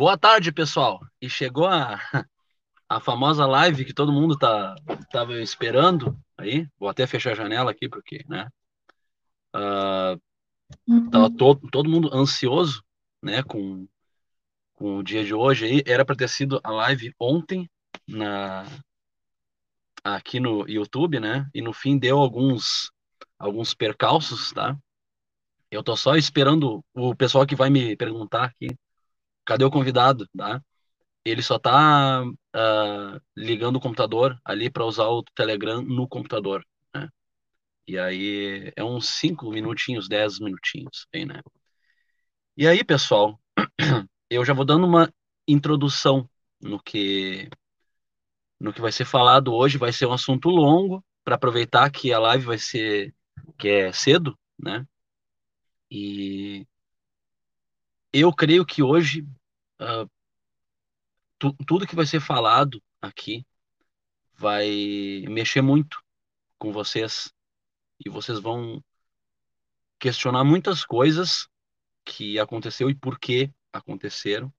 Boa tarde, pessoal. E chegou a, a famosa live que todo mundo tá tava esperando aí. Vou até fechar a janela aqui porque, né? Uh, uhum. Tava todo, todo mundo ansioso, né, com, com o dia de hoje aí. Era para ter sido a live ontem na aqui no YouTube, né? E no fim deu alguns alguns percalços, tá? Eu tô só esperando o pessoal que vai me perguntar aqui cadê o convidado, tá? Ele só tá uh, ligando o computador ali para usar o Telegram no computador, né? E aí é uns 5 minutinhos, 10 minutinhos, bem, né? E aí, pessoal, eu já vou dando uma introdução no que no que vai ser falado hoje, vai ser um assunto longo para aproveitar que a live vai ser que é cedo, né? E eu creio que hoje uh, tu, tudo que vai ser falado aqui vai mexer muito com vocês e vocês vão questionar muitas coisas que aconteceu e por que aconteceram,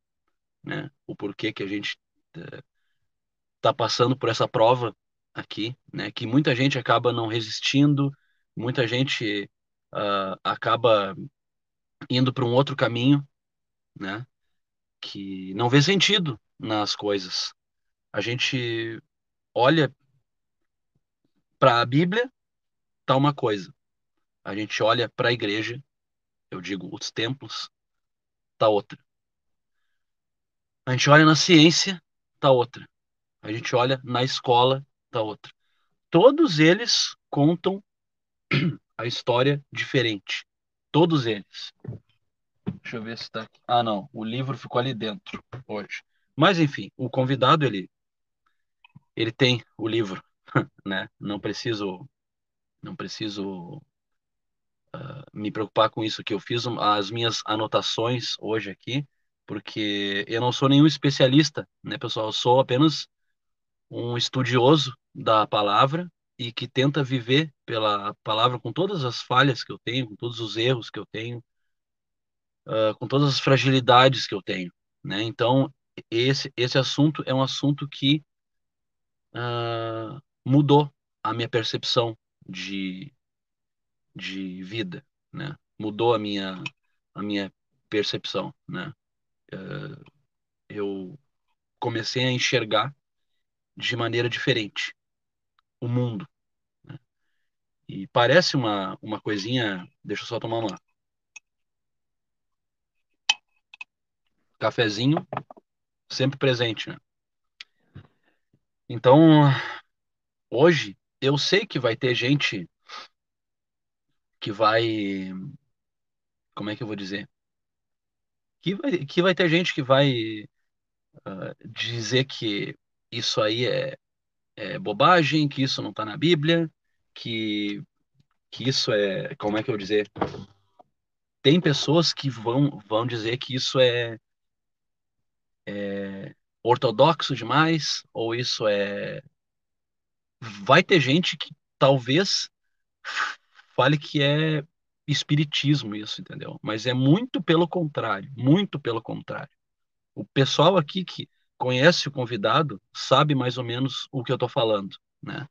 né? O porquê que a gente está eh, passando por essa prova aqui, né? Que muita gente acaba não resistindo, muita gente uh, acaba indo para um outro caminho, né? que não vê sentido nas coisas. A gente olha para a Bíblia, tá uma coisa. A gente olha para a igreja, eu digo os templos, tá outra. A gente olha na ciência, tá outra. A gente olha na escola, tá outra. Todos eles contam a história diferente. Todos eles. Deixa eu ver se está aqui. Ah, não. O livro ficou ali dentro hoje. Mas, enfim, o convidado, ele, ele tem o livro, né? Não preciso, não preciso uh, me preocupar com isso que eu fiz as minhas anotações hoje aqui, porque eu não sou nenhum especialista, né, pessoal? Eu sou apenas um estudioso da palavra e que tenta viver pela palavra com todas as falhas que eu tenho, com todos os erros que eu tenho, com todas as fragilidades que eu tenho, né? Então, esse, esse assunto é um assunto que uh, mudou a minha percepção de, de vida, né? Mudou a minha, a minha percepção, né? Uh, eu comecei a enxergar de maneira diferente o mundo. Né? E parece uma, uma coisinha. Deixa eu só tomar uma, Cafezinho, sempre presente, né? Então, hoje, eu sei que vai ter gente que vai. Como é que eu vou dizer? Que vai, que vai ter gente que vai uh, dizer que isso aí é, é bobagem, que isso não está na Bíblia, que, que isso é. Como é que eu vou dizer? Tem pessoas que vão, vão dizer que isso é é ortodoxo demais, ou isso é. Vai ter gente que talvez fale que é espiritismo isso, entendeu? Mas é muito pelo contrário, muito pelo contrário. O pessoal aqui que conhece o convidado sabe mais ou menos o que eu estou falando, né?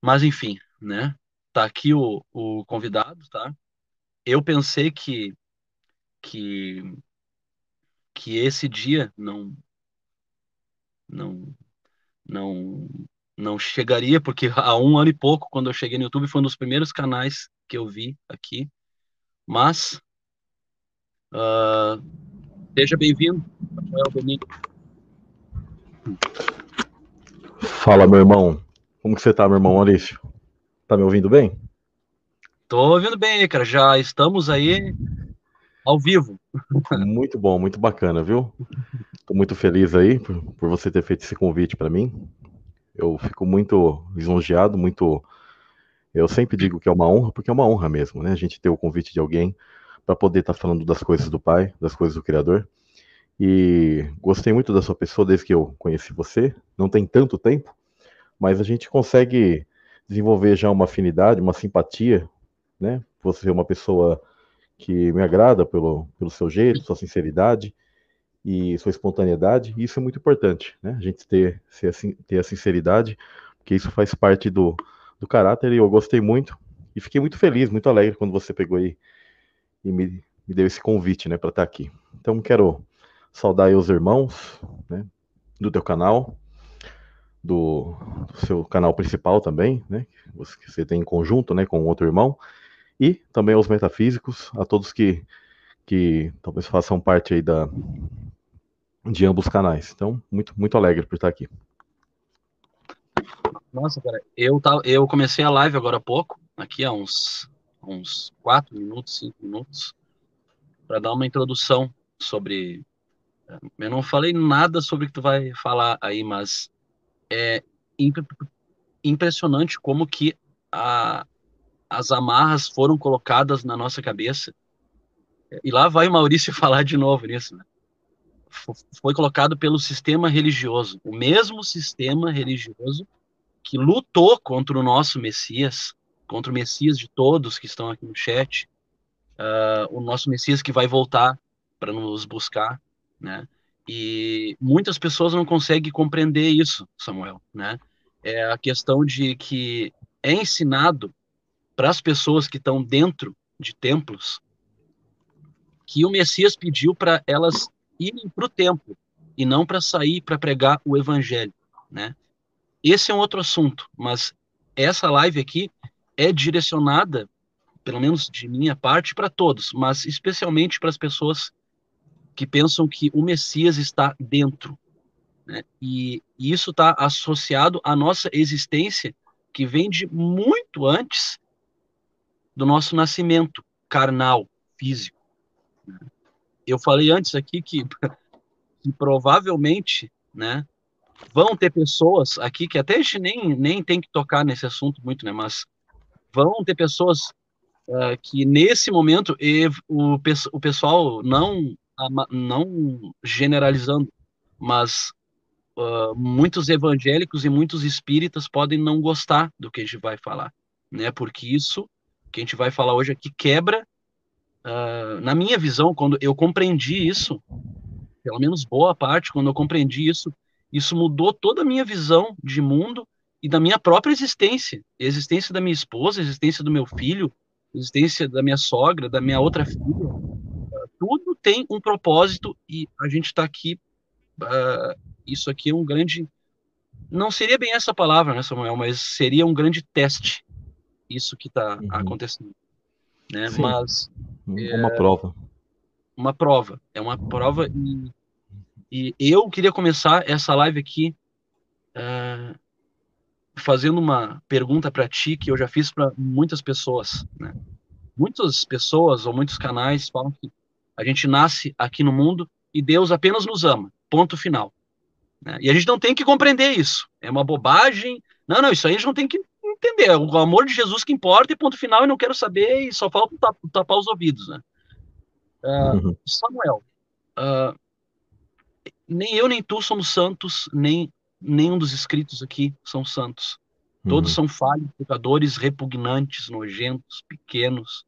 Mas enfim, né? Tá aqui o, o convidado, tá? Eu pensei que que que esse dia não não não não chegaria porque há um ano e pouco quando eu cheguei no YouTube foi um dos primeiros canais que eu vi aqui. Mas uh, seja bem-vindo Rafael Benito Fala meu irmão. Como que você tá meu irmão Maurício? Tá me ouvindo bem? Tô ouvindo bem cara. Já estamos aí ao vivo. Muito bom, muito bacana, viu? Estou muito feliz aí por, por, você ter feito esse convite para mim. Eu fico muito lisonjeado, muito. Eu sempre digo que é uma honra, porque é uma honra mesmo, né? A gente ter o convite de alguém para poder estar tá falando das coisas do Pai, das coisas do Criador. E gostei muito da sua pessoa desde que eu conheci você. Não tem tanto tempo, mas a gente consegue desenvolver já uma afinidade, uma simpatia, né? Você é uma pessoa que me agrada pelo, pelo seu jeito, sua sinceridade. e sua espontaneidade, e isso é muito importante, né? A gente ter, assim, ter a sinceridade, porque isso faz parte do, do caráter, e eu gostei muito, e fiquei muito feliz, muito alegre quando você pegou aí e me, me deu esse convite, né, para estar aqui. Então, quero saudar aí os irmãos, né, do teu canal, do, do, seu canal principal também, né, que você tem em conjunto, né, com outro irmão, e também aos metafísicos, a todos que, que talvez façam parte aí da, de ambos os canais. Então, muito, muito alegre por estar aqui. Nossa, cara, eu, tá, eu comecei a live agora há pouco, aqui há uns, uns 4 minutos, 5 minutos, para dar uma introdução sobre. Eu não falei nada sobre o que tu vai falar aí, mas é impressionante como que a, as amarras foram colocadas na nossa cabeça. E lá vai o Maurício falar de novo nisso. Né? Foi colocado pelo sistema religioso, o mesmo sistema religioso que lutou contra o nosso Messias, contra o Messias de todos que estão aqui no chat, uh, o nosso Messias que vai voltar para nos buscar, né? E muitas pessoas não conseguem compreender isso, Samuel, né? É a questão de que é ensinado para as pessoas que estão dentro de templos que o Messias pediu para elas irem para o templo e não para sair para pregar o evangelho, né? Esse é um outro assunto, mas essa live aqui é direcionada, pelo menos de minha parte, para todos, mas especialmente para as pessoas que pensam que o Messias está dentro. Né? E, e isso está associado à nossa existência, que vem de muito antes do nosso nascimento carnal, físico. Eu falei antes aqui que, que provavelmente, né, vão ter pessoas aqui que até a gente nem, nem tem que tocar nesse assunto muito, né? Mas vão ter pessoas uh, que nesse momento e, o, o pessoal não não generalizando, mas uh, muitos evangélicos e muitos espíritas podem não gostar do que a gente vai falar, né? Porque isso que a gente vai falar hoje aqui quebra, uh, na minha visão, quando eu compreendi isso, pelo menos boa parte, quando eu compreendi isso, isso mudou toda a minha visão de mundo e da minha própria existência, existência da minha esposa, existência do meu filho, existência da minha sogra, da minha outra filha. Tudo tem um propósito e a gente está aqui. Uh, isso aqui é um grande. Não seria bem essa palavra, né, Samuel? Mas seria um grande teste. Isso que está uhum. acontecendo. Né? Mas. Uma é, prova. Uma prova. É uma prova e e eu queria começar essa live aqui uh, fazendo uma pergunta para ti que eu já fiz para muitas pessoas. Né? Muitas pessoas ou muitos canais falam que a gente nasce aqui no mundo e Deus apenas nos ama. Ponto final. Né? E a gente não tem que compreender isso. É uma bobagem. Não, não, isso aí a gente não tem que entender. O amor de Jesus que importa e ponto final. Eu não quero saber e só falta tapar os ouvidos. Né? Uh, uhum. Samuel, uh, nem eu nem tu somos santos, nem nenhum dos escritos aqui são santos. Todos uhum. são falhos, pecadores, repugnantes, nojentos, pequenos.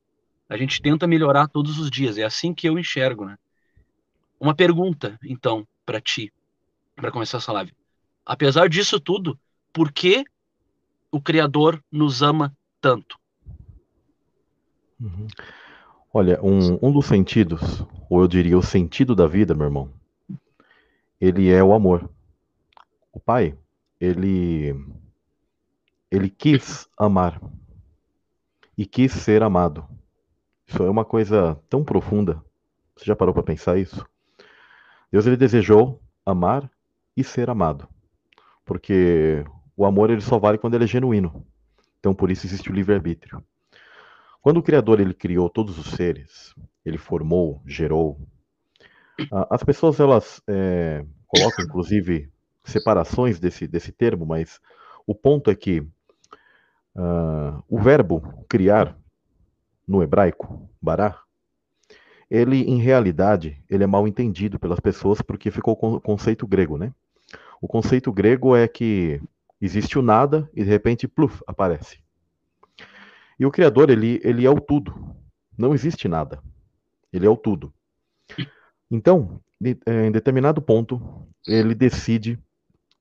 A gente tenta melhorar todos os dias. É assim que eu enxergo, né? Uma pergunta, então, para ti, para começar essa live. Apesar disso tudo, por que o Criador nos ama tanto? Uhum. Olha, um, um dos sentidos, ou eu diria o sentido da vida, meu irmão, ele é o amor. O pai, ele ele quis amar e quis ser amado. Isso é uma coisa tão profunda. Você já parou para pensar isso? Deus ele desejou amar e ser amado. Porque o amor ele só vale quando ele é genuíno. Então por isso existe o livre-arbítrio. Quando o Criador ele criou todos os seres, ele formou, gerou, as pessoas elas é, colocam inclusive separações desse, desse termo, mas o ponto é que uh, o verbo criar no hebraico, bará, ele em realidade ele é mal entendido pelas pessoas porque ficou com o conceito grego, né? O conceito grego é que existe o nada e de repente pluf, aparece. E o criador ele ele é o tudo. Não existe nada. Ele é o tudo. Então, é, em determinado ponto, ele decide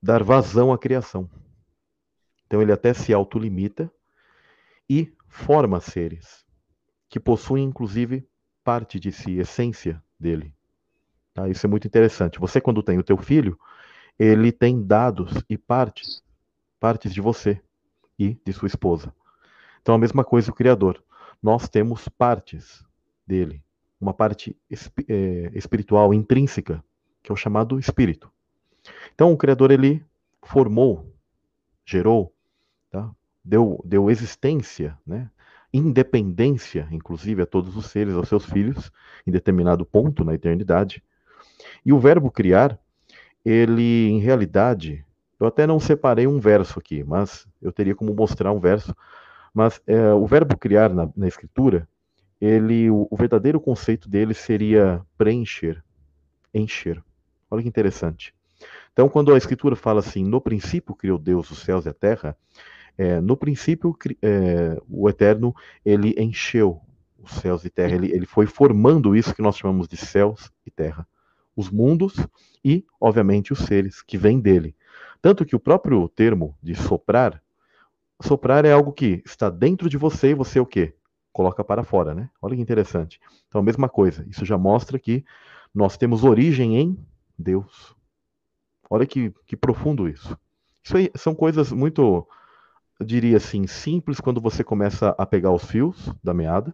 dar vazão à criação. Então ele até se autolimita e forma seres que possuem inclusive parte de si, essência dele. Tá? Isso é muito interessante. Você quando tem o teu filho, ele tem dados e partes, partes de você e de sua esposa. Então a mesma coisa o criador. Nós temos partes dele, uma parte é, espiritual intrínseca, que é o chamado espírito. Então o Criador ele formou, gerou, tá? deu, deu existência, né? independência, inclusive, a todos os seres, aos seus filhos, em determinado ponto na eternidade. E o verbo criar, ele, em realidade, eu até não separei um verso aqui, mas eu teria como mostrar um verso. Mas é, o verbo criar na, na escritura, ele, o, o verdadeiro conceito dele seria preencher, encher. Olha que interessante. Então, quando a Escritura fala assim, no princípio criou Deus os céus e a terra, é, no princípio é, o Eterno ele encheu os céus e terra, ele, ele foi formando isso que nós chamamos de céus e terra, os mundos e, obviamente, os seres que vêm dele. Tanto que o próprio termo de soprar, soprar é algo que está dentro de você e você o quê? coloca para fora, né? Olha que interessante. Então, a mesma coisa. Isso já mostra que nós temos origem em Deus. Olha que, que profundo isso. Isso aí são coisas muito, eu diria assim, simples quando você começa a pegar os fios da meada,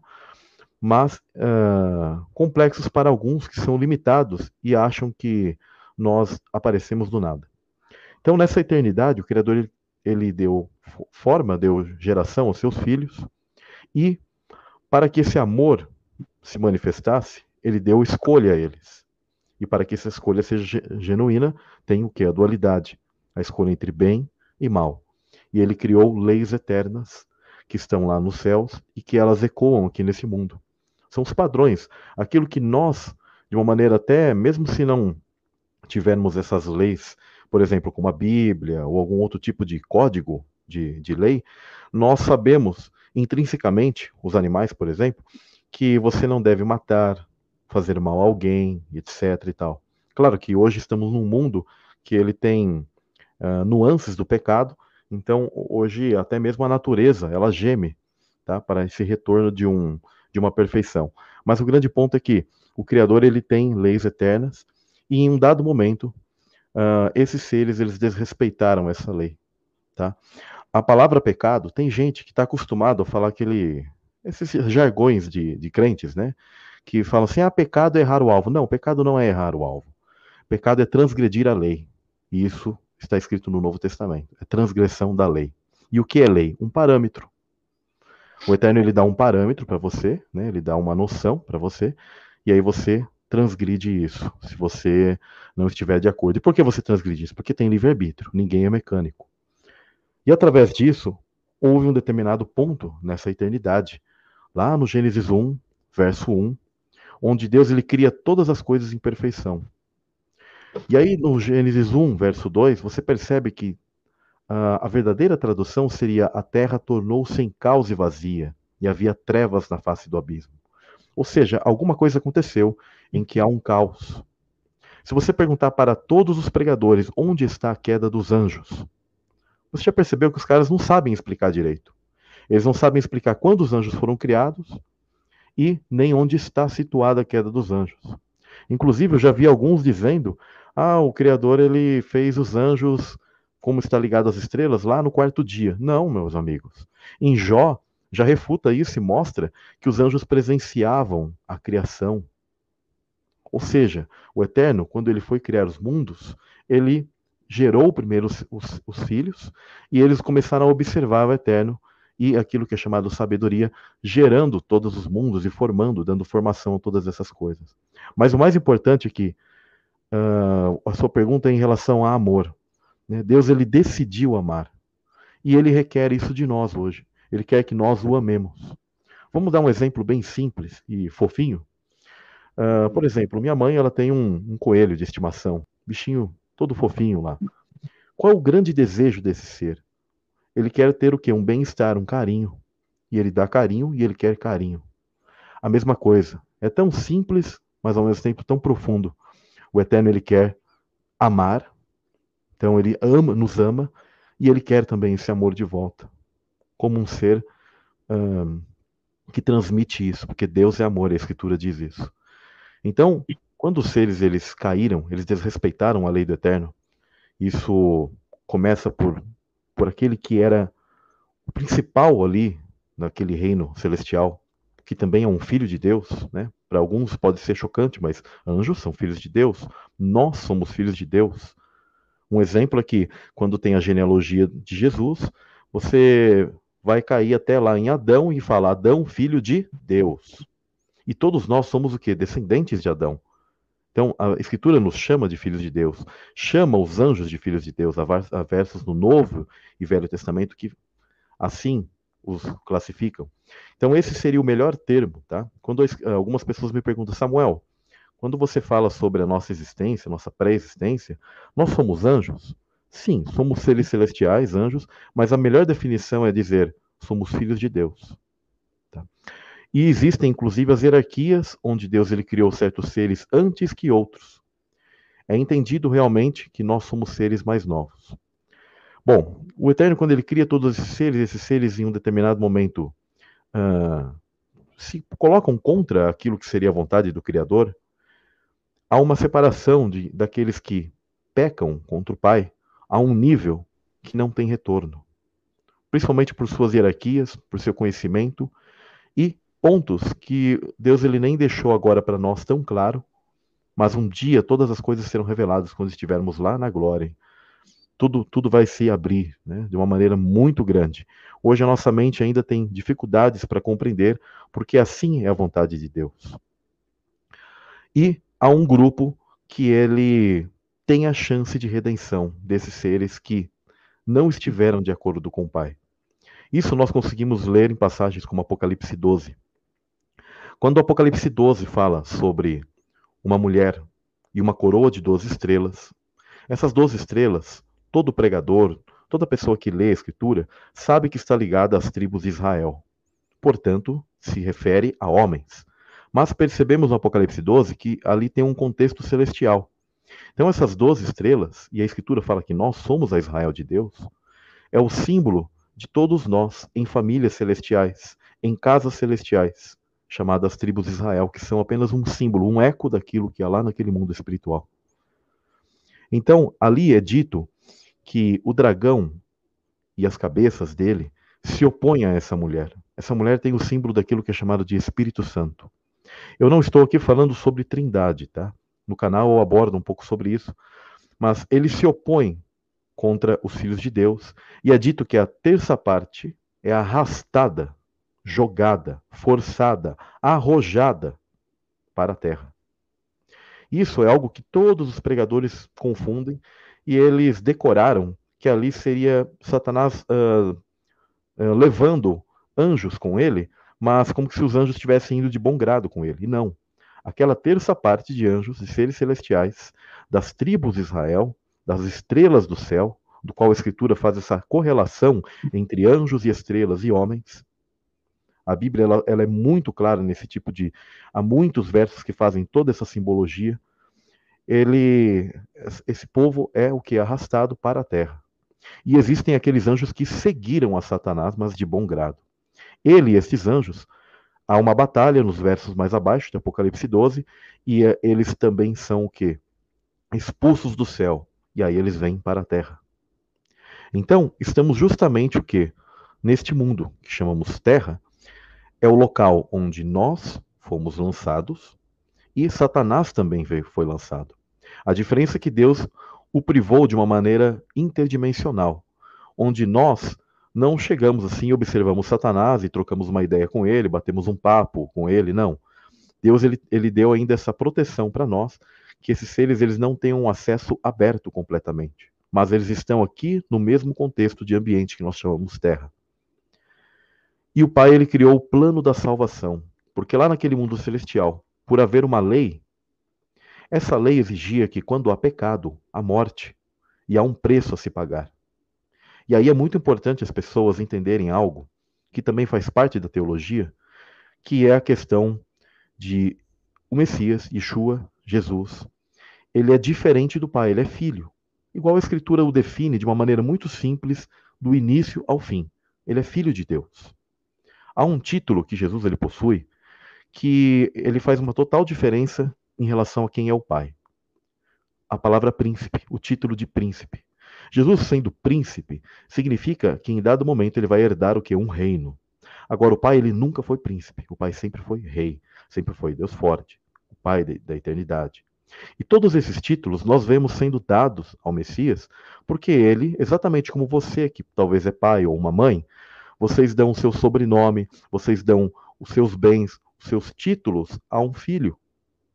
mas uh, complexos para alguns que são limitados e acham que nós aparecemos do nada. Então, nessa eternidade, o Criador ele, deu forma, deu geração aos seus filhos e para que esse amor se manifestasse, ele deu escolha a eles. E para que essa escolha seja genuína, tem o que? A dualidade, a escolha entre bem e mal. E ele criou leis eternas que estão lá nos céus e que elas ecoam aqui nesse mundo. São os padrões, aquilo que nós, de uma maneira até, mesmo se não tivermos essas leis, por exemplo, como a Bíblia ou algum outro tipo de código de, de lei, nós sabemos intrinsecamente, os animais, por exemplo, que você não deve matar, fazer mal a alguém, etc. e tal. Claro que hoje estamos num mundo que ele tem uh, nuances do pecado, então hoje até mesmo a natureza ela geme, tá, para esse retorno de um de uma perfeição. Mas o grande ponto é que o Criador ele tem leis eternas e em um dado momento uh, esses seres eles desrespeitaram essa lei, tá? a palavra pecado, tem gente que está acostumado a falar aquele, esses jargões de, de crentes, né? Que falam assim: ah, pecado é errar o alvo. Não, pecado não é errar o alvo. Pecado é transgredir a lei. E isso está escrito no Novo Testamento. É transgressão da lei. E o que é lei? Um parâmetro. O Eterno ele dá um parâmetro para você, né? Ele dá uma noção para você, e aí você transgride isso, se você não estiver de acordo. E por que você transgride isso? Porque tem livre-arbítrio, ninguém é mecânico. E através disso, houve um determinado ponto nessa eternidade, lá no Gênesis 1, verso 1, onde Deus ele cria todas as coisas em perfeição. E aí no Gênesis 1, verso 2, você percebe que uh, a verdadeira tradução seria a terra tornou-se em caos e vazia, e havia trevas na face do abismo. Ou seja, alguma coisa aconteceu em que há um caos. Se você perguntar para todos os pregadores onde está a queda dos anjos, você já percebeu que os caras não sabem explicar direito. Eles não sabem explicar quando os anjos foram criados e nem onde está situada a queda dos anjos. Inclusive, eu já vi alguns dizendo: ah, o Criador ele fez os anjos como está ligado às estrelas lá no quarto dia. Não, meus amigos. Em Jó já refuta isso e mostra que os anjos presenciavam a criação. Ou seja, o Eterno, quando ele foi criar os mundos, ele gerou primeiro os, os, os, filhos, e eles começaram a observar o Eterno e aquilo que é chamado sabedoria, gerando todos os mundos e formando, dando formação a todas essas coisas. Mas o mais importante é que uh, a sua pergunta é em relação a amor. Né? Deus ele decidiu amar. E ele requer isso de nós hoje. Ele quer que nós o amemos. Vamos dar um exemplo bem simples e fofinho. Uh, por exemplo, minha mãe ela tem um, um coelho de estimação, bichinho todo fofinho lá. Qual é o grande desejo desse ser? Ele quer ter o quê? Um bem-estar, um carinho. E ele dá carinho e ele quer carinho. A mesma coisa. É tão simples, mas ao mesmo tempo tão profundo. O Eterno ele quer amar, então ele ama, nos ama e ele quer também esse amor de volta, como um ser um, que transmite isso, porque Deus é amor, a Escritura diz isso. Então, quando os seres eles caíram, eles desrespeitaram a lei do Eterno. Isso começa por por aquele que era o principal ali naquele reino celestial, que também é um filho de Deus, né? Para alguns pode ser chocante, mas anjos são filhos de Deus. Nós somos filhos de Deus. Um exemplo é que quando tem a genealogia de Jesus, você vai cair até lá em Adão e falar Adão, filho de Deus. E todos nós somos o que? Descendentes de Adão. Então, a Escritura nos chama de filhos de Deus, chama os anjos de filhos de Deus. Há versos no Novo e Velho Testamento que assim os classificam. Então, esse seria o melhor termo, tá? Quando algumas pessoas me perguntam, Samuel, quando você fala sobre a nossa existência, nossa pré-existência, nós somos anjos? Sim, somos seres celestiais, anjos, mas a melhor definição é dizer somos filhos de Deus. Tá? E existem inclusive as hierarquias onde Deus ele criou certos seres antes que outros. É entendido realmente que nós somos seres mais novos. Bom, o Eterno, quando ele cria todos esses seres, esses seres em um determinado momento uh, se colocam contra aquilo que seria a vontade do Criador, há uma separação de, daqueles que pecam contra o Pai a um nível que não tem retorno. Principalmente por suas hierarquias, por seu conhecimento pontos que Deus ele nem deixou agora para nós tão claro, mas um dia todas as coisas serão reveladas quando estivermos lá na glória. Tudo, tudo vai se abrir né, de uma maneira muito grande. Hoje a nossa mente ainda tem dificuldades para compreender, porque assim é a vontade de Deus. E há um grupo que ele tem a chance de redenção desses seres que não estiveram de acordo com o Pai. Isso nós conseguimos ler em passagens como Apocalipse 12. Quando o Apocalipse 12 fala sobre uma mulher e uma coroa de 12 estrelas, essas 12 estrelas, todo pregador, toda pessoa que lê a Escritura, sabe que está ligada às tribos de Israel. Portanto, se refere a homens. Mas percebemos no Apocalipse 12 que ali tem um contexto celestial. Então, essas 12 estrelas, e a Escritura fala que nós somos a Israel de Deus, é o símbolo de todos nós em famílias celestiais, em casas celestiais chamadas tribos de Israel, que são apenas um símbolo, um eco daquilo que há lá naquele mundo espiritual. Então, ali é dito que o dragão e as cabeças dele se opõem a essa mulher. Essa mulher tem o símbolo daquilo que é chamado de Espírito Santo. Eu não estou aqui falando sobre trindade, tá? No canal eu abordo um pouco sobre isso, mas ele se opõe contra os filhos de Deus e é dito que a terça parte é arrastada jogada, forçada, arrojada para a terra. Isso é algo que todos os pregadores confundem e eles decoraram que ali seria Satanás uh, uh, levando anjos com ele, mas como se os anjos estivessem indo de bom grado com ele. E não. Aquela terça parte de anjos e seres celestiais, das tribos de Israel, das estrelas do céu, do qual a Escritura faz essa correlação entre anjos e estrelas e homens, a Bíblia ela, ela é muito clara nesse tipo de. Há muitos versos que fazem toda essa simbologia. Ele, esse povo é o que é arrastado para a terra. E existem aqueles anjos que seguiram a Satanás, mas de bom grado. Ele e esses anjos, há uma batalha nos versos mais abaixo, de Apocalipse 12, e é, eles também são o quê? Expulsos do céu. E aí eles vêm para a terra. Então, estamos justamente o quê? Neste mundo que chamamos terra, é o local onde nós fomos lançados e Satanás também veio, foi lançado. A diferença é que Deus o privou de uma maneira interdimensional, onde nós não chegamos assim, observamos Satanás e trocamos uma ideia com ele, batemos um papo com ele, não. Deus ele, ele deu ainda essa proteção para nós, que esses seres eles não tenham um acesso aberto completamente, mas eles estão aqui no mesmo contexto de ambiente que nós chamamos terra. E o Pai ele criou o plano da salvação, porque lá naquele mundo celestial, por haver uma lei, essa lei exigia que quando há pecado, há morte e há um preço a se pagar. E aí é muito importante as pessoas entenderem algo que também faz parte da teologia, que é a questão de o Messias, Yeshua, Jesus, ele é diferente do pai, ele é filho. Igual a escritura o define de uma maneira muito simples, do início ao fim. Ele é filho de Deus. Há um título que Jesus ele possui que ele faz uma total diferença em relação a quem é o pai. A palavra príncipe, o título de príncipe. Jesus sendo príncipe significa que em dado momento ele vai herdar o que um reino. Agora o pai ele nunca foi príncipe, o pai sempre foi rei, sempre foi Deus forte, o pai de, da eternidade. E todos esses títulos nós vemos sendo dados ao Messias, porque ele, exatamente como você, que talvez é pai ou uma mãe, vocês dão o seu sobrenome, vocês dão os seus bens, os seus títulos a um filho,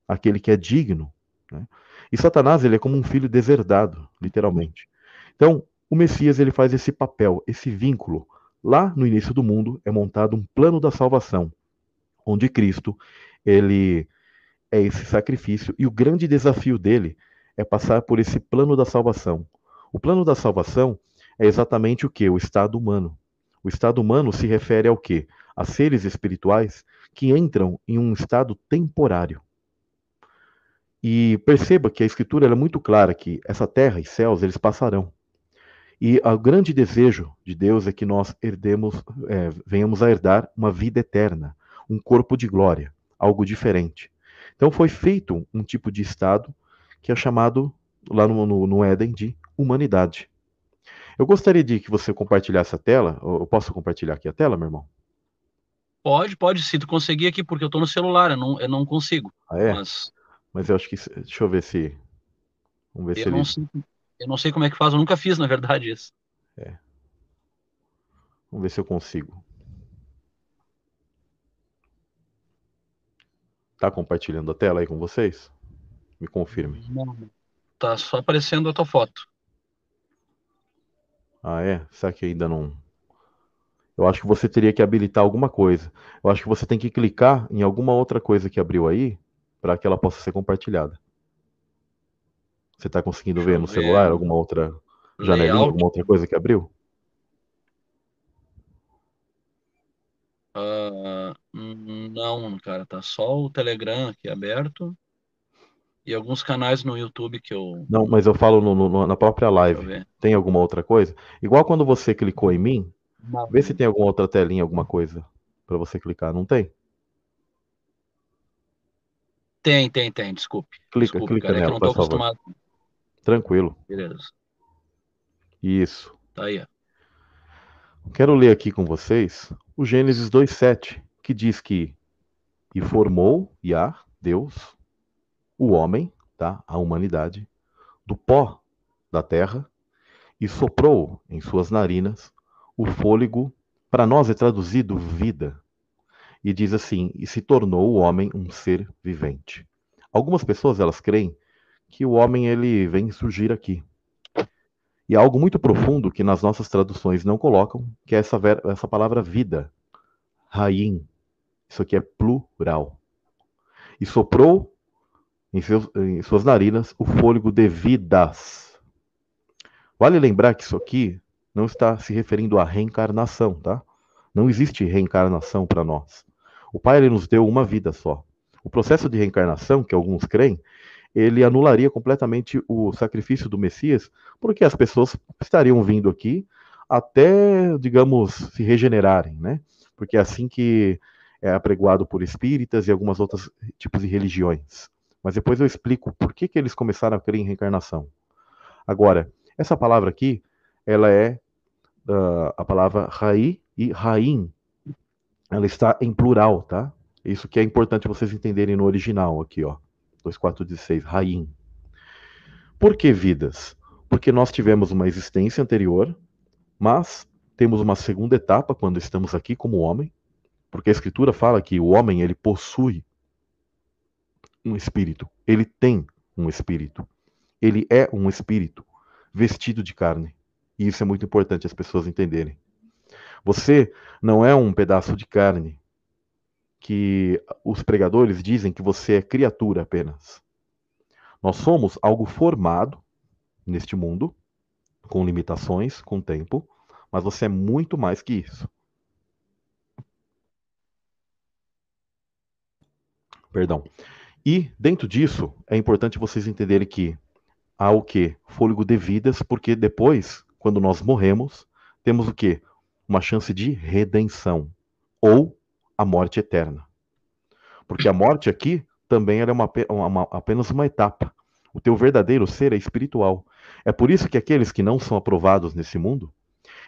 aquele que é digno. Né? E Satanás ele é como um filho deserdado, literalmente. Então, o Messias ele faz esse papel, esse vínculo. Lá no início do mundo é montado um plano da salvação, onde Cristo ele é esse sacrifício e o grande desafio dele é passar por esse plano da salvação. O plano da salvação é exatamente o que? O estado humano. O estado humano se refere ao que? A seres espirituais que entram em um estado temporário. E perceba que a escritura é muito clara que essa terra e céus eles passarão. E o grande desejo de Deus é que nós herdemos, é, venhamos a herdar uma vida eterna, um corpo de glória, algo diferente. Então foi feito um tipo de estado que é chamado lá no, no, no Éden de humanidade. Eu gostaria de que você compartilhasse a tela. Eu posso compartilhar aqui a tela, meu irmão? Pode, pode, se tu conseguir aqui, porque eu estou no celular, eu não, eu não consigo. Ah, é? Mas... mas eu acho que. Deixa eu ver se. Vamos ver eu se não ele... sei, Eu não sei como é que faz, eu nunca fiz, na verdade, isso. É. Vamos ver se eu consigo. Tá compartilhando a tela aí com vocês? Me confirme. Não, tá só aparecendo a tua foto. Ah, é? Será que ainda não. Eu acho que você teria que habilitar alguma coisa. Eu acho que você tem que clicar em alguma outra coisa que abriu aí para que ela possa ser compartilhada. Você está conseguindo ver no ver. celular alguma outra janelinha, Layout. alguma outra coisa que abriu? Uh, não, cara, tá só o Telegram aqui aberto e alguns canais no YouTube que eu. Não, mas eu falo no, no, na própria live. Tem alguma outra coisa? Igual quando você clicou em mim, não. vê se tem alguma outra telinha, alguma coisa para você clicar. Não tem? Tem, tem, tem. Desculpe. Clica, Desculpe, clica cara, nela, é que eu não tô acostumado. Tranquilo. Beleza. Isso. Tá aí. Quero ler aqui com vocês o Gênesis 2:7, que diz que e formou Yah, Deus, o homem, tá? A humanidade, do pó da terra e soprou em suas narinas o fôlego, para nós é traduzido vida. E diz assim: e se tornou o homem um ser vivente. Algumas pessoas elas creem que o homem ele vem surgir aqui, e algo muito profundo que nas nossas traduções não colocam, que é essa, essa palavra vida. Raim. Isso aqui é plural. E soprou em, seus, em suas narinas o fôlego de vidas. Vale lembrar que isso aqui não está se referindo à reencarnação, tá? Não existe reencarnação para nós. O Pai ele nos deu uma vida só. O processo de reencarnação, que alguns creem, ele anularia completamente o sacrifício do Messias, porque as pessoas estariam vindo aqui até, digamos, se regenerarem, né? Porque é assim que é apregoado por espíritas e algumas outras tipos de religiões. Mas depois eu explico por que, que eles começaram a crer em reencarnação. Agora, essa palavra aqui, ela é uh, a palavra Rai e Raim. Ela está em plural, tá? Isso que é importante vocês entenderem no original aqui, ó. 2416, Raim. Por que vidas? Porque nós tivemos uma existência anterior, mas temos uma segunda etapa quando estamos aqui como homem, porque a escritura fala que o homem ele possui um espírito, ele tem um espírito, ele é um espírito vestido de carne. E isso é muito importante as pessoas entenderem. Você não é um pedaço de carne que os pregadores dizem que você é criatura apenas. Nós somos algo formado neste mundo, com limitações, com tempo, mas você é muito mais que isso. Perdão. E dentro disso, é importante vocês entenderem que há o que? Fôlego de vidas, porque depois, quando nós morremos, temos o que? Uma chance de redenção ou a morte eterna. Porque a morte aqui também é uma, uma, apenas uma etapa. O teu verdadeiro ser é espiritual. É por isso que aqueles que não são aprovados nesse mundo,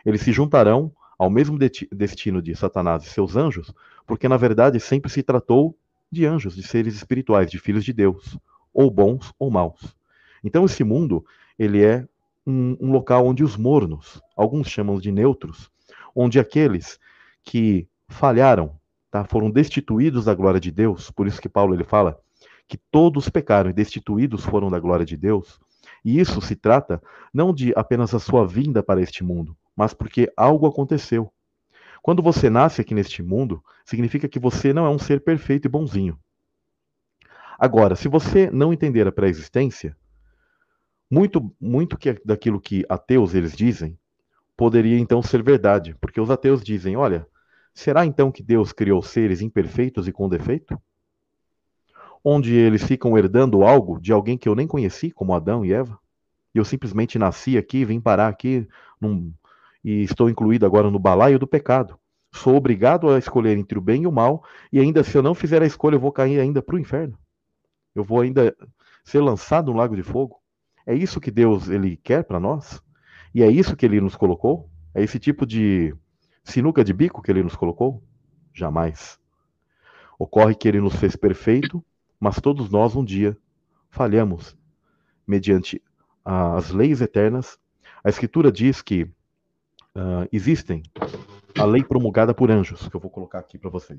eles se juntarão ao mesmo destino de Satanás e seus anjos, porque na verdade sempre se tratou de anjos, de seres espirituais, de filhos de Deus, ou bons ou maus. Então esse mundo, ele é um, um local onde os mornos, alguns chamam de neutros, onde aqueles que falharam, tá, foram destituídos da glória de Deus, por isso que Paulo ele fala que todos pecaram e destituídos foram da glória de Deus. E isso se trata não de apenas a sua vinda para este mundo, mas porque algo aconteceu. Quando você nasce aqui neste mundo, significa que você não é um ser perfeito e bonzinho. Agora, se você não entender a pré-existência, muito, muito que, daquilo que ateus eles dizem poderia então ser verdade, porque os ateus dizem: olha, será então que Deus criou seres imperfeitos e com defeito? Onde eles ficam herdando algo de alguém que eu nem conheci, como Adão e Eva? E eu simplesmente nasci aqui, vim parar aqui num, e estou incluído agora no balaio do pecado. Sou obrigado a escolher entre o bem e o mal, e ainda se eu não fizer a escolha, eu vou cair ainda para o inferno. Eu vou ainda ser lançado no lago de fogo. É isso que Deus ele quer para nós? E é isso que ele nos colocou? É esse tipo de sinuca de bico que ele nos colocou? Jamais. Ocorre que ele nos fez perfeito, mas todos nós um dia falhamos mediante as leis eternas. A Escritura diz que uh, existem a lei promulgada por anjos, que eu vou colocar aqui para vocês.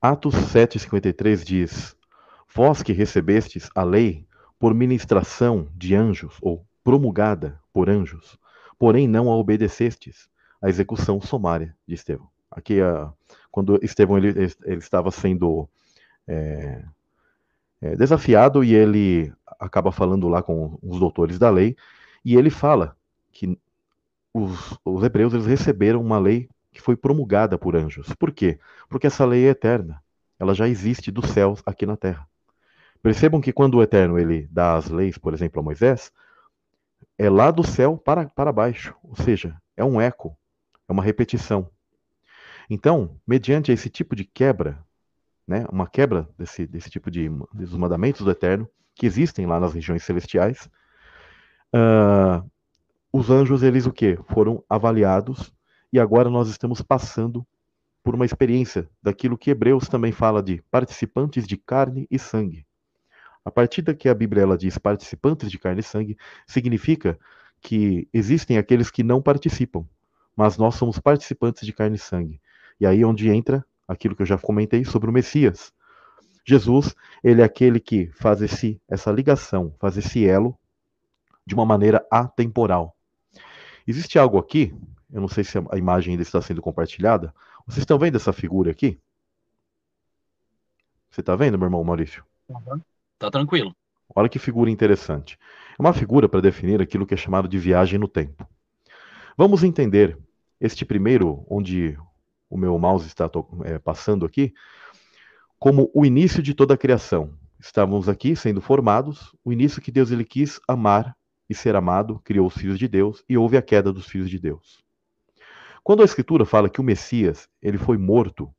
Atos 7,53 diz: Vós que recebestes a lei por ministração de anjos, ou promulgada por anjos, porém não a obedecestes, a execução sumária de Estevão. Aqui, quando Estevão ele, ele estava sendo é, é, desafiado e ele acaba falando lá com os doutores da lei, e ele fala que os, os hebreus eles receberam uma lei que foi promulgada por anjos. Por quê? Porque essa lei é eterna. Ela já existe dos céus aqui na terra. Percebam que quando o Eterno ele dá as leis, por exemplo, a Moisés, é lá do céu para, para baixo. Ou seja, é um eco, é uma repetição. Então, mediante esse tipo de quebra, né, uma quebra desse, desse tipo de dos mandamentos do Eterno, que existem lá nas regiões celestiais, uh, os anjos, eles o que? Foram avaliados e agora nós estamos passando por uma experiência daquilo que Hebreus também fala de participantes de carne e sangue. A partir da que a Bíblia ela diz participantes de carne e sangue, significa que existem aqueles que não participam, mas nós somos participantes de carne e sangue. E aí é onde entra aquilo que eu já comentei sobre o Messias. Jesus, ele é aquele que faz esse, essa ligação, faz esse elo de uma maneira atemporal. Existe algo aqui eu não sei se a imagem ainda está sendo compartilhada. Vocês estão vendo essa figura aqui? Você está vendo, meu irmão Maurício? Uhum. Tá tranquilo. Olha que figura interessante. É uma figura para definir aquilo que é chamado de viagem no tempo. Vamos entender este primeiro, onde o meu mouse está é, passando aqui, como o início de toda a criação. Estávamos aqui sendo formados, o início que Deus ele quis amar e ser amado, criou os filhos de Deus e houve a queda dos filhos de Deus. Quando a escritura fala que o Messias, ele foi morto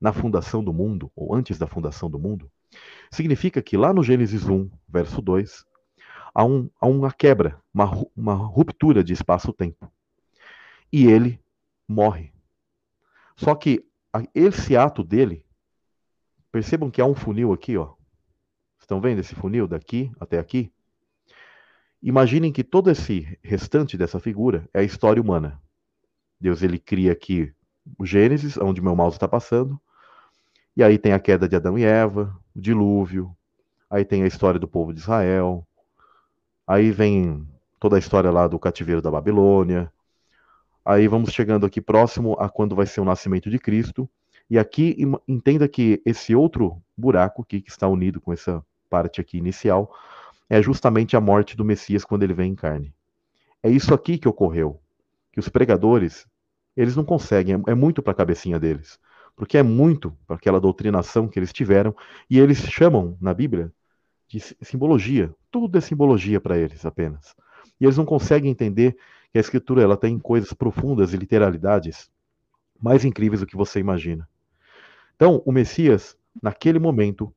na fundação do mundo, ou antes da fundação do mundo, significa que lá no Gênesis 1, verso 2, há, um, há uma quebra, uma, uma ruptura de espaço-tempo. E ele morre. Só que esse ato dele, percebam que há um funil aqui, ó. Estão vendo esse funil daqui até aqui? Imaginem que todo esse restante dessa figura é a história humana. Deus ele cria aqui o Gênesis, onde meu mouse está passando. E aí tem a queda de Adão e Eva, o dilúvio. Aí tem a história do povo de Israel. Aí vem toda a história lá do cativeiro da Babilônia. Aí vamos chegando aqui próximo a quando vai ser o nascimento de Cristo. E aqui entenda que esse outro buraco aqui que está unido com essa parte aqui inicial é justamente a morte do Messias quando ele vem em carne. É isso aqui que ocorreu. Que os pregadores, eles não conseguem, é muito para a cabecinha deles. Porque é muito para aquela doutrinação que eles tiveram, e eles chamam na Bíblia de simbologia. Tudo é simbologia para eles apenas. E eles não conseguem entender que a escritura ela tem coisas profundas e literalidades mais incríveis do que você imagina. Então, o Messias, naquele momento,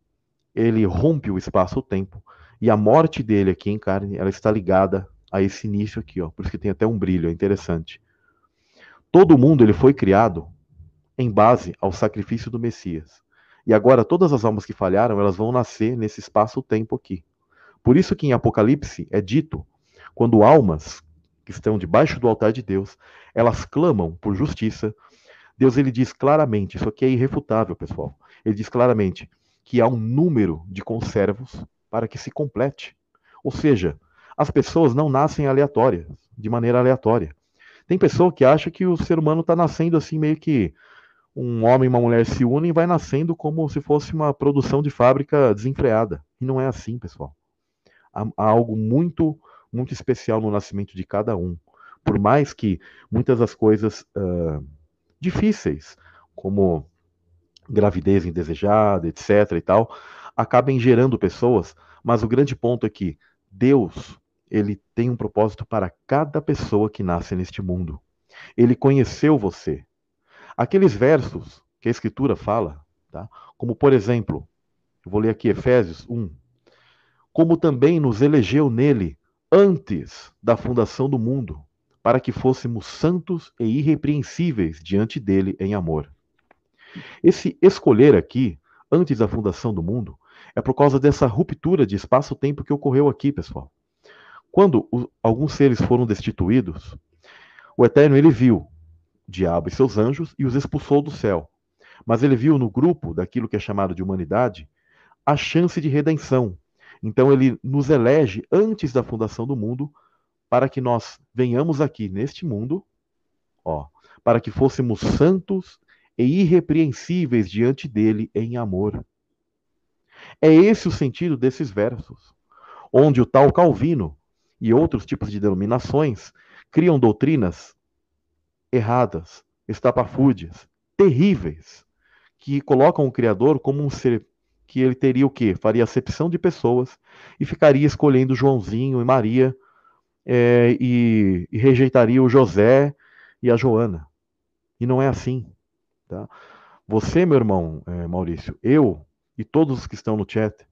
ele rompe o espaço-tempo e a morte dele aqui em carne, ela está ligada a esse início aqui, ó. Por isso que tem até um brilho, é interessante. Todo mundo ele foi criado em base ao sacrifício do Messias. E agora todas as almas que falharam, elas vão nascer nesse espaço-tempo aqui. Por isso que em Apocalipse é dito, quando almas que estão debaixo do altar de Deus, elas clamam por justiça, Deus ele diz claramente, isso aqui é irrefutável, pessoal. Ele diz claramente que há um número de conservos para que se complete. Ou seja, as pessoas não nascem aleatórias, de maneira aleatória. Tem pessoa que acha que o ser humano está nascendo assim meio que um homem e uma mulher se unem e vai nascendo como se fosse uma produção de fábrica desenfreada. E não é assim, pessoal. Há, há algo muito, muito especial no nascimento de cada um. Por mais que muitas das coisas uh, difíceis, como gravidez indesejada, etc. e tal, acabem gerando pessoas, mas o grande ponto é que Deus, ele tem um propósito para cada pessoa que nasce neste mundo. Ele conheceu você, Aqueles versos que a Escritura fala, tá? como por exemplo, eu vou ler aqui Efésios 1, como também nos elegeu nele antes da fundação do mundo, para que fôssemos santos e irrepreensíveis diante dele em amor. Esse escolher aqui, antes da fundação do mundo, é por causa dessa ruptura de espaço-tempo que ocorreu aqui, pessoal. Quando o, alguns seres foram destituídos, o Eterno ele viu diabo e seus anjos e os expulsou do céu. Mas ele viu no grupo daquilo que é chamado de humanidade a chance de redenção. Então ele nos elege antes da fundação do mundo para que nós venhamos aqui neste mundo, ó, para que fôssemos santos e irrepreensíveis diante dele em amor. É esse o sentido desses versos, onde o tal Calvino e outros tipos de denominações criam doutrinas erradas, estapafúrdias, terríveis, que colocam o Criador como um ser que ele teria o quê? Faria acepção de pessoas e ficaria escolhendo Joãozinho e Maria é, e, e, rejeitaria o José e a Joana. E não é assim. Tá? Você, meu irmão é, Maurício, eu e todos os que estão no chat,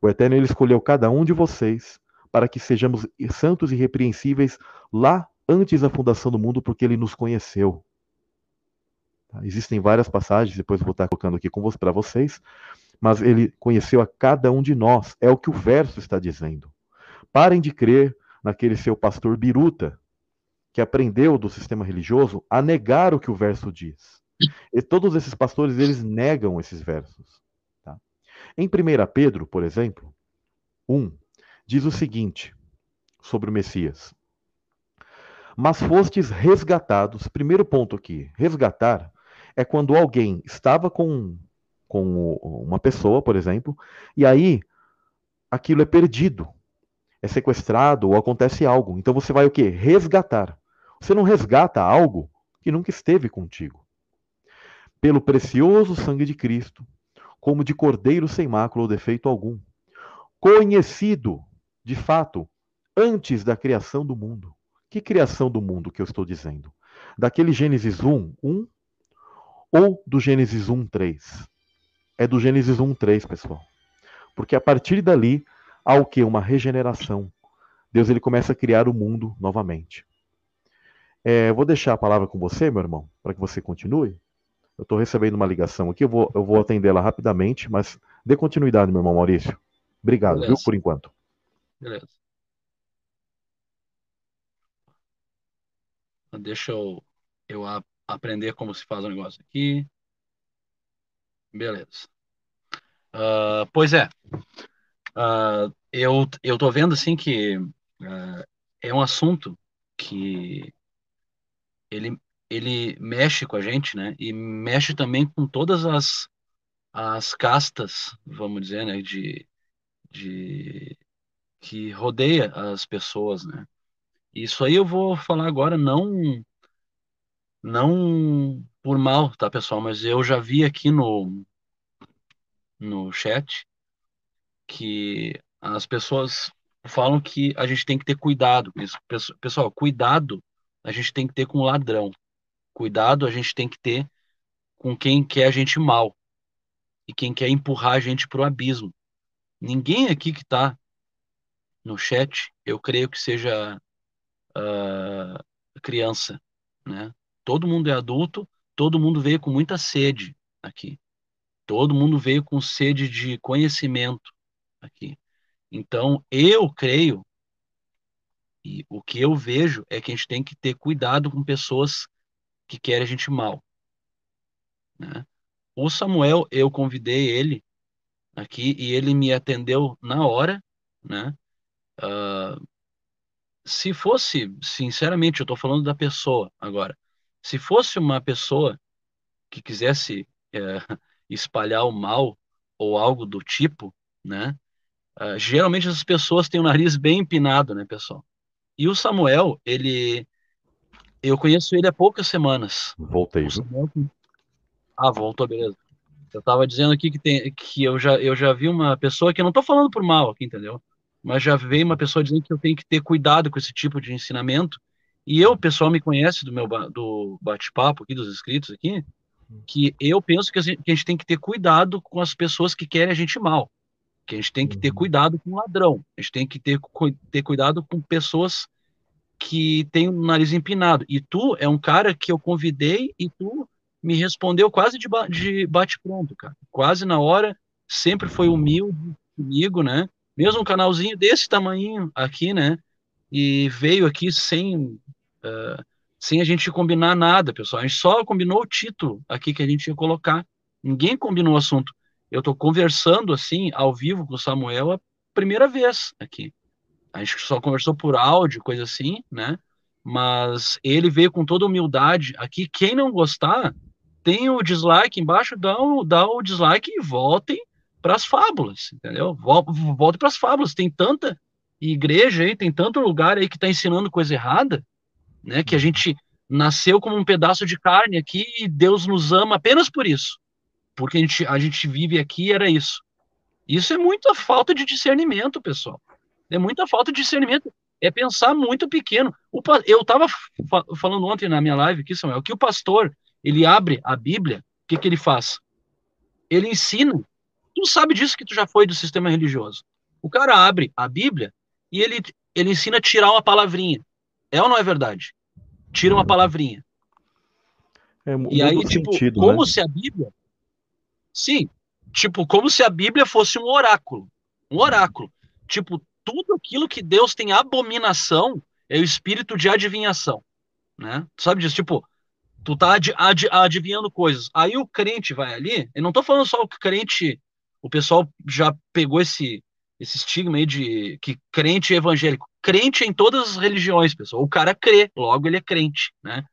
o Eterno ele escolheu cada um de vocês para que sejamos santos e repreensíveis lá antes da fundação do mundo, porque ele nos conheceu. Tá? Existem várias passagens, depois vou estar colocando aqui para vocês, mas ele conheceu a cada um de nós. É o que o verso está dizendo. Parem de crer naquele seu pastor biruta, que aprendeu do sistema religioso a negar o que o verso diz. E todos esses pastores, eles negam esses versos. Tá? Em 1 Pedro, por exemplo, 1, diz o seguinte sobre o Messias mas fostes resgatados. Primeiro ponto aqui: resgatar é quando alguém estava com, com uma pessoa, por exemplo, e aí aquilo é perdido, é sequestrado ou acontece algo. Então você vai o quê? Resgatar. Você não resgata algo que nunca esteve contigo. Pelo precioso sangue de Cristo, como de cordeiro sem mácula ou defeito algum, conhecido, de fato, antes da criação do mundo que criação do mundo que eu estou dizendo? Daquele Gênesis 1, 1 ou do Gênesis 1, 3? É do Gênesis 1, 3, pessoal. Porque a partir dali há o que? Uma regeneração. Deus ele começa a criar o mundo novamente. É, vou deixar a palavra com você, meu irmão, para que você continue. Eu estou recebendo uma ligação aqui, eu vou, eu vou atendê-la rapidamente, mas dê continuidade, meu irmão Maurício. Obrigado, Beleza. viu, por enquanto. Beleza. Deixa eu, eu a, aprender como se faz o negócio aqui. Beleza. Uh, pois é. Uh, eu, eu tô vendo assim que uh, é um assunto que ele, ele mexe com a gente, né? E mexe também com todas as, as castas, vamos dizer, né? De, de que rodeia as pessoas, né? Isso aí eu vou falar agora não não por mal, tá, pessoal, mas eu já vi aqui no no chat que as pessoas falam que a gente tem que ter cuidado. Pessoal, cuidado a gente tem que ter com o ladrão. Cuidado a gente tem que ter com quem quer a gente mal e quem quer empurrar a gente para o abismo. Ninguém aqui que está no chat, eu creio que seja uh, criança, né? Todo mundo é adulto, todo mundo veio com muita sede aqui. Todo mundo veio com sede de conhecimento aqui. Então, eu creio, e o que eu vejo é que a gente tem que ter cuidado com pessoas que querem a gente mal. Né? O Samuel, eu convidei ele aqui e ele me atendeu na hora, né? Uh, se fosse, sinceramente, eu estou falando da pessoa agora. Se fosse uma pessoa que quisesse é, espalhar o mal ou algo do tipo, né? Uh, geralmente essas pessoas têm o nariz bem empinado, né, pessoal? E o Samuel, ele, eu conheço ele há poucas semanas. Voltei. Samuel... Ah, voltou, beleza. Eu estava dizendo aqui que tem, que eu já, eu já vi uma pessoa que eu não estou falando por mal aqui, entendeu? Mas já veio uma pessoa dizendo que eu tenho que ter cuidado com esse tipo de ensinamento. E eu, o pessoal me conhece do meu do bate-papo aqui, dos inscritos aqui, que eu penso que a, gente, que a, gente, tem que ter cuidado com as pessoas que querem a gente mal. Que a gente tem que ter uhum. cuidado com ladrão. A gente tem que ter, ter cuidado com pessoas que têm o nariz empinado. E tu é um cara que eu convidei e tu me respondeu quase de, de bate-pronto, cara. Quase na hora, sempre foi humilde comigo, né? Mesmo um canalzinho desse tamanho aqui, né? E veio aqui sem, uh, sem a gente combinar nada, pessoal. A gente só combinou o título aqui que a gente ia colocar. Ninguém combinou o assunto. Eu estou conversando assim, ao vivo com o Samuel a primeira vez aqui. A gente só conversou por áudio, coisa assim, né? Mas ele veio com toda humildade aqui. Quem não gostar, tem o dislike embaixo, dá o, dá o dislike e voltem para as fábulas, entendeu? Volte para as fábulas. Tem tanta igreja aí, tem tanto lugar aí que está ensinando coisa errada, né? Que a gente nasceu como um pedaço de carne aqui e Deus nos ama apenas por isso, porque a gente, a gente vive aqui era isso. Isso é muita falta de discernimento, pessoal. É muita falta de discernimento. É pensar muito pequeno. O, eu estava fa falando ontem na minha live aqui, Samuel, que o pastor ele abre a Bíblia, o que, que ele faz? Ele ensina. Tu sabe disso que tu já foi do sistema religioso. O cara abre a Bíblia e ele, ele ensina a tirar uma palavrinha. É ou não é verdade? Tira uma palavrinha. É, e aí, tipo, sentido, como né? se a Bíblia. Sim, tipo, como se a Bíblia fosse um oráculo. Um oráculo. Tipo, tudo aquilo que Deus tem abominação é o espírito de adivinhação. Né? Tu sabe disso? Tipo, Tu tá ad, ad, adivinhando coisas. Aí o crente vai ali, eu não tô falando só o crente, o pessoal já pegou esse, esse estigma aí de que crente é evangélico. Crente é em todas as religiões, pessoal. O cara crê, logo ele é crente, né?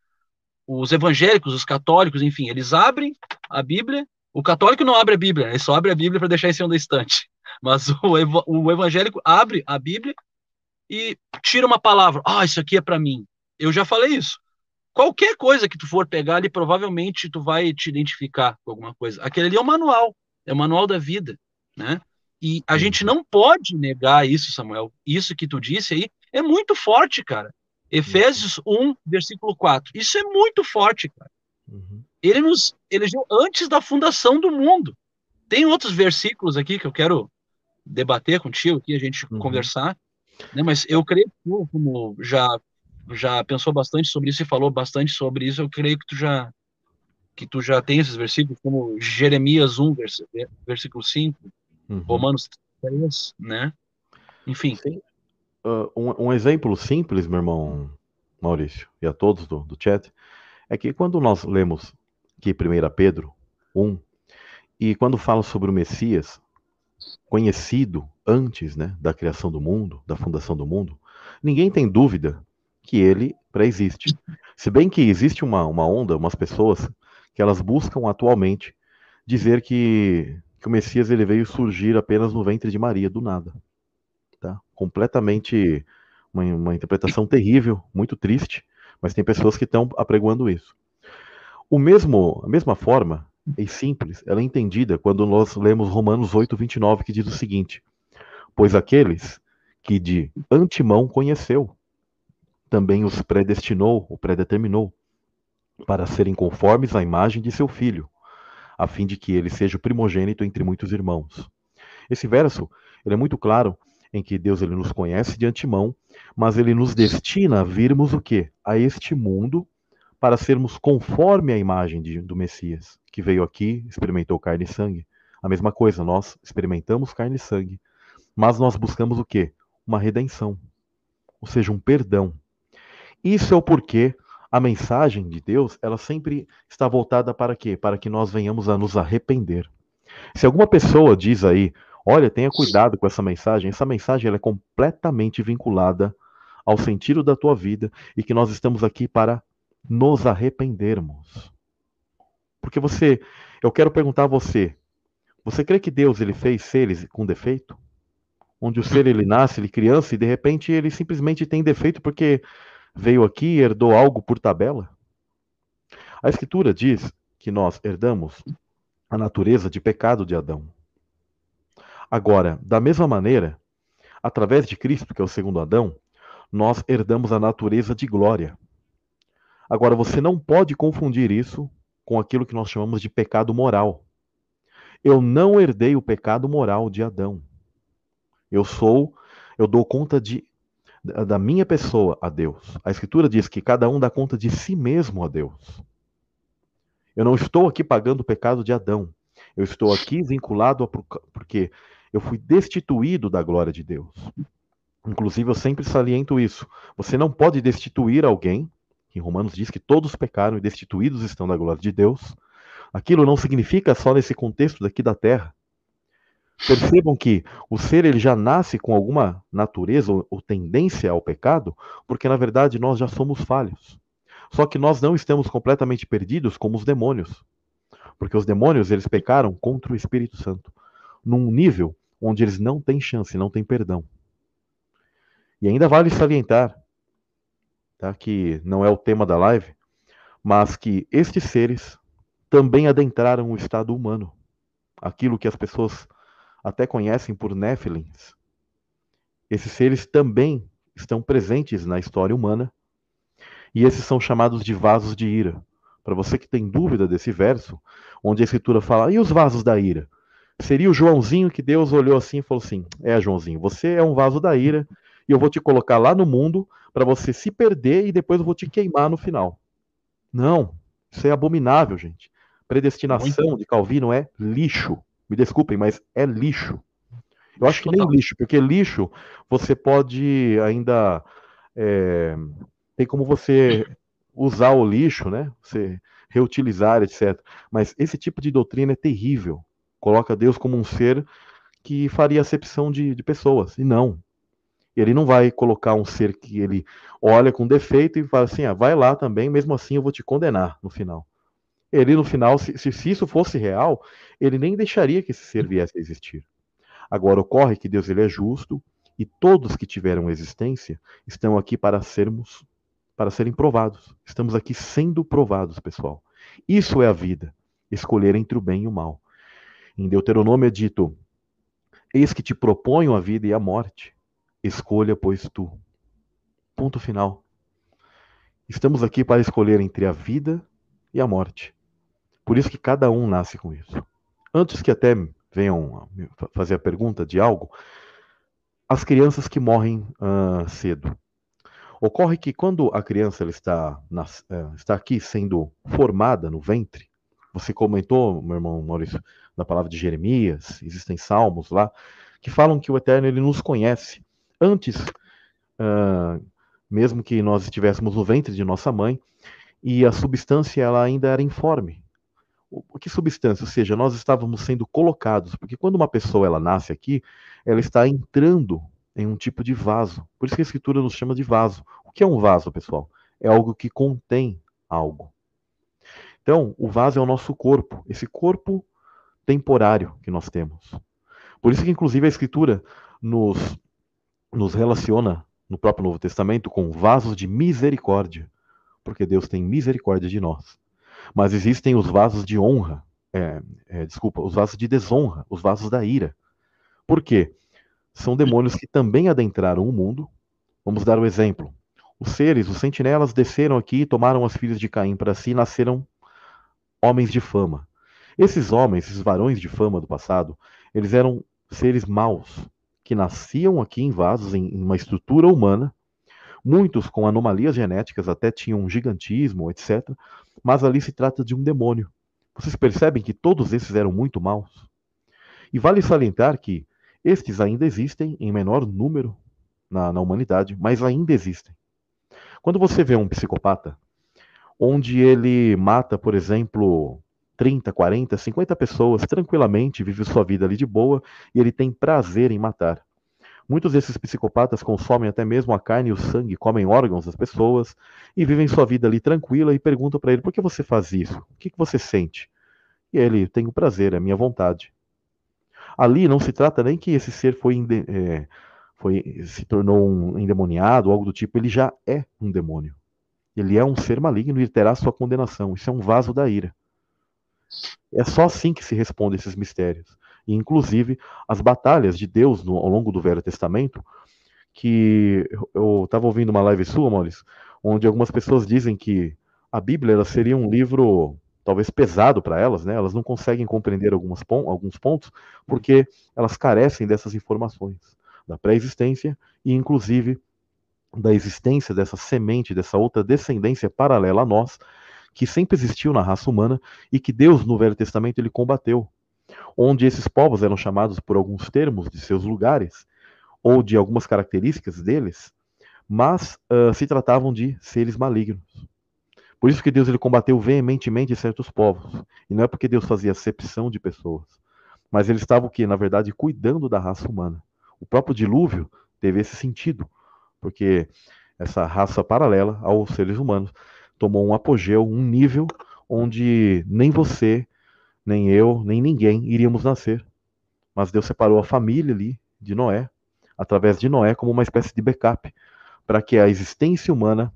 Os evangélicos, os católicos, enfim, eles abrem a Bíblia. O católico não abre a Bíblia, ele só abre a Bíblia para deixar em cima da estante. Mas o, ev o evangélico abre a Bíblia e tira uma palavra. Ah, isso aqui é para mim. Eu já falei isso qualquer coisa que tu for pegar ali, provavelmente tu vai te identificar com alguma coisa. Aquele ali é o manual, é o manual da vida, né? E a gente não pode negar isso, Samuel. Isso que tu disse aí é muito forte, cara. Efésios 1, versículo 4. Isso é muito forte, cara. Uhum. Ele nos elegeu antes da fundação do mundo. Tem outros versículos aqui que eu quero debater contigo, aqui a gente uhum. conversar, né? mas eu creio que tu, como já já pensou bastante sobre isso e falou bastante sobre isso, eu creio que tu já que tu já tem esses versículos, como Jeremias 1, vers, versículo 5, uhum. Romanos 3, né? Enfim. Uh, um, um, exemplo simples, meu irmão Maurício, e a todos do, do chat, é que quando nós lemos aqui 1 Pedro 1, e quando fala sobre o Messias, conhecido antes né, da criação do mundo, da fundação do mundo, ninguém tem dúvida que ele pré-existe. Se bem que existe uma, uma onda, umas pessoas que elas buscam atualmente dizer que, que o Messias ele veio surgir apenas no ventre de Maria, do nada. Tá? completamente uma, uma interpretação terrível, muito triste, mas tem pessoas que estão apregoando isso. O mesmo, a mesma forma, e simples, ela é entendida quando nós lemos Romanos 8, 29, que diz o seguinte: Pois aqueles que de antemão conheceu, também os predestinou, ou predeterminou, para serem conformes à imagem de seu filho, a fim de que ele seja o primogênito entre muitos irmãos. Esse verso, ele é muito claro em que Deus ele nos conhece de antemão, mas ele nos destina a virmos o quê? A este mundo para sermos conforme a imagem de, do Messias, que veio aqui, experimentou carne e sangue. A mesma coisa, nós experimentamos carne e sangue, mas nós buscamos o quê? Uma redenção, ou seja, um perdão. Isso é o porquê a mensagem de Deus, ela sempre está voltada para quê? Para que nós venhamos a nos arrepender. Se alguma pessoa diz aí, olha, tenha cuidado com essa mensagem, essa mensagem ela é completamente vinculada ao sentido da tua vida e que nós estamos aqui para nos arrependermos. Porque você, eu quero perguntar a você, você crê que Deus ele fez seres com defeito? Onde o ser ele nasce, ele criança e de repente ele simplesmente tem defeito porque veio aqui e herdou algo por tabela? A escritura diz que nós herdamos a natureza de pecado de Adão. Agora, da mesma maneira, através de Cristo, que é o segundo Adão, nós herdamos a natureza de glória. Agora, você não pode confundir isso com aquilo que nós chamamos de pecado moral. Eu não herdei o pecado moral de Adão. Eu sou, eu dou conta de da minha pessoa a Deus. A escritura diz que cada um dá conta de si mesmo a Deus. Eu não estou aqui pagando o pecado de Adão. Eu estou aqui vinculado a porque eu fui destituído da glória de Deus. Inclusive, eu sempre saliento isso. Você não pode destituir alguém em Romanos diz que todos pecaram e destituídos estão da glória de Deus. Aquilo não significa só nesse contexto daqui da terra. Percebam que o ser ele já nasce com alguma natureza ou, ou tendência ao pecado, porque na verdade nós já somos falhos. Só que nós não estamos completamente perdidos como os demônios. Porque os demônios, eles pecaram contra o Espírito Santo, num nível onde eles não têm chance, não têm perdão. E ainda vale salientar tá? que não é o tema da live, mas que estes seres também adentraram o estado humano, aquilo que as pessoas até conhecem por Néfilins. Esses seres também estão presentes na história humana e esses são chamados de vasos de ira. Para você que tem dúvida desse verso, onde a escritura fala, e os vasos da ira? Seria o Joãozinho que Deus olhou assim e falou assim: É, Joãozinho, você é um vaso da ira e eu vou te colocar lá no mundo para você se perder e depois eu vou te queimar no final. Não, isso é abominável, gente. Predestinação Muito. de Calvino é lixo. Me desculpem, mas é lixo. Eu acho que nem lixo, porque lixo você pode ainda. É, tem como você usar o lixo, né? Você reutilizar, etc. Mas esse tipo de doutrina é terrível. Coloca Deus como um ser que faria acepção de, de pessoas. E não. Ele não vai colocar um ser que ele olha com defeito e fala assim: ah, vai lá também, mesmo assim eu vou te condenar no final. Ele, no final, se, se isso fosse real, ele nem deixaria que esse ser viesse a existir. Agora, ocorre que Deus ele é justo e todos que tiveram existência estão aqui para sermos, para serem provados. Estamos aqui sendo provados, pessoal. Isso é a vida, escolher entre o bem e o mal. Em Deuteronômio é dito: Eis que te proponho a vida e a morte. Escolha, pois, tu. Ponto final. Estamos aqui para escolher entre a vida e a morte. Por isso que cada um nasce com isso. Antes que até venham fazer a pergunta de algo, as crianças que morrem uh, cedo. Ocorre que quando a criança está, nas, uh, está aqui sendo formada no ventre, você comentou, meu irmão Maurício, na palavra de Jeremias, existem salmos lá, que falam que o Eterno ele nos conhece antes, uh, mesmo que nós estivéssemos no ventre de nossa mãe, e a substância ela ainda era informe. Que substância? Ou seja, nós estávamos sendo colocados, porque quando uma pessoa ela nasce aqui, ela está entrando em um tipo de vaso. Por isso que a escritura nos chama de vaso. O que é um vaso, pessoal? É algo que contém algo. Então, o vaso é o nosso corpo, esse corpo temporário que nós temos. Por isso que, inclusive, a escritura nos nos relaciona no próprio Novo Testamento com vasos de misericórdia, porque Deus tem misericórdia de nós. Mas existem os vasos de honra, é, é, desculpa, os vasos de desonra, os vasos da ira. Por quê? São demônios que também adentraram o mundo. Vamos dar o um exemplo. Os seres, os sentinelas, desceram aqui, tomaram as filhas de Caim para si e nasceram homens de fama. Esses homens, esses varões de fama do passado, eles eram seres maus, que nasciam aqui em vasos, em, em uma estrutura humana, muitos com anomalias genéticas, até tinham um gigantismo, etc. Mas ali se trata de um demônio. Vocês percebem que todos esses eram muito maus? E vale salientar que estes ainda existem em menor número na, na humanidade, mas ainda existem. Quando você vê um psicopata, onde ele mata, por exemplo, 30, 40, 50 pessoas tranquilamente, vive sua vida ali de boa e ele tem prazer em matar. Muitos desses psicopatas consomem até mesmo a carne e o sangue, comem órgãos das pessoas e vivem sua vida ali tranquila e perguntam para ele: por que você faz isso? O que, que você sente? E ele: tenho prazer, é minha vontade. Ali não se trata nem que esse ser foi, é, foi se tornou um endemoniado, algo do tipo, ele já é um demônio. Ele é um ser maligno e terá sua condenação. Isso é um vaso da ira. É só assim que se responde esses mistérios. E, inclusive, as batalhas de Deus no, ao longo do Velho Testamento, que eu estava ouvindo uma live sua, Maurício, onde algumas pessoas dizem que a Bíblia ela seria um livro talvez pesado para elas, né? Elas não conseguem compreender algumas, alguns pontos porque elas carecem dessas informações da pré-existência e, inclusive, da existência dessa semente, dessa outra descendência paralela a nós, que sempre existiu na raça humana e que Deus, no Velho Testamento, ele combateu. Onde esses povos eram chamados por alguns termos de seus lugares, ou de algumas características deles, mas uh, se tratavam de seres malignos. Por isso que Deus ele combateu veementemente certos povos. E não é porque Deus fazia acepção de pessoas, mas ele estava o que, na verdade, cuidando da raça humana. O próprio dilúvio teve esse sentido, porque essa raça paralela aos seres humanos tomou um apogeu, um nível onde nem você, nem eu, nem ninguém iríamos nascer. Mas Deus separou a família ali de Noé, através de Noé, como uma espécie de backup, para que a existência humana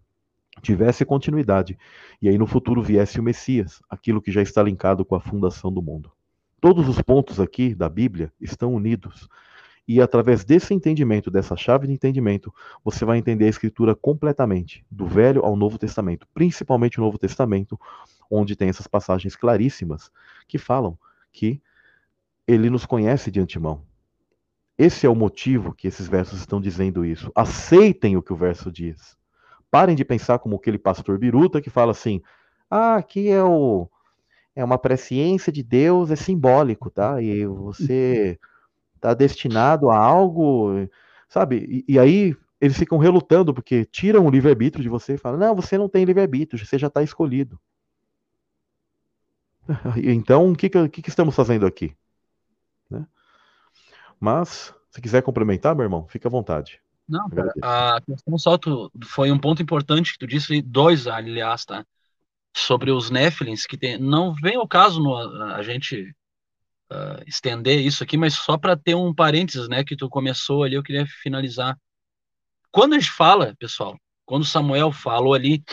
tivesse continuidade e aí no futuro viesse o Messias, aquilo que já está linkado com a fundação do mundo. Todos os pontos aqui da Bíblia estão unidos. E através desse entendimento, dessa chave de entendimento, você vai entender a Escritura completamente, do Velho ao Novo Testamento, principalmente o Novo Testamento, onde tem essas passagens claríssimas que falam que ele nos conhece de antemão. Esse é o motivo que esses versos estão dizendo isso. Aceitem o que o verso diz. Parem de pensar como aquele pastor biruta que fala assim: ah, aqui é o é uma presciência de Deus, é simbólico, tá? E você está destinado a algo, sabe? E, e, aí eles ficam relutando porque tiram o livre-arbítrio de você e falam: não, você não tem livre-arbítrio, você já está escolhido. Então, o que, que, que, estamos fazendo aqui? Né? Mas, se quiser complementar, meu irmão, fica à vontade. Não, cara, a questão só tu, foi um ponto importante que tu disse, dois, aliás, tá? Sobre os Nephilims, que tem, não vem o caso no, a gente uh, estender isso aqui, mas só para ter um parênteses, né, que tu começou ali, eu queria finalizar. Quando a gente fala, pessoal, quando Samuel falou ali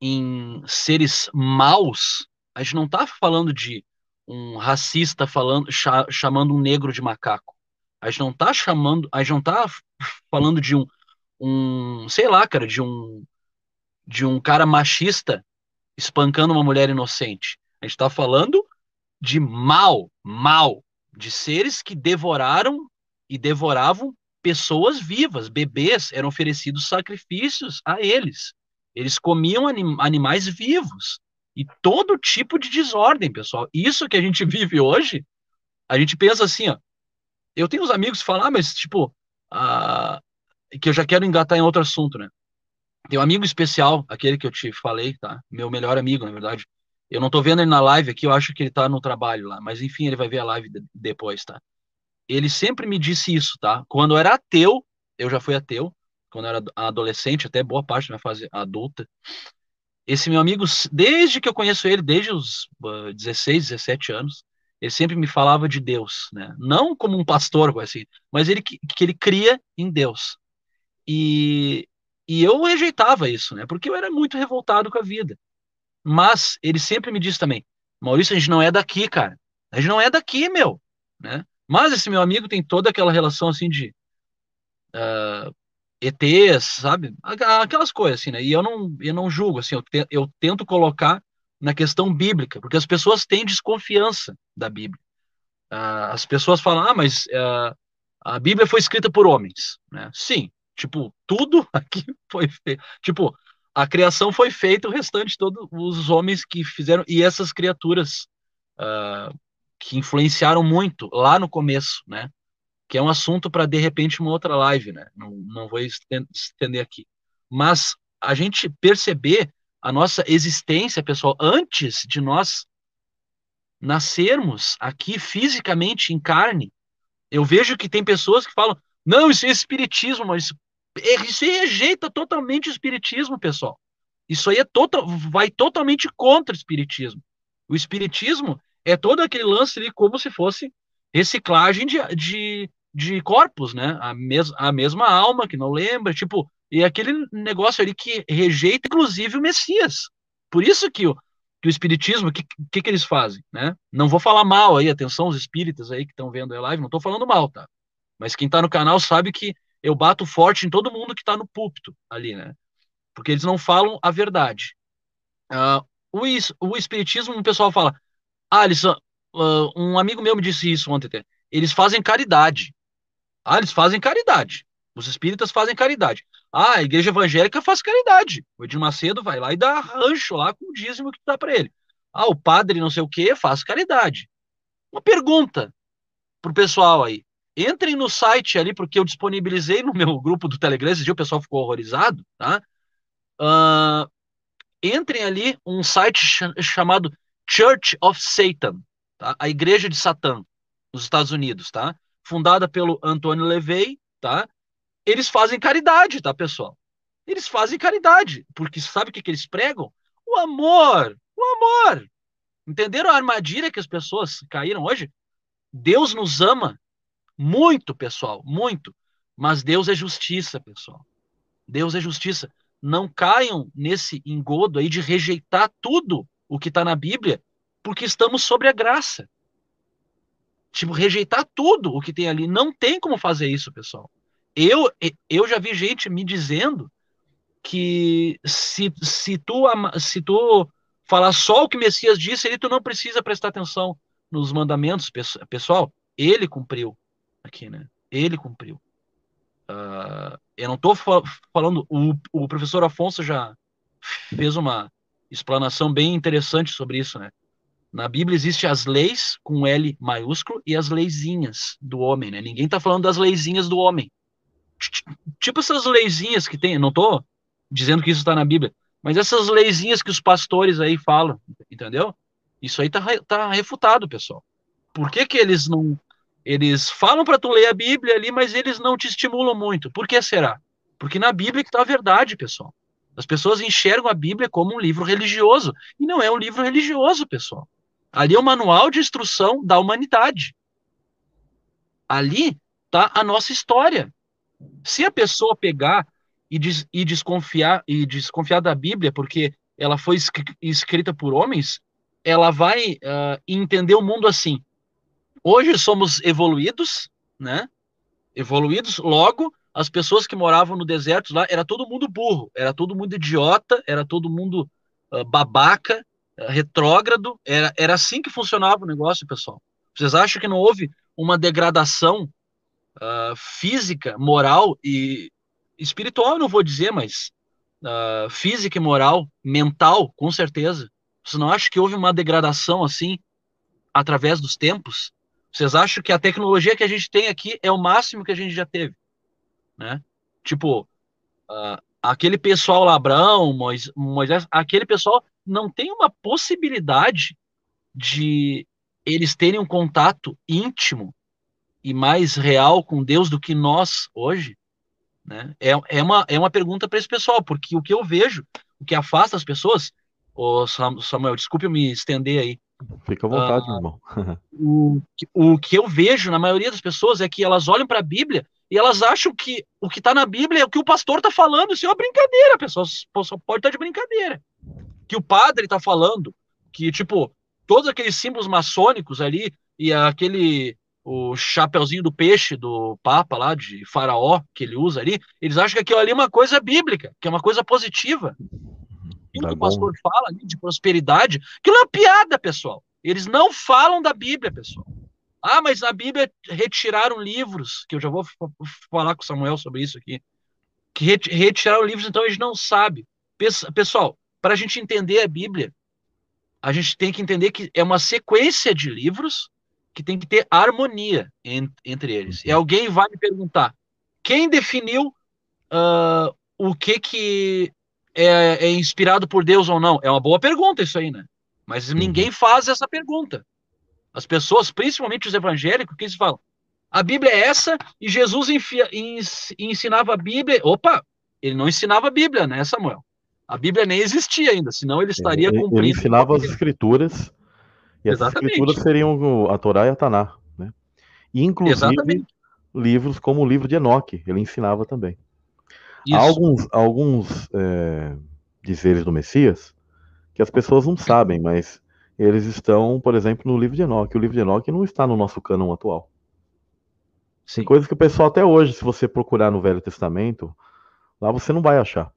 em seres maus, a gente não tá falando de um racista falando, chamando um negro de macaco. A gente não tá chamando, a gente não tá falando de um, um, sei lá, cara, de um de um cara machista espancando uma mulher inocente. A gente tá falando de mal, mal, de seres que devoraram e devoravam pessoas vivas, bebês, eram oferecidos sacrifícios a eles. Eles comiam anim animais vivos e todo tipo de desordem, pessoal. Isso que a gente vive hoje, a gente pensa assim, ó, eu tenho uns amigos que falam, ah, mas tipo, ah, que eu já quero engatar em outro assunto, né? Tem um amigo especial, aquele que eu te falei, tá? Meu melhor amigo, na verdade. Eu não tô vendo ele na live aqui, eu acho que ele tá no trabalho lá, mas enfim, ele vai ver a live de, depois, tá? Ele sempre me disse isso, tá? Quando eu era ateu, eu já fui ateu, quando eu era adolescente, até boa parte da minha fase adulta. Esse meu amigo, desde que eu conheço ele, desde os uh, 16, 17 anos, ele sempre me falava de Deus, né? Não como um pastor, assim, mas ele que, que ele cria em Deus. E, e eu rejeitava isso, né? Porque eu era muito revoltado com a vida. Mas ele sempre me disse também, Maurício, a gente não é daqui, cara. A gente não é daqui, meu, né? Mas esse meu amigo tem toda aquela relação assim de uh, ETs, sabe? Aquelas coisas assim, né? E eu não, eu não julgo, assim, eu, te, eu tento colocar na questão bíblica, porque as pessoas têm desconfiança da Bíblia. Uh, as pessoas falam, ah, mas uh, a Bíblia foi escrita por homens, né? Sim, tipo, tudo aqui foi feito. Tipo, a criação foi feita, o restante, todos os homens que fizeram, e essas criaturas uh, que influenciaram muito lá no começo, né? Que é um assunto para, de repente, uma outra live, né? Não, não vou estender aqui. Mas a gente perceber a nossa existência, pessoal, antes de nós nascermos aqui fisicamente em carne, eu vejo que tem pessoas que falam: não, isso é espiritismo, mas isso rejeita totalmente o espiritismo, pessoal. Isso aí é total, vai totalmente contra o espiritismo. O espiritismo é todo aquele lance ali como se fosse reciclagem de, de, de corpos, né? A, mes, a mesma alma que não lembra, tipo, e aquele negócio ali que rejeita, inclusive, o Messias. Por isso que o, que o Espiritismo, o que, que, que eles fazem, né? Não vou falar mal aí, atenção os espíritas aí que estão vendo a live, não estou falando mal, tá? Mas quem está no canal sabe que eu bato forte em todo mundo que está no púlpito ali, né? Porque eles não falam a verdade. Uh, o, o Espiritismo, o pessoal fala, ah, uh, um amigo meu me disse isso ontem até, eles fazem caridade. Ah, eles fazem caridade. Os espíritas fazem caridade. Ah, a igreja evangélica faz caridade. O Edir Macedo vai lá e dá rancho lá com o dízimo que dá para ele. Ah, o padre não sei o que faz caridade. Uma pergunta pro pessoal aí. Entrem no site ali, porque eu disponibilizei no meu grupo do Telegram, esse dia o pessoal ficou horrorizado, tá? Uh, entrem ali um site ch chamado Church of Satan, tá? A Igreja de Satã, nos Estados Unidos, tá? Fundada pelo Antônio Levey, tá? eles fazem caridade, tá, pessoal? Eles fazem caridade, porque sabe o que, que eles pregam? O amor, o amor. Entenderam a armadilha que as pessoas caíram hoje? Deus nos ama muito, pessoal, muito. Mas Deus é justiça, pessoal. Deus é justiça. Não caiam nesse engodo aí de rejeitar tudo o que está na Bíblia, porque estamos sobre a graça. Tipo, rejeitar tudo o que tem ali. Não tem como fazer isso, pessoal. Eu, eu já vi gente me dizendo que se, se, tu, se tu falar só o que Messias disse, ele tu não precisa prestar atenção nos mandamentos, pessoal. Ele cumpriu aqui, né? Ele cumpriu. Uh, eu não estou falando. O, o professor Afonso já fez uma explanação bem interessante sobre isso, né? Na Bíblia existe as leis com L maiúsculo e as leizinhas do homem, né? Ninguém está falando das leizinhas do homem tipo essas leizinhas que tem, não tô dizendo que isso está na Bíblia, mas essas leizinhas que os pastores aí falam, entendeu? Isso aí tá, tá refutado, pessoal. Por que que eles não eles falam para tu ler a Bíblia ali, mas eles não te estimulam muito? Por que será? Porque na Bíblia que está a verdade, pessoal. As pessoas enxergam a Bíblia como um livro religioso, e não é um livro religioso, pessoal. Ali é o manual de instrução da humanidade. Ali está a nossa história. Se a pessoa pegar e, des, e desconfiar e desconfiar da Bíblia porque ela foi escrita por homens, ela vai uh, entender o mundo assim. Hoje somos evoluídos, né? Evoluídos, logo as pessoas que moravam no deserto lá era todo mundo burro, era todo mundo idiota, era todo mundo uh, babaca, retrógrado, era, era assim que funcionava o negócio, pessoal. Vocês acham que não houve uma degradação uh, física, moral e espiritual, não vou dizer, mas uh, física e moral, mental, com certeza. Você não acha que houve uma degradação assim através dos tempos? Vocês acham que a tecnologia que a gente tem aqui é o máximo que a gente já teve, né? Tipo, uh, aquele pessoal Labrão, Moisés, aquele pessoal não tem uma possibilidade de eles terem um contato íntimo e mais real com Deus do que nós hoje? Né? É, é, uma, é uma pergunta para esse pessoal, porque o que eu vejo, o que afasta as pessoas, oh Samuel, desculpe eu me estender aí, Fica à vontade, uh, irmão. o, o que eu vejo na maioria das pessoas é que elas olham para a Bíblia e elas acham que o que está na Bíblia é o que o pastor está falando. Isso é uma brincadeira, a pessoa só pode estar tá de brincadeira. Que o padre está falando, que, tipo, todos aqueles símbolos maçônicos ali e aquele o chapeuzinho do peixe do Papa lá, de faraó, que ele usa ali, eles acham que aquilo ali é uma coisa bíblica, que é uma coisa positiva. Aquilo que o pastor fala ali de prosperidade, aquilo é uma piada, pessoal. Eles não falam da Bíblia, pessoal. Ah, mas na Bíblia retiraram livros, que eu já vou falar com o Samuel sobre isso aqui, que retiraram livros, então eles não sabem. Pessoal, para a gente entender a Bíblia, a gente tem que entender que é uma sequência de livros que tem que ter harmonia entre eles. E uhum. alguém vai me perguntar: quem definiu uh, o que, que é, é, inspirado por Deus ou não? É uma boa pergunta isso aí, né? Mas uhum. ninguém faz essa pergunta. As pessoas, principalmente os evangélicos, que eles falam: a Bíblia é essa e Jesus ensinava a Bíblia. Opa, ele não ensinava a Bíblia, né, Samuel? A Bíblia nem existia ainda, senão ele estaria ele, cumprindo. Ele ensinava as escrituras, e Exatamente. as escrituras seriam a Torá e a Taná, né? E, inclusive, Exatamente. livros como o livro de Enoque, ele ensinava também. Isso. Há alguns, alguns é, dizeres do Messias que as pessoas não sabem, mas eles estão, por exemplo, no livro de Enoque. O livro de Enoque não está no nosso cânon atual. Sim. Tem coisas que o pessoal até hoje, se você procurar no Velho Testamento, lá você não vai achar.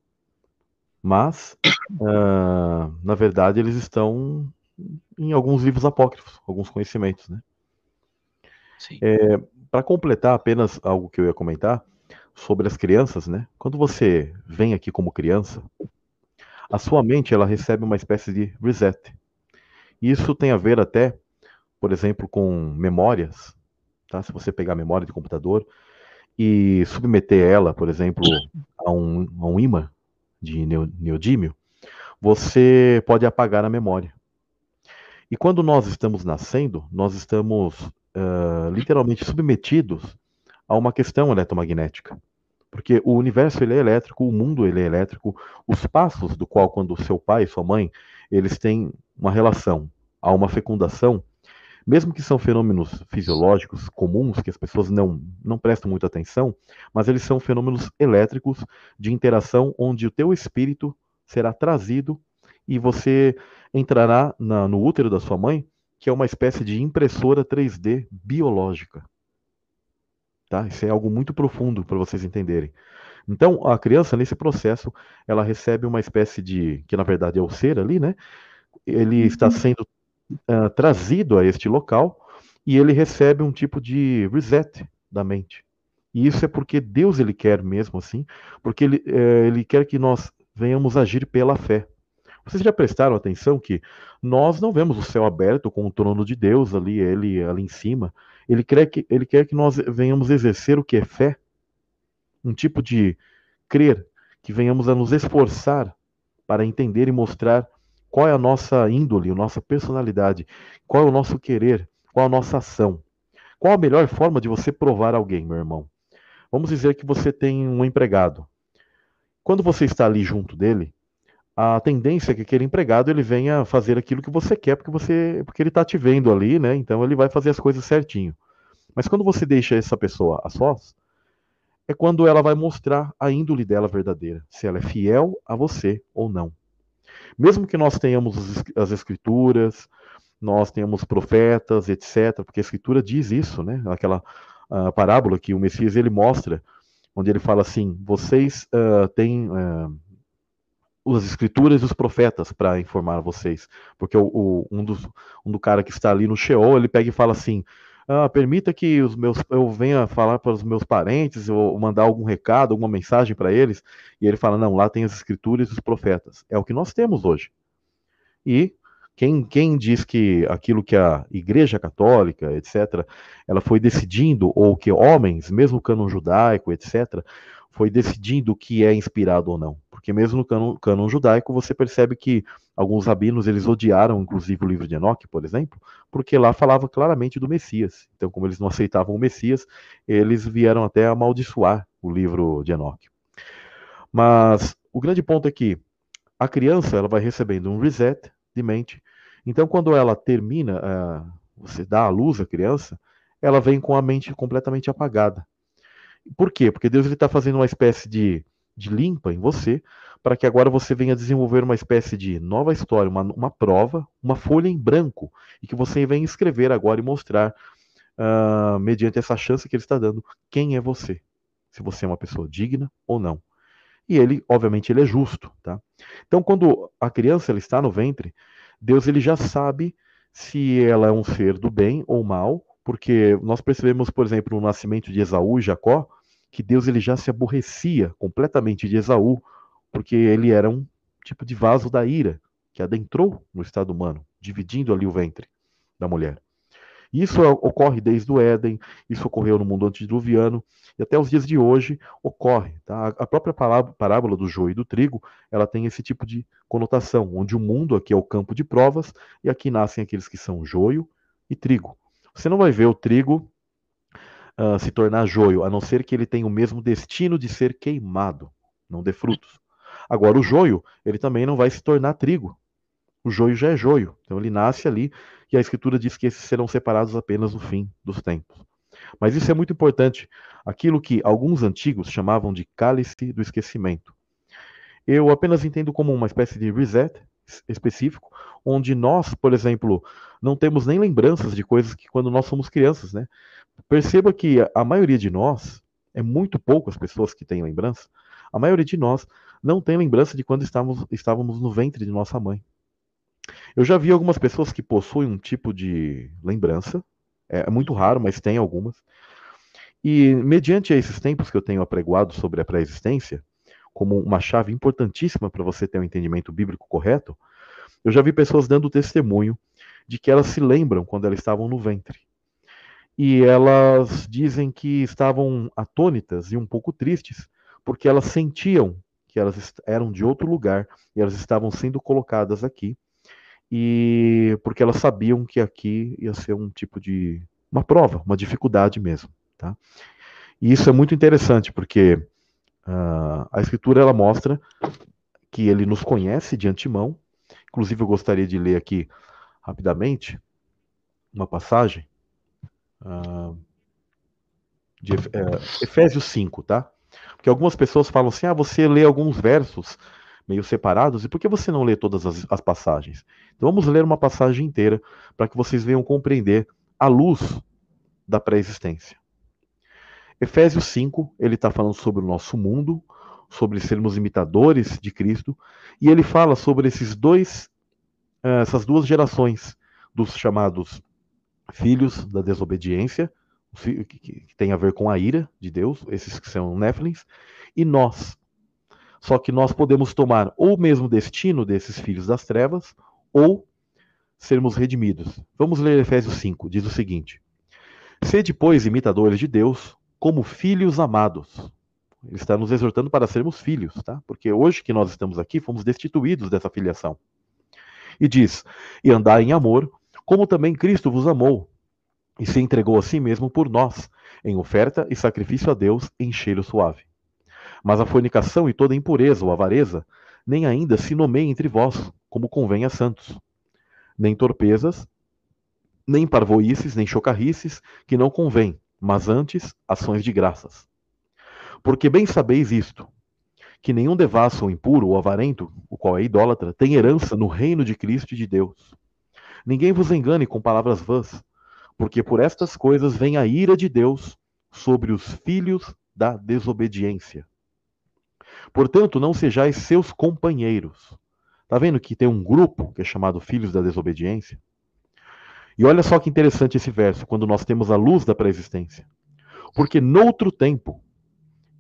Mas, uh, na verdade, eles estão em alguns livros apócrifos, alguns conhecimentos, né? É, Para completar apenas algo que eu ia comentar sobre as crianças, né? Quando você vem aqui como criança, a sua mente ela recebe uma espécie de reset. Isso tem a ver até, por exemplo, com memórias, tá? Se você pegar a memória de computador e submeter ela, por exemplo, a um, a um imã, de neodímio, você pode apagar a memória. E quando nós estamos nascendo, nós estamos uh, literalmente submetidos a uma questão eletromagnética. Porque o universo ele é elétrico, o mundo ele é elétrico, os passos do qual quando seu pai e sua mãe, eles têm uma relação, há uma fecundação, mesmo que são fenômenos fisiológicos comuns que as pessoas não, não prestam muita atenção, mas eles são fenômenos elétricos de interação onde o teu espírito será trazido e você entrará na, no útero da sua mãe, que é uma espécie de impressora 3D biológica. Tá? Isso é algo muito profundo para vocês entenderem. Então, a criança, nesse processo, ela recebe uma espécie de, que na verdade é o ser ali, né? Ele está uhum. sendo uh, trazido a este local e ele recebe um tipo de reset da mente. E isso é porque Deus ele quer mesmo assim, porque ele, é, ele quer que nós venhamos agir pela fé. Vocês já prestaram atenção que nós não vemos o céu aberto com o trono de Deus ali, ele ali em cima. Ele quer que, ele quer que nós venhamos exercer o que é fé, um tipo de crer, que venhamos a nos esforçar para entender e mostrar qual é a nossa índole, a nossa personalidade? Qual é o nosso querer? Qual a nossa ação? Qual a melhor forma de você provar alguém, meu irmão? Vamos dizer que você tem um empregado. Quando você está ali junto dele, a tendência é que aquele empregado ele venha fazer aquilo que você quer, porque você, porque ele está te vendo ali, né? Então ele vai fazer as coisas certinho. Mas quando você deixa essa pessoa a sós, é quando ela vai mostrar a índole dela verdadeira, se ela é fiel a você ou não. Mesmo que nós tenhamos as escrituras, nós tenhamos profetas, etc., porque a escritura diz isso, né? Aquela uh, parábola que o Messias ele mostra, onde ele fala assim: vocês uh, têm uh, as escrituras e os profetas para informar vocês, porque o, o, um, dos, um do cara que está ali no Sheol, ele pega e fala assim: ah, permita que os meus, eu venha falar para os meus parentes, ou mandar algum recado, alguma mensagem para eles. E ele fala: não, lá tem as escrituras e os profetas. É o que nós temos hoje. E quem, quem diz que aquilo que a Igreja Católica, etc., ela foi decidindo, ou que homens, mesmo o cânon judaico, etc., foi decidindo o que é inspirado ou não. Porque mesmo no cânon, judaico você percebe que alguns rabinos eles odiaram inclusive o livro de Enoque, por exemplo, porque lá falava claramente do Messias. Então, como eles não aceitavam o Messias, eles vieram até amaldiçoar o livro de Enoque. Mas o grande ponto é que a criança ela vai recebendo um reset de mente Então, quando ela termina, uh, você dá a luz à criança, ela vem com a mente completamente apagada. Por quê? Porque Deus está fazendo uma espécie de, de limpa em você, para que agora você venha desenvolver uma espécie de nova história, uma, uma prova, uma folha em branco, e que você venha escrever agora e mostrar, uh, mediante essa chance que Ele está dando, quem é você. Se você é uma pessoa digna ou não. E ele, obviamente, ele é justo, tá? Então, quando a criança ela está no ventre, Deus ele já sabe se ela é um ser do bem ou mal, porque nós percebemos, por exemplo, no nascimento de Esaú e Jacó, que Deus ele já se aborrecia completamente de Esaú, porque ele era um tipo de vaso da ira que adentrou no estado humano, dividindo ali o ventre da mulher. Isso ocorre desde o Éden, isso ocorreu no mundo antediluviano, e até os dias de hoje ocorre. Tá? A própria parábola do joio e do trigo, ela tem esse tipo de conotação, onde o mundo aqui é o campo de provas, e aqui nascem aqueles que são joio e trigo. Você não vai ver o trigo uh, se tornar joio, a não ser que ele tenha o mesmo destino de ser queimado, não dê frutos. Agora, o joio, ele também não vai se tornar trigo. O joio já é joio, então ele nasce ali, e a Escritura diz que esses serão separados apenas no fim dos tempos. Mas isso é muito importante, aquilo que alguns antigos chamavam de cálice do esquecimento. Eu apenas entendo como uma espécie de reset específico, onde nós, por exemplo, não temos nem lembranças de coisas que quando nós somos crianças, né? Perceba que a maioria de nós, é muito pouco as pessoas que têm lembrança, a maioria de nós não tem lembrança de quando estávamos, estávamos no ventre de nossa mãe. Eu já vi algumas pessoas que possuem um tipo de lembrança, é, muito raro, mas tem algumas. E mediante esses tempos que eu tenho apregoado sobre a pré-existência, como uma chave importantíssima para você ter um entendimento bíblico correto, eu já vi pessoas dando testemunho de que elas se lembram quando elas estavam no ventre. E elas dizem que estavam atônitas e um pouco tristes, porque elas sentiam que elas eram de outro lugar e elas estavam sendo colocadas aqui e porque elas sabiam que aqui ia ser um tipo de uma prova, uma dificuldade mesmo, tá? E isso é muito interessante porque uh, a escritura ela mostra que ele nos conhece de antemão. Inclusive eu gostaria de ler aqui rapidamente uma passagem uh, de uh, Efésios 5, tá? Porque algumas pessoas falam assim: ah, você lê alguns versos meio separados, e por que você não lê todas as, as passagens? Então vamos ler uma passagem inteira para que vocês venham compreender a luz da pré-existência. Efésios 5, ele está falando sobre o nosso mundo, sobre sermos imitadores de Cristo, e ele fala sobre esses dois, eh, essas duas gerações dos chamados filhos da desobediência, que tem a ver com a ira de Deus, esses que são Néfilins, e nós, só que nós podemos tomar ou o mesmo destino desses filhos das trevas, ou sermos redimidos. Vamos ler Efésios 5, diz o seguinte: Sede, pois, imitadores de Deus, como filhos amados. Ele está nos exortando para sermos filhos, tá? Porque hoje que nós estamos aqui, fomos destituídos dessa filiação. E diz: E andai em amor, como também Cristo vos amou, e se entregou a si mesmo por nós, em oferta e sacrifício a Deus em cheiro suave. Mas a fornicação e toda impureza ou avareza nem ainda se nomeiem entre vós, como convém a santos. Nem torpezas, nem parvoices, nem chocarrices, que não convém, mas antes ações de graças. Porque bem sabeis isto, que nenhum devasso ou impuro ou avarento, o qual é idólatra, tem herança no reino de Cristo e de Deus. Ninguém vos engane com palavras vãs, porque por estas coisas vem a ira de Deus sobre os filhos da desobediência. Portanto, não sejais seus companheiros. Tá vendo que tem um grupo que é chamado Filhos da Desobediência? E olha só que interessante esse verso, quando nós temos a luz da pré-existência. Porque noutro tempo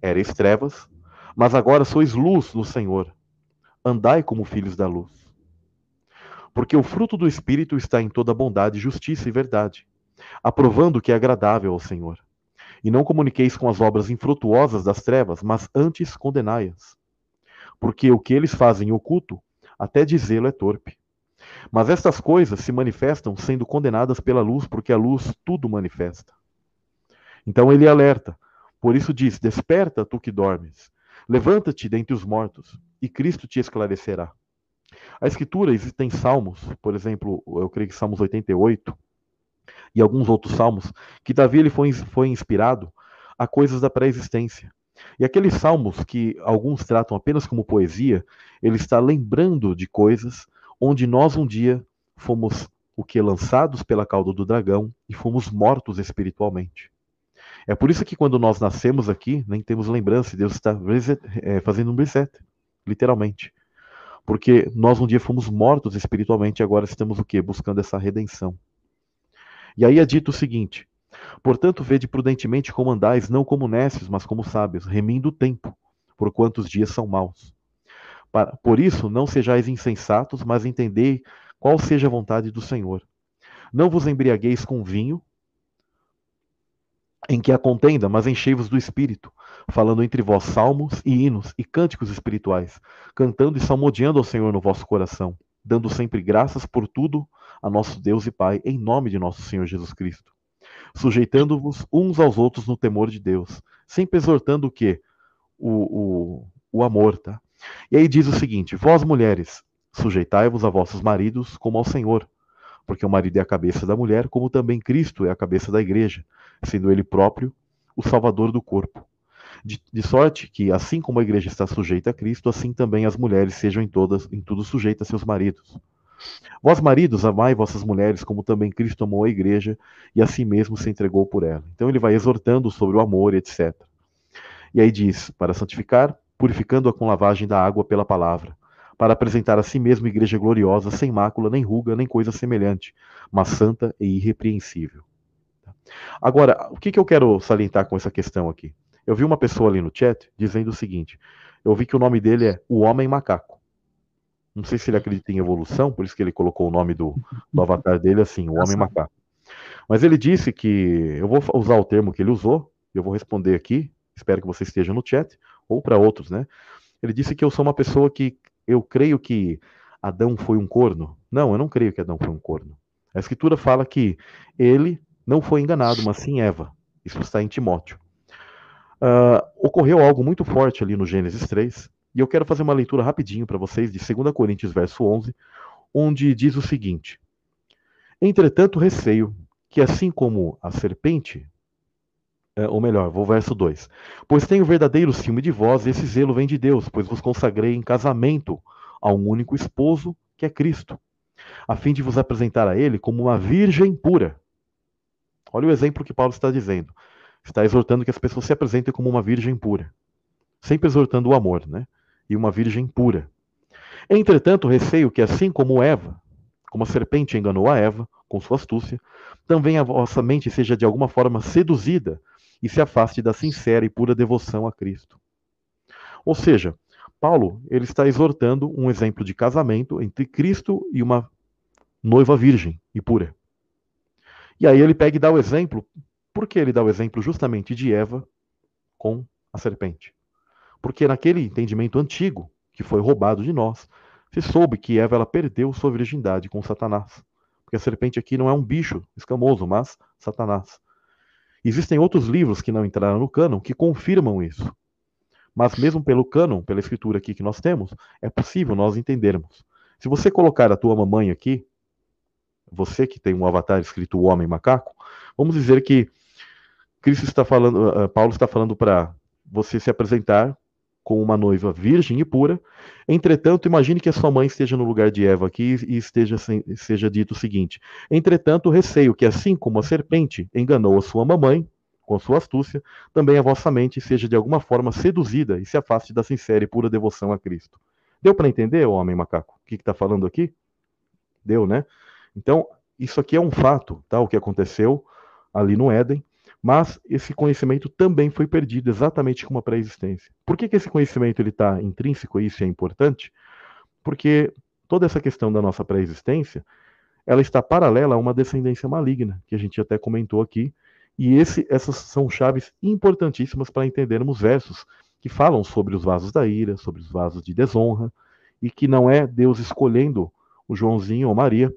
erais trevas, mas agora sois luz no Senhor. Andai como filhos da luz. Porque o fruto do Espírito está em toda bondade, justiça e verdade, aprovando o que é agradável ao Senhor. E não comuniqueis com as obras infrutuosas das trevas, mas antes condenai-as. Porque o que eles fazem oculto, até dizê-lo é torpe. Mas estas coisas se manifestam sendo condenadas pela luz, porque a luz tudo manifesta. Então ele alerta. Por isso diz: Desperta, tu que dormes. Levanta-te dentre os mortos, e Cristo te esclarecerá. A escritura existem salmos, por exemplo, eu creio que Salmos 88 e alguns outros salmos, que Davi ele foi, foi inspirado a coisas da pré-existência. E aqueles salmos que alguns tratam apenas como poesia, ele está lembrando de coisas onde nós um dia fomos o que lançados pela cauda do dragão e fomos mortos espiritualmente. É por isso que quando nós nascemos aqui, nem temos lembrança, Deus está é, fazendo um reset, literalmente. Porque nós um dia fomos mortos espiritualmente e agora estamos o quê? Buscando essa redenção. E aí é dito o seguinte: Portanto, vede prudentemente como andais, não como necios, mas como sábios, remindo o tempo, por quantos dias são maus. Por isso, não sejais insensatos, mas entendei qual seja a vontade do Senhor. Não vos embriagueis com vinho, em que há contenda, mas enchei-vos do Espírito, falando entre vós salmos e hinos e cânticos espirituais, cantando e salmodiando ao Senhor no vosso coração, dando sempre graças por tudo a nosso Deus e Pai, em nome de nosso Senhor Jesus Cristo sujeitando-vos uns aos outros no temor de Deus, sempre exortando o quê? O, o, o amor, tá? E aí diz o seguinte: Vós, mulheres, sujeitai-vos a vossos maridos como ao Senhor, porque o marido é a cabeça da mulher, como também Cristo é a cabeça da igreja, sendo ele próprio o salvador do corpo. De, de, sorte que, assim como a igreja está sujeita a Cristo, assim também as mulheres sejam em, todas, em tudo sujeitas a seus maridos Vós, maridos, amai vossas mulheres, como também Cristo amou a igreja e a si mesmo se entregou por ela. Então ele vai exortando sobre o amor, etc. E aí diz: para santificar, purificando-a com lavagem da água pela palavra, para apresentar a si mesmo igreja gloriosa, sem mácula, nem ruga, nem coisa semelhante, mas santa e irrepreensível. Agora, o que, que eu quero salientar com essa questão aqui? Eu vi uma pessoa ali no chat dizendo o seguinte: eu vi que o nome dele é o Homem Macaco. Não sei se ele acredita em evolução, por isso que ele colocou o nome do, do avatar dele assim, o Homem Macaco. Mas ele disse que, eu vou usar o termo que ele usou, eu vou responder aqui, espero que você esteja no chat, ou para outros, né? Ele disse que eu sou uma pessoa que eu creio que Adão foi um corno. Não, eu não creio que Adão foi um corno. A escritura fala que ele não foi enganado, mas sim Eva. Isso está em Timóteo. Uh, ocorreu algo muito forte ali no Gênesis 3, e eu quero fazer uma leitura rapidinho para vocês de 2 Coríntios, verso 11, onde diz o seguinte: Entretanto, receio que, assim como a serpente, ou melhor, vou verso 2: Pois tenho verdadeiro ciúme de vós, e esse zelo vem de Deus, pois vos consagrei em casamento a um único esposo, que é Cristo, a fim de vos apresentar a Ele como uma virgem pura. Olha o exemplo que Paulo está dizendo. Está exortando que as pessoas se apresentem como uma virgem pura, sempre exortando o amor, né? e uma virgem pura. Entretanto, receio que, assim como Eva, como a serpente enganou a Eva com sua astúcia, também a vossa mente seja de alguma forma seduzida e se afaste da sincera e pura devoção a Cristo. Ou seja, Paulo ele está exortando um exemplo de casamento entre Cristo e uma noiva virgem e pura. E aí ele pega e dá o exemplo, por que ele dá o exemplo justamente de Eva com a serpente? Porque naquele entendimento antigo, que foi roubado de nós, se soube que Eva ela perdeu sua virgindade com Satanás. Porque a serpente aqui não é um bicho escamoso, mas Satanás. Existem outros livros que não entraram no cânon que confirmam isso. Mas mesmo pelo cânon, pela escritura aqui que nós temos, é possível nós entendermos. Se você colocar a tua mamãe aqui, você que tem um avatar escrito homem macaco, vamos dizer que Cristo está falando, uh, Paulo está falando para você se apresentar com uma noiva virgem e pura. Entretanto, imagine que a sua mãe esteja no lugar de Eva aqui e esteja seja dito o seguinte: Entretanto, receio que assim como a serpente enganou a sua mamãe com sua astúcia, também a vossa mente seja de alguma forma seduzida e se afaste da sincera e pura devoção a Cristo. Deu para entender, homem macaco? O que está falando aqui? Deu, né? Então, isso aqui é um fato, tá? O que aconteceu ali no Éden. Mas esse conhecimento também foi perdido exatamente como a pré-existência. Por que, que esse conhecimento está intrínseco e isso é importante? Porque toda essa questão da nossa pré-existência, ela está paralela a uma descendência maligna, que a gente até comentou aqui, e esse, essas são chaves importantíssimas para entendermos versos que falam sobre os vasos da ira, sobre os vasos de desonra, e que não é Deus escolhendo o Joãozinho ou Maria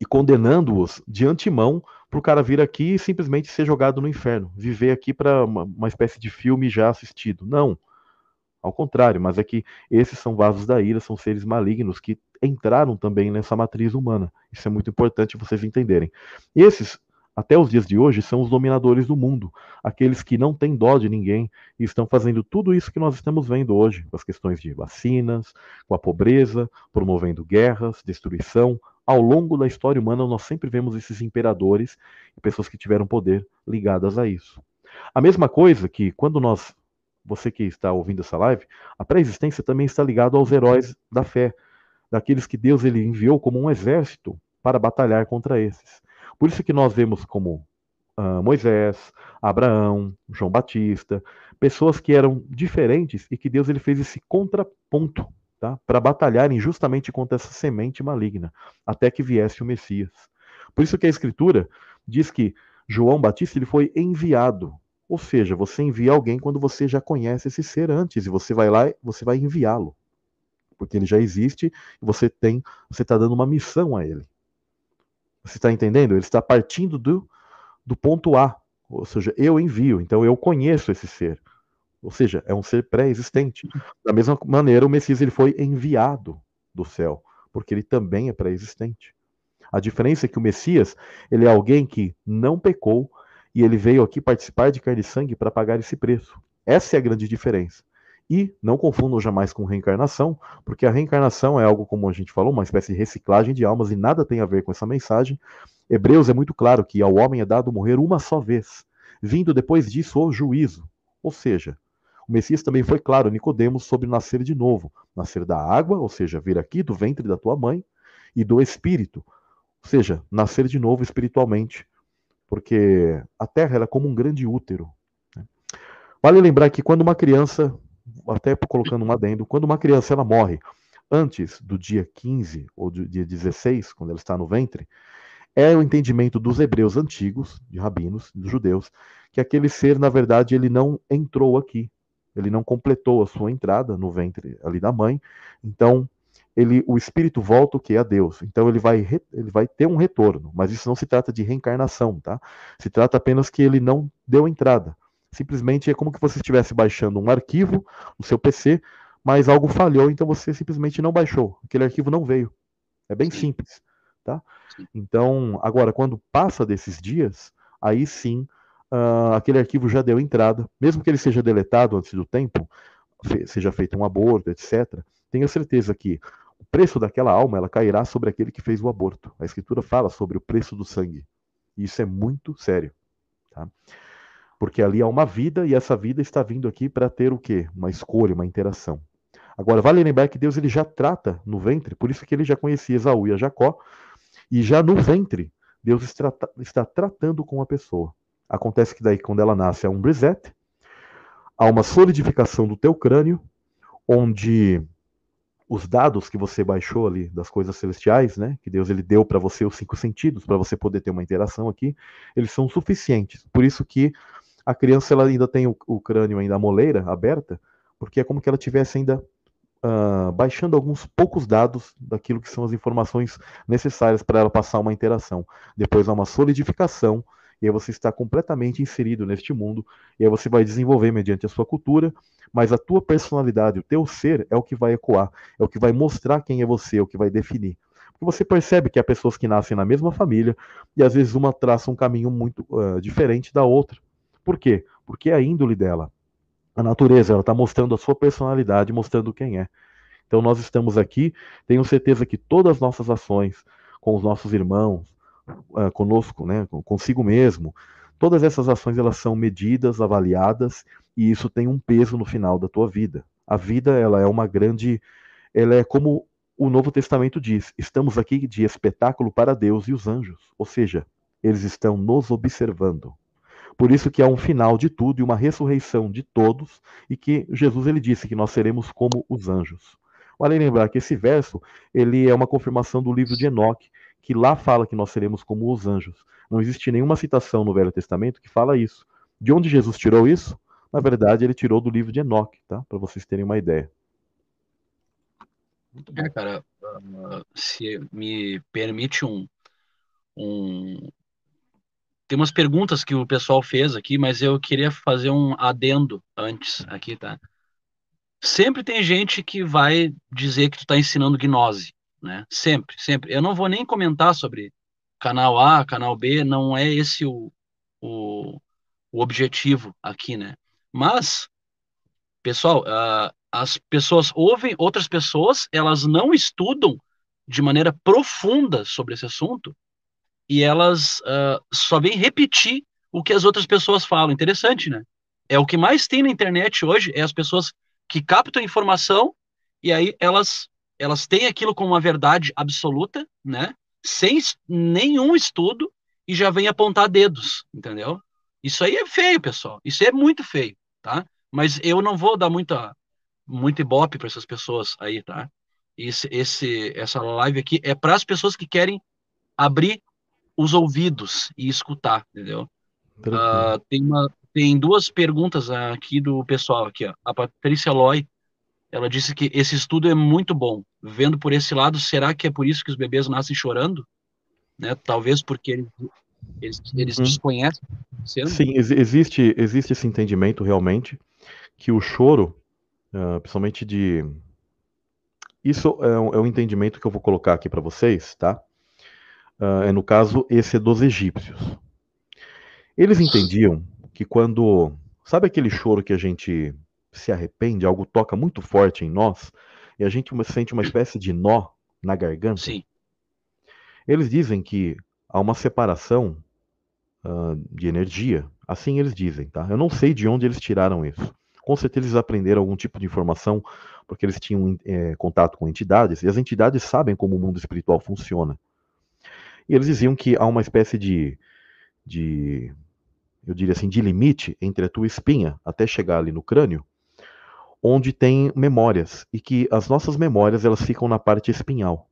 e condenando-os de antemão para o cara vir aqui e simplesmente ser jogado no inferno, viver aqui para uma, uma, espécie de filme já assistido. Não. Ao contrário, mas é que esses são vasos da ira, são seres malignos que entraram também nessa matriz humana. Isso é muito importante vocês entenderem. Esses, até os dias de hoje, são os dominadores do mundo, aqueles que não têm dó de ninguém e estão fazendo tudo isso que nós estamos vendo hoje, com as questões de vacinas, com a pobreza, promovendo guerras, destruição. Ao longo da história humana, nós sempre vemos esses imperadores e pessoas que tiveram poder ligadas a isso. A mesma coisa que quando nós, você que está ouvindo essa live, a pré-existência também está ligada aos heróis da fé, daqueles que Deus ele enviou como um exército para batalhar contra esses. Por isso que nós vemos como uh, Moisés, Abraão, João Batista, pessoas que eram diferentes e que Deus ele fez esse contraponto tá? para batalharem justamente contra essa semente maligna, até que viesse o Messias. Por isso que a Escritura diz que João Batista ele foi enviado ou seja, você envia alguém quando você já conhece esse ser antes e você vai lá você vai enviá-lo. Porque ele já existe e você tem, você está dando uma missão a ele. Você está entendendo? Ele está partindo do, do ponto A. Ou seja, eu envio, então eu conheço esse ser. Ou seja, é um ser pré-existente. Da mesma maneira, o Messias ele foi enviado do céu, porque ele também é pré-existente. A diferença é que o Messias, ele é alguém que não pecou, e ele veio aqui participar de carne e sangue para pagar esse preço. Essa é a grande diferença. E não confundam jamais com reencarnação, porque a reencarnação é algo, como a gente falou, uma espécie de reciclagem de almas e nada tem a ver com essa mensagem. Hebreus é muito claro que ao homem é dado morrer uma só vez, vindo depois disso o juízo. Ou seja, o Messias também foi claro, Nicodemos, sobre nascer de novo, nascer da água, ou seja, vir aqui do ventre da tua mãe, e do espírito, ou seja, nascer de novo espiritualmente porque a Terra era como um grande útero. Né? Vale lembrar que quando uma criança, até colocando um adendo, quando uma criança ela morre antes do dia 15 ou do dia 16, quando ela está no ventre, é o entendimento dos hebreus antigos, de rabinos, dos judeus, que aquele ser, na verdade, ele não entrou aqui, ele não completou a sua entrada no ventre ali da mãe, então ele, o espírito volta o que? A Deus. Então ele vai, ele vai ter um retorno, mas isso não se trata de reencarnação, tá? Se trata apenas que ele não deu entrada. Simplesmente é como que você estivesse baixando um arquivo no seu PC, mas algo falhou, então você simplesmente não baixou. Aquele arquivo não veio. É bem simples, tá? Então, agora, quando passa desses dias, aí sim, uh, aquele arquivo já deu entrada, mesmo que ele seja deletado antes do tempo, seja feito um aborto, etc. Tenha certeza que o preço daquela alma ela cairá sobre aquele que fez o aborto. A escritura fala sobre o preço do sangue. E isso é muito sério. Tá? Porque ali há uma vida e essa vida está vindo aqui para ter o quê? Uma escolha, uma interação. Agora, vale lembrar que Deus ele já trata no ventre, por isso que ele já conhecia Esaú e a Jacó, e já no ventre, Deus está, está tratando com a pessoa. Acontece que daí, quando ela nasce, há um reset, há uma solidificação do teu crânio, onde os dados que você baixou ali das coisas celestiais, né, que Deus ele deu para você os cinco sentidos para você poder ter uma interação aqui, eles são suficientes. Por isso que a criança ela ainda tem o, o crânio ainda a moleira aberta, porque é como que ela tivesse ainda uh, baixando alguns poucos dados daquilo que são as informações necessárias para ela passar uma interação. Depois há uma solidificação e aí você está completamente inserido neste mundo, e aí você vai desenvolver mediante a sua cultura, mas a tua personalidade, o teu ser é o que vai ecoar, é o que vai mostrar quem é você, é o que vai definir. Porque você percebe que há pessoas que nascem na mesma família e às vezes uma traça um caminho muito uh, diferente da outra. Por quê? Porque é a índole dela. A natureza, ela está mostrando a sua personalidade, mostrando quem é. Então nós estamos aqui, tenho certeza que todas as nossas ações com os nossos irmãos, uh, conosco, né, consigo mesmo, todas essas ações elas são medidas, avaliadas e isso tem um peso no final da tua vida. A vida ela é uma grande, ela é como o Novo Testamento diz: estamos aqui de espetáculo para Deus e os anjos, ou seja, eles estão nos observando. Por isso que há um final de tudo e uma ressurreição de todos, e que Jesus ele disse que nós seremos como os anjos. Vale lembrar que esse verso ele é uma confirmação do livro de Enoque, que lá fala que nós seremos como os anjos. Não existe nenhuma citação no Velho Testamento que fala isso. De onde Jesus tirou isso? Na verdade, ele tirou do livro de Enoque, tá? Para vocês terem uma ideia. É, cara, uh, se me permite um, um. Tem umas perguntas que o pessoal fez aqui, mas eu queria fazer um adendo antes aqui, tá? sempre tem gente que vai dizer que tu está ensinando gnose, né? Sempre, sempre. Eu não vou nem comentar sobre canal A, canal B, não é esse o, o, o objetivo aqui, né? Mas, pessoal, uh, as pessoas ouvem outras pessoas, elas não estudam de maneira profunda sobre esse assunto e elas uh, só vêm repetir o que as outras pessoas falam. Interessante, né? É o que mais tem na internet hoje, é as pessoas que captam informação e aí elas elas têm aquilo como uma verdade absoluta, né? Sem nenhum estudo e já vem apontar dedos, entendeu? Isso aí é feio, pessoal. Isso é muito feio, tá? Mas eu não vou dar muita muito ibope para essas pessoas aí, tá? Esse, esse essa live aqui é para as pessoas que querem abrir os ouvidos e escutar, entendeu? Uh, tem uma tem duas perguntas aqui do pessoal aqui, ó. A Patrícia Loy, ela disse que esse estudo é muito bom. Vendo por esse lado, será que é por isso que os bebês nascem chorando? Né? Talvez porque eles, eles, eles uhum. desconhecem. Sim, existe, existe esse entendimento realmente que o choro, uh, principalmente de. Isso é um, é um, entendimento que eu vou colocar aqui para vocês, tá? Uh, é no caso, esse é dos egípcios. Eles entendiam que quando. Sabe aquele choro que a gente se arrepende, algo toca muito forte em nós, e a gente sente uma espécie de nó na garganta? Sim. Eles dizem que há uma separação uh, de energia, assim eles dizem, tá? Eu não sei de onde eles tiraram isso. Com certeza eles aprenderam algum tipo de informação, porque eles tinham é, contato com entidades, e as entidades sabem como o mundo espiritual funciona. E eles diziam que há uma espécie de, de eu diria assim, de limite entre a tua espinha até chegar ali no crânio, onde tem memórias e que as nossas memórias elas ficam na parte espinhal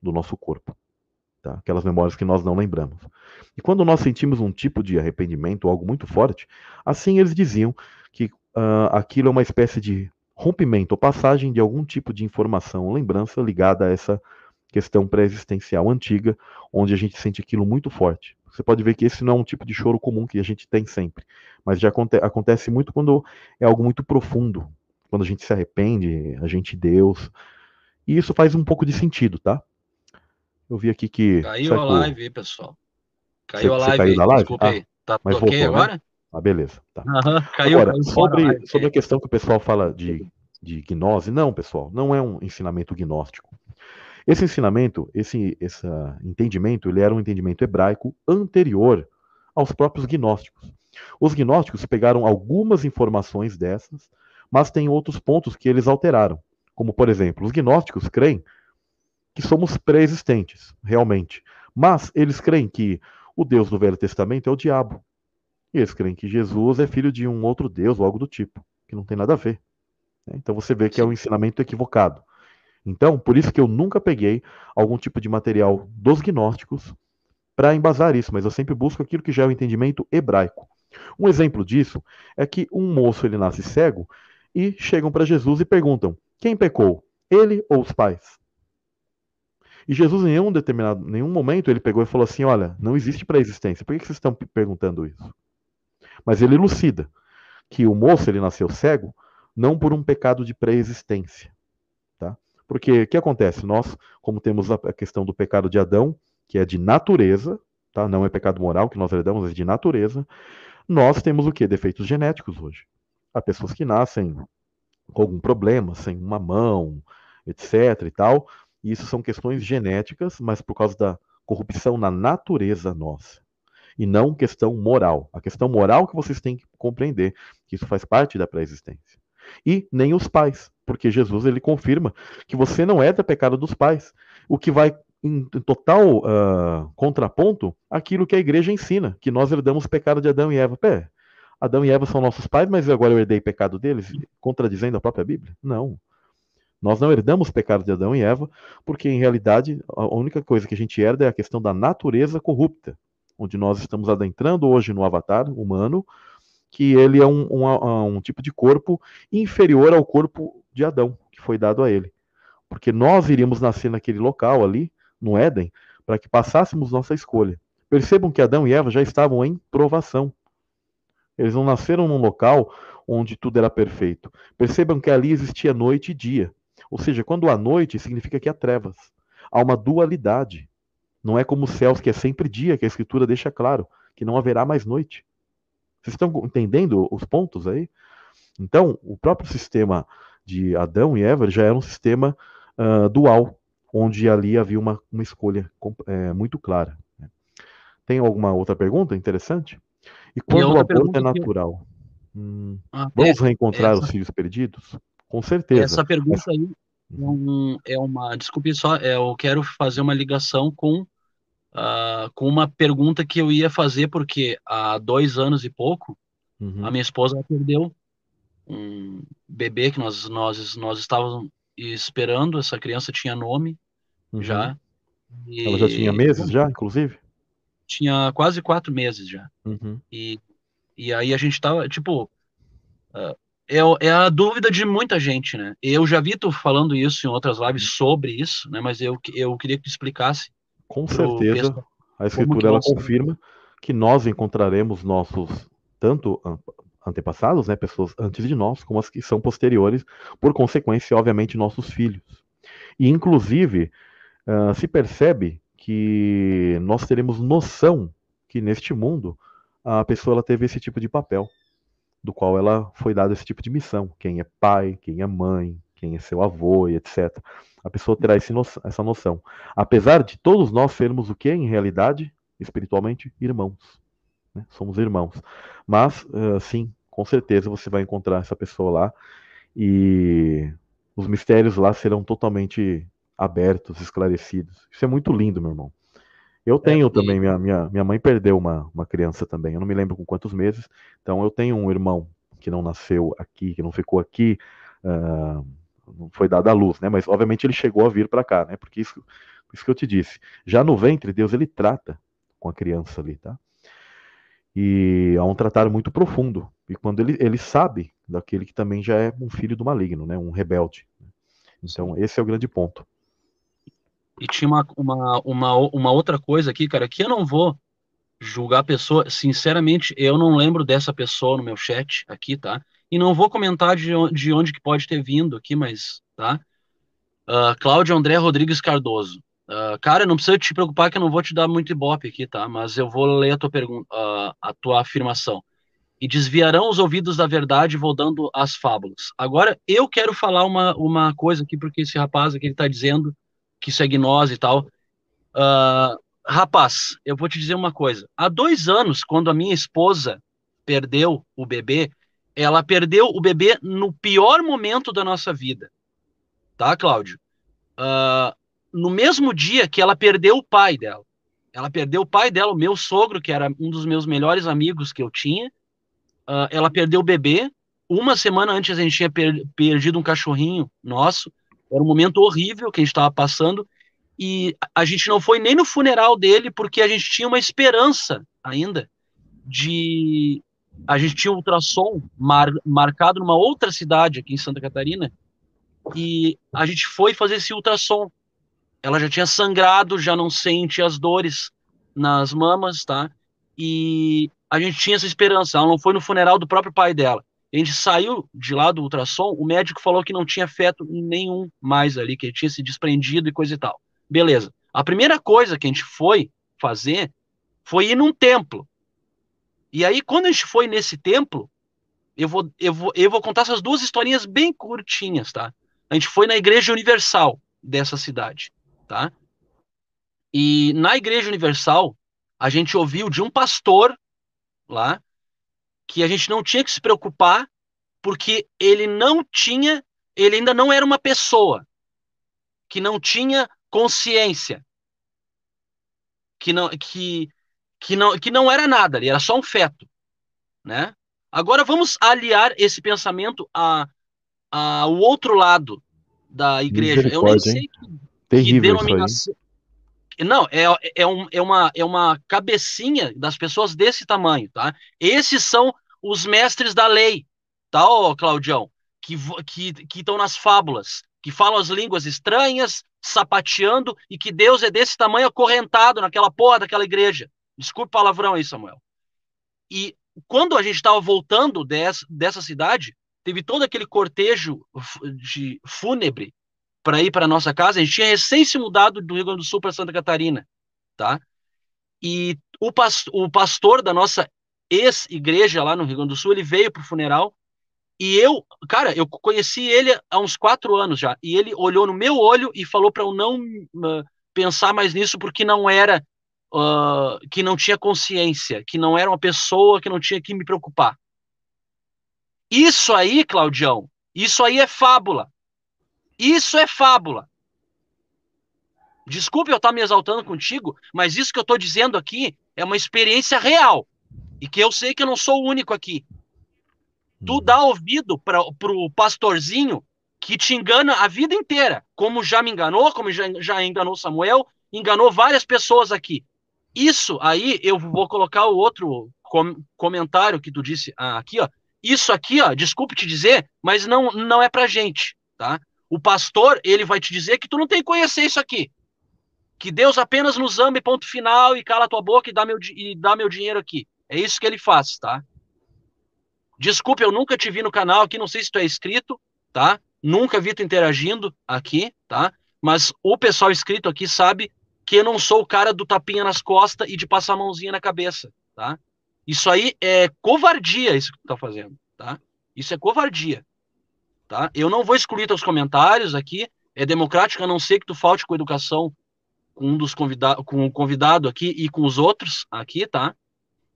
do nosso corpo, tá? Aquelas memórias que nós não lembramos. E quando nós sentimos um tipo de arrependimento, algo muito forte, assim eles diziam que uh, aquilo é uma espécie de rompimento ou passagem de algum tipo de informação ou lembrança ligada a essa questão pré-existencial antiga, onde a gente sente aquilo muito forte. Você pode ver que esse não é um tipo de choro comum que a gente tem sempre, mas já aconte acontece muito quando é algo muito profundo, quando a gente se arrepende, a gente Deus. E isso faz um pouco de sentido, tá? Eu vi aqui que. Caiu a live aí, pessoal. Caiu você, a live. Caiu da live? Desculpa ah, aí. Tá, mas voltou, né? agora? Né? Ah, beleza. Tá. Uhum, caiu, agora, sobre, sobre a questão que o pessoal fala de, de gnose, não, pessoal, não é um ensinamento gnóstico. Esse ensinamento, esse, esse entendimento, ele era um entendimento hebraico anterior aos próprios gnósticos. Os gnósticos pegaram algumas informações dessas, mas tem outros pontos que eles alteraram. Como, por exemplo, os gnósticos creem que somos pré-existentes, realmente. Mas eles creem que o Deus do Velho Testamento é o diabo. E eles creem que Jesus é filho de um outro Deus ou algo do tipo, que não tem nada a ver. Então você vê que é um ensinamento equivocado. Então, por isso que eu nunca peguei algum tipo de material dos gnósticos para embasar isso, mas eu sempre busco aquilo que já é o entendimento hebraico. Um exemplo disso é que um moço ele nasce cego e chegam para Jesus e perguntam: quem pecou, ele ou os pais? E Jesus, em nenhum determinado, nenhum momento, ele pegou e falou assim: Olha, não existe pré-existência, por que vocês estão perguntando isso? Mas ele elucida que o moço ele nasceu cego não por um pecado de pré-existência, porque o que acontece? Nós, como temos a questão do pecado de Adão, que é de natureza, tá? não é pecado moral que nós heredamos, é de natureza, nós temos o que? Defeitos genéticos hoje. Há pessoas que nascem com algum problema, sem uma mão, etc. e tal. E isso são questões genéticas, mas por causa da corrupção na natureza nossa. E não questão moral. A questão moral que vocês têm que compreender, que isso faz parte da pré-existência. E nem os pais porque Jesus ele confirma que você não é da pecado dos pais, o que vai em total uh, contraponto aquilo que a igreja ensina, que nós herdamos pecado de Adão e Eva. Pé, Adão e Eva são nossos pais, mas agora eu herdei pecado deles, contradizendo a própria Bíblia? Não. Nós não herdamos pecado de Adão e Eva, porque em realidade a única coisa que a gente herda é a questão da natureza corrupta, onde nós estamos adentrando hoje no avatar humano, que ele é um, um, um tipo de corpo inferior ao corpo de Adão, que foi dado a ele. Porque nós iríamos nascer naquele local ali, no Éden, para que passássemos nossa escolha. Percebam que Adão e Eva já estavam em provação. Eles não nasceram num local onde tudo era perfeito. Percebam que ali existia noite e dia. Ou seja, quando há noite, significa que há trevas. Há uma dualidade. Não é como os céus, que é sempre dia, que a Escritura deixa claro, que não haverá mais noite. Vocês estão entendendo os pontos aí? Então, o próprio sistema de Adão e Eva já era um sistema uh, dual, onde ali havia uma, uma escolha é, muito clara. Tem alguma outra pergunta interessante? E quando e o aborto é natural? Eu... Hum, ah, vamos é, reencontrar essa... os filhos perdidos? Com certeza. Essa pergunta aí é, um, é uma. Desculpe só, é, eu quero fazer uma ligação com, uh, com uma pergunta que eu ia fazer, porque há dois anos e pouco, uhum. a minha esposa perdeu um bebê que nós, nós, nós estávamos esperando, essa criança tinha nome uhum. já. Ela já tinha meses já, inclusive? Tinha quase quatro meses já. Uhum. E, e aí a gente tava, tipo, uh, é, é a dúvida de muita gente, né? Eu já vi tu falando isso em outras lives sobre isso, né? Mas eu, eu queria que tu explicasse. Com certeza, a escritura ela confirma que nós encontraremos nossos tanto antepassados, né, pessoas antes de nós, como as que são posteriores, por consequência, obviamente, nossos filhos. E, inclusive, uh, se percebe que nós teremos noção que neste mundo a pessoa ela teve esse tipo de papel, do qual ela foi dada esse tipo de missão. Quem é pai, quem é mãe, quem é seu avô e etc. A pessoa terá no essa noção. Apesar de todos nós sermos o que em realidade, espiritualmente, irmãos. Né? Somos irmãos. Mas, uh, sim, com certeza você vai encontrar essa pessoa lá e os mistérios lá serão totalmente abertos, esclarecidos. Isso é muito lindo, meu irmão. Eu é, tenho é, também, minha, minha, minha mãe perdeu uma, uma criança também, eu não me lembro com quantos meses, então eu tenho um irmão que não nasceu aqui, que não ficou aqui, uh, não foi dado à luz, né? Mas obviamente ele chegou a vir para cá, né? Porque isso, isso que eu te disse. Já no ventre, Deus ele trata com a criança ali, tá? E há um tratar muito profundo. E quando ele, ele sabe daquele que também já é um filho do maligno, né? Um rebelde. Então, esse é o grande ponto. E tinha uma, uma, uma, uma outra coisa aqui, cara, que eu não vou julgar a pessoa. Sinceramente, eu não lembro dessa pessoa no meu chat aqui, tá? E não vou comentar de, de onde que pode ter vindo aqui, mas, tá? Uh, Cláudio André Rodrigues Cardoso. Uh, cara, não precisa te preocupar que eu não vou te dar muito ibope aqui, tá? Mas eu vou ler a tua pergunta, uh, a tua afirmação. E desviarão os ouvidos da verdade, voltando às fábulas. Agora, eu quero falar uma, uma coisa aqui, porque esse rapaz aqui ele tá dizendo que é gnose e tal. Uh, rapaz, eu vou te dizer uma coisa. Há dois anos, quando a minha esposa perdeu o bebê, ela perdeu o bebê no pior momento da nossa vida. Tá, Cláudio? Uh, no mesmo dia que ela perdeu o pai dela. Ela perdeu o pai dela, o meu sogro, que era um dos meus melhores amigos que eu tinha. Uh, ela perdeu o bebê. Uma semana antes a gente tinha per perdido um cachorrinho nosso. Era um momento horrível que a gente estava passando e a gente não foi nem no funeral dele porque a gente tinha uma esperança ainda de a gente tinha ultrassom mar, marcado numa outra cidade aqui em Santa Catarina e a gente foi fazer esse ultrassom. Ela já tinha sangrado, já não sente as dores nas mamas, tá? E a gente tinha essa esperança. Ela não foi no funeral do próprio pai dela. A gente saiu de lá do ultrassom, o médico falou que não tinha feto nenhum mais ali, que ele tinha se desprendido e coisa e tal. Beleza. A primeira coisa que a gente foi fazer foi ir num templo. E aí, quando a gente foi nesse templo, eu vou, eu vou, eu vou contar essas duas historinhas bem curtinhas, tá? A gente foi na Igreja Universal dessa cidade, tá? E na Igreja Universal, a gente ouviu de um pastor lá que a gente não tinha que se preocupar, porque ele não tinha, ele ainda não era uma pessoa que não tinha consciência, que não, que, que não, que não era nada, ele era só um feto, né? Agora vamos aliar esse pensamento a, ao outro lado da igreja. Eu nem sei que, que denominação. Não, é, é, um, é, uma, é uma cabecinha das pessoas desse tamanho, tá? Esses são os mestres da lei, tá, ô Claudião? Que estão que, que nas fábulas, que falam as línguas estranhas, sapateando, e que Deus é desse tamanho acorrentado naquela porra daquela igreja. Desculpe o palavrão aí, Samuel. E quando a gente estava voltando dessa, dessa cidade, teve todo aquele cortejo de fúnebre para ir para nossa casa. A gente tinha recém se mudado do Rio Grande do Sul para Santa Catarina, tá? E o, o pastor da nossa ex-igreja lá no Rio Grande do Sul, ele veio para o funeral e eu, cara, eu conheci ele há uns quatro anos já. E ele olhou no meu olho e falou para eu não uh, pensar mais nisso porque não era, uh, que não tinha consciência, que não era uma pessoa que não tinha que me preocupar. Isso aí, Claudião, isso aí é fábula. Isso é fábula. Desculpe eu estar me exaltando contigo, mas isso que eu estou dizendo aqui é uma experiência real. E que eu sei que eu não sou o único aqui. Tu uhum. dá ouvido para o pastorzinho que te engana a vida inteira, como já me enganou, como já, já enganou Samuel, enganou várias pessoas aqui. Isso aí, eu vou colocar o outro com, comentário que tu disse ah, aqui, ó. Isso aqui, ó, desculpe te dizer, mas não, não é pra gente, tá? O pastor, ele vai te dizer que tu não tem que conhecer isso aqui. Que Deus apenas nos ama e ponto final, e cala tua boca e dá meu, e dá meu dinheiro aqui. É isso que ele faz, tá? Desculpe, eu nunca te vi no canal aqui, não sei se tu é inscrito, tá? Nunca vi tu interagindo aqui, tá? Mas o pessoal inscrito aqui sabe que eu não sou o cara do tapinha nas costas e de passar a mãozinha na cabeça, tá? Isso aí é covardia, isso que tu tá fazendo, tá? Isso é covardia, tá? Eu não vou excluir teus comentários aqui, é democrático, a não ser que tu falte com educação com um dos convidados, com o convidado aqui e com os outros aqui, tá?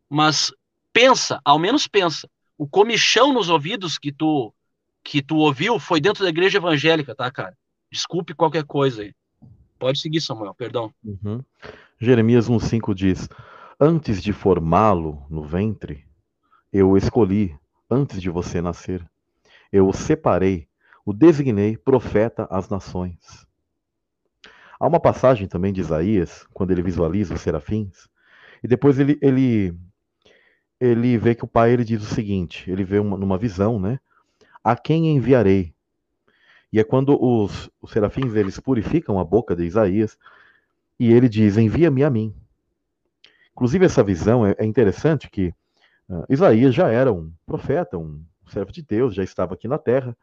Mas pensa, ao menos pensa, o comichão nos ouvidos que tu que tu ouviu foi dentro da igreja evangélica, tá, cara? Desculpe qualquer coisa aí. Pode seguir, Samuel, perdão. Uhum. Jeremias 1,5 diz: Antes de formá-lo no ventre, eu escolhi, antes de você nascer. Eu o separei, o designei profeta às nações. Há uma passagem também de Isaías, quando ele visualiza os serafins, e depois ele, ele ele vê que o pai ele diz o seguinte, ele vê uma, numa visão, né? A quem enviarei? E é quando os, os serafins eles purificam a boca de Isaías e ele diz: Envia-me a mim. Inclusive essa visão é, é interessante que uh, Isaías já era um profeta, um servo de Deus, já estava aqui na Terra,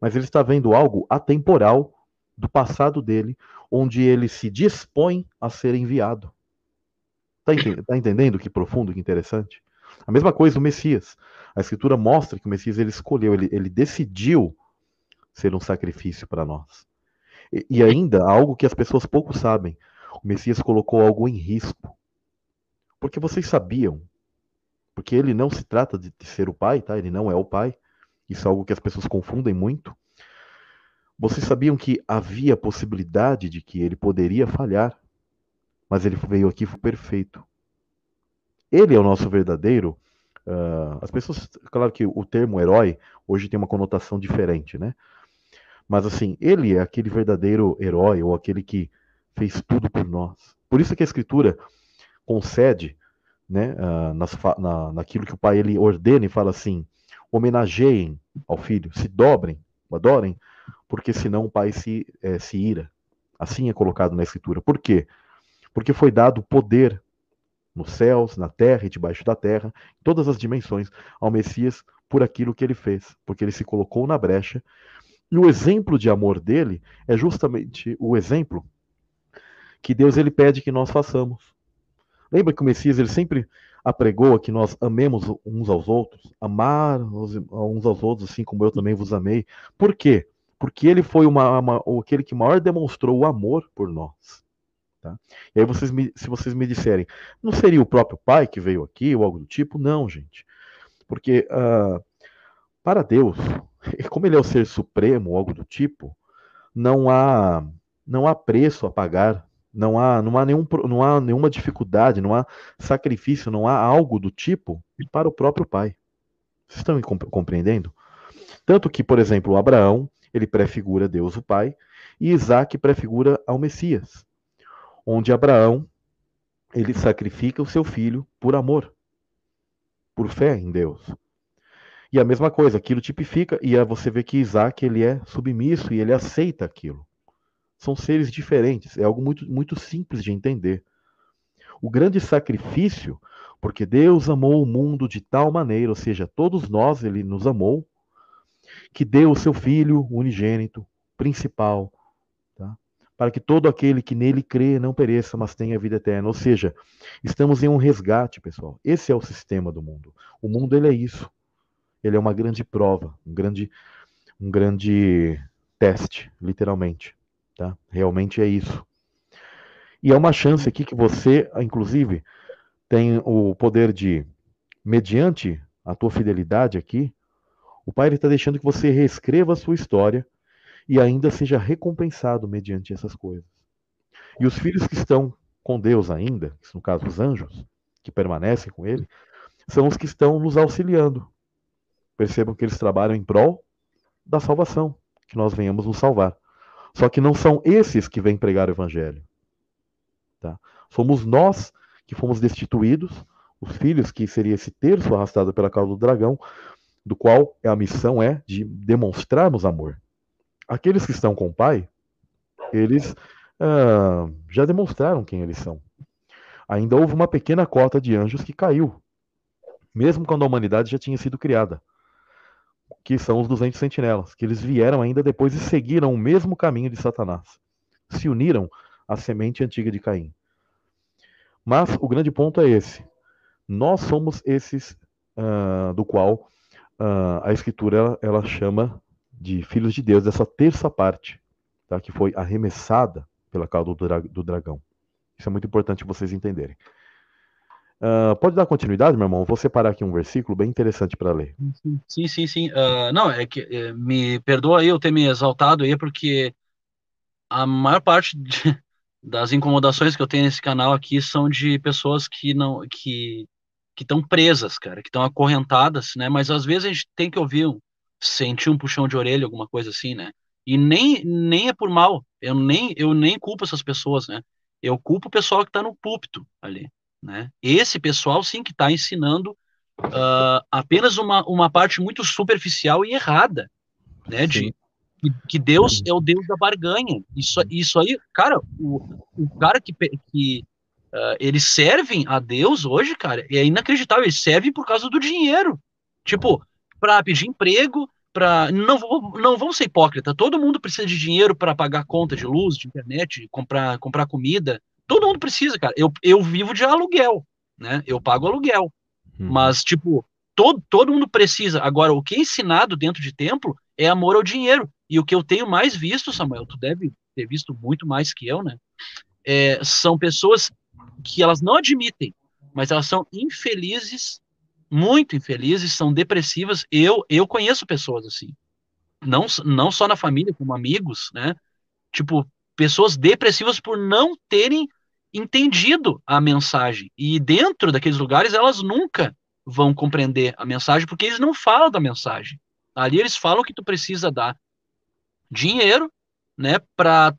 mas ele está vendo algo atemporal do passado dele, onde ele se dispõe a ser enviado. Está entendendo, tá entendendo que profundo, que interessante? A mesma coisa o Messias. A Escritura mostra que o Messias ele escolheu, ele, ele decidiu ser um sacrifício para nós. E, e ainda, algo que as pessoas pouco sabem: o Messias colocou algo em risco. Porque vocês sabiam, porque ele não se trata de, de ser o pai, tá? Ele não é o pai. Isso é algo que as pessoas confundem muito. Vocês sabiam que havia possibilidade de que ele poderia falhar, mas ele veio aqui foi perfeito. Ele é o nosso verdadeiro. Uh, as pessoas, claro que o termo herói hoje tem uma conotação diferente, né? Mas assim, ele é aquele verdadeiro herói ou aquele que fez tudo por nós. Por isso que a Escritura concede, né, uh, nas, na, naquilo que o Pai ele ordena e fala assim: homenageiem ao Filho, se dobrem, adorem, porque senão o Pai se, é, se ira. Assim é colocado na Escritura. Por quê? Porque foi dado poder nos céus, na terra e debaixo da terra, em todas as dimensões, ao Messias por aquilo que ele fez, porque ele se colocou na brecha. E o exemplo de amor dele é justamente o exemplo que Deus ele pede que nós façamos. Lembra que o Messias ele sempre apregou que nós amemos uns aos outros, amar uns aos outros assim como eu também vos amei. Por quê? Porque ele foi uma, uma, aquele que maior demonstrou o amor por nós. Tá? E aí vocês me, se vocês me disserem, não seria o próprio pai que veio aqui ou algo do tipo? Não, gente. Porque uh, para Deus, como ele é o ser supremo ou algo do tipo, não há não há preço a pagar, não há não há nenhum não há nenhuma dificuldade, não há sacrifício, não há algo do tipo para o próprio pai. Vocês estão me compreendendo? Tanto que, por exemplo, Abraão, ele prefigura Deus o Pai, e Isaac prefigura ao Messias onde Abraão ele sacrifica o seu filho por amor, por fé em Deus. E a mesma coisa, aquilo tipifica, e você vê que Isaac ele é submisso e ele aceita aquilo. São seres diferentes, é algo muito, muito simples de entender. O grande sacrifício Porque Deus amou o mundo de tal maneira, ou seja, todos nós ele nos amou, que deu o seu filho unigênito, principal, tá? para que todo aquele que nele crê não pereça, mas tenha vida eterna. Ou seja, estamos em um resgate, pessoal. Esse é o sistema do mundo. O mundo ele é isso. Ele é uma grande prova, um grande, um grande teste, literalmente. Tá? Realmente é isso. E é uma chance aqui que você, inclusive, tem o poder de, mediante a tua fidelidade aqui, o Pai está deixando que você reescreva a sua história e ainda seja recompensado mediante essas coisas. E os filhos que estão com Deus ainda, no caso os anjos, que permanecem com Ele, são os que estão nos auxiliando. Percebam que eles trabalham em prol da salvação, que nós venhamos nos salvar. Só que não são esses que vêm pregar o Evangelho. Tá? Somos nós que fomos destituídos, os filhos, que seria esse terço arrastado pela causa do dragão, do qual a missão é de demonstrarmos amor. Aqueles que estão com o Pai, eles ah, já demonstraram quem eles são. Ainda houve uma pequena cota de anjos que caiu, mesmo quando a humanidade já tinha sido criada, que são os 200 sentinelas, que eles vieram ainda depois e seguiram o mesmo caminho de Satanás. Se uniram à semente antiga de Caim. Mas o grande ponto é esse. Nós somos esses uh, do qual uh, a Escritura ela, ela, chama de filhos de Deus, dessa terça parte, tá? que foi arremessada pela cauda do, dra do dragão. Isso é muito importante vocês entenderem. Uh, pode dar continuidade, meu irmão? Vou separar aqui um versículo bem interessante para ler. Sim, sim, sim. Uh, não, é que é, me perdoa aí eu ter me exaltado aí, porque a maior parte de, das incomodações que eu tenho nesse canal aqui são de pessoas que não que que estão presas, cara, que estão acorrentadas, né? Mas às vezes a gente tem que ouvir, um, sentir um puxão de orelha, alguma coisa assim, né? E nem nem é por mal. Eu nem eu nem culpo essas pessoas, né? Eu culpo o pessoal que está no púlpito ali, né? Esse pessoal sim que está ensinando uh, apenas uma, uma parte muito superficial e errada, né? De, que, Deus é o Deus da barganha. Isso, isso aí, cara, o, o cara que, que uh, eles servem a Deus hoje, cara, é inacreditável. Eles servem por causa do dinheiro. Tipo, para pedir emprego, para não não vão ser hipócrita. Todo mundo precisa de dinheiro para pagar conta de luz, de internet, comprar comprar comida. Todo mundo precisa, cara. Eu, eu vivo de aluguel, né? Eu pago aluguel. Hum. Mas tipo, todo, todo mundo precisa. Agora, o que é ensinado dentro de templo é amor ao dinheiro. E o que eu tenho mais visto, Samuel, tu deve ter visto muito mais que eu, né? É, são pessoas que elas não admitem, mas elas são infelizes, muito infelizes, são depressivas. Eu eu conheço pessoas assim, não não só na família, como amigos, né? Tipo pessoas depressivas por não terem entendido a mensagem. E dentro daqueles lugares elas nunca vão compreender a mensagem porque eles não falam da mensagem. Ali eles falam que tu precisa dar dinheiro, né, para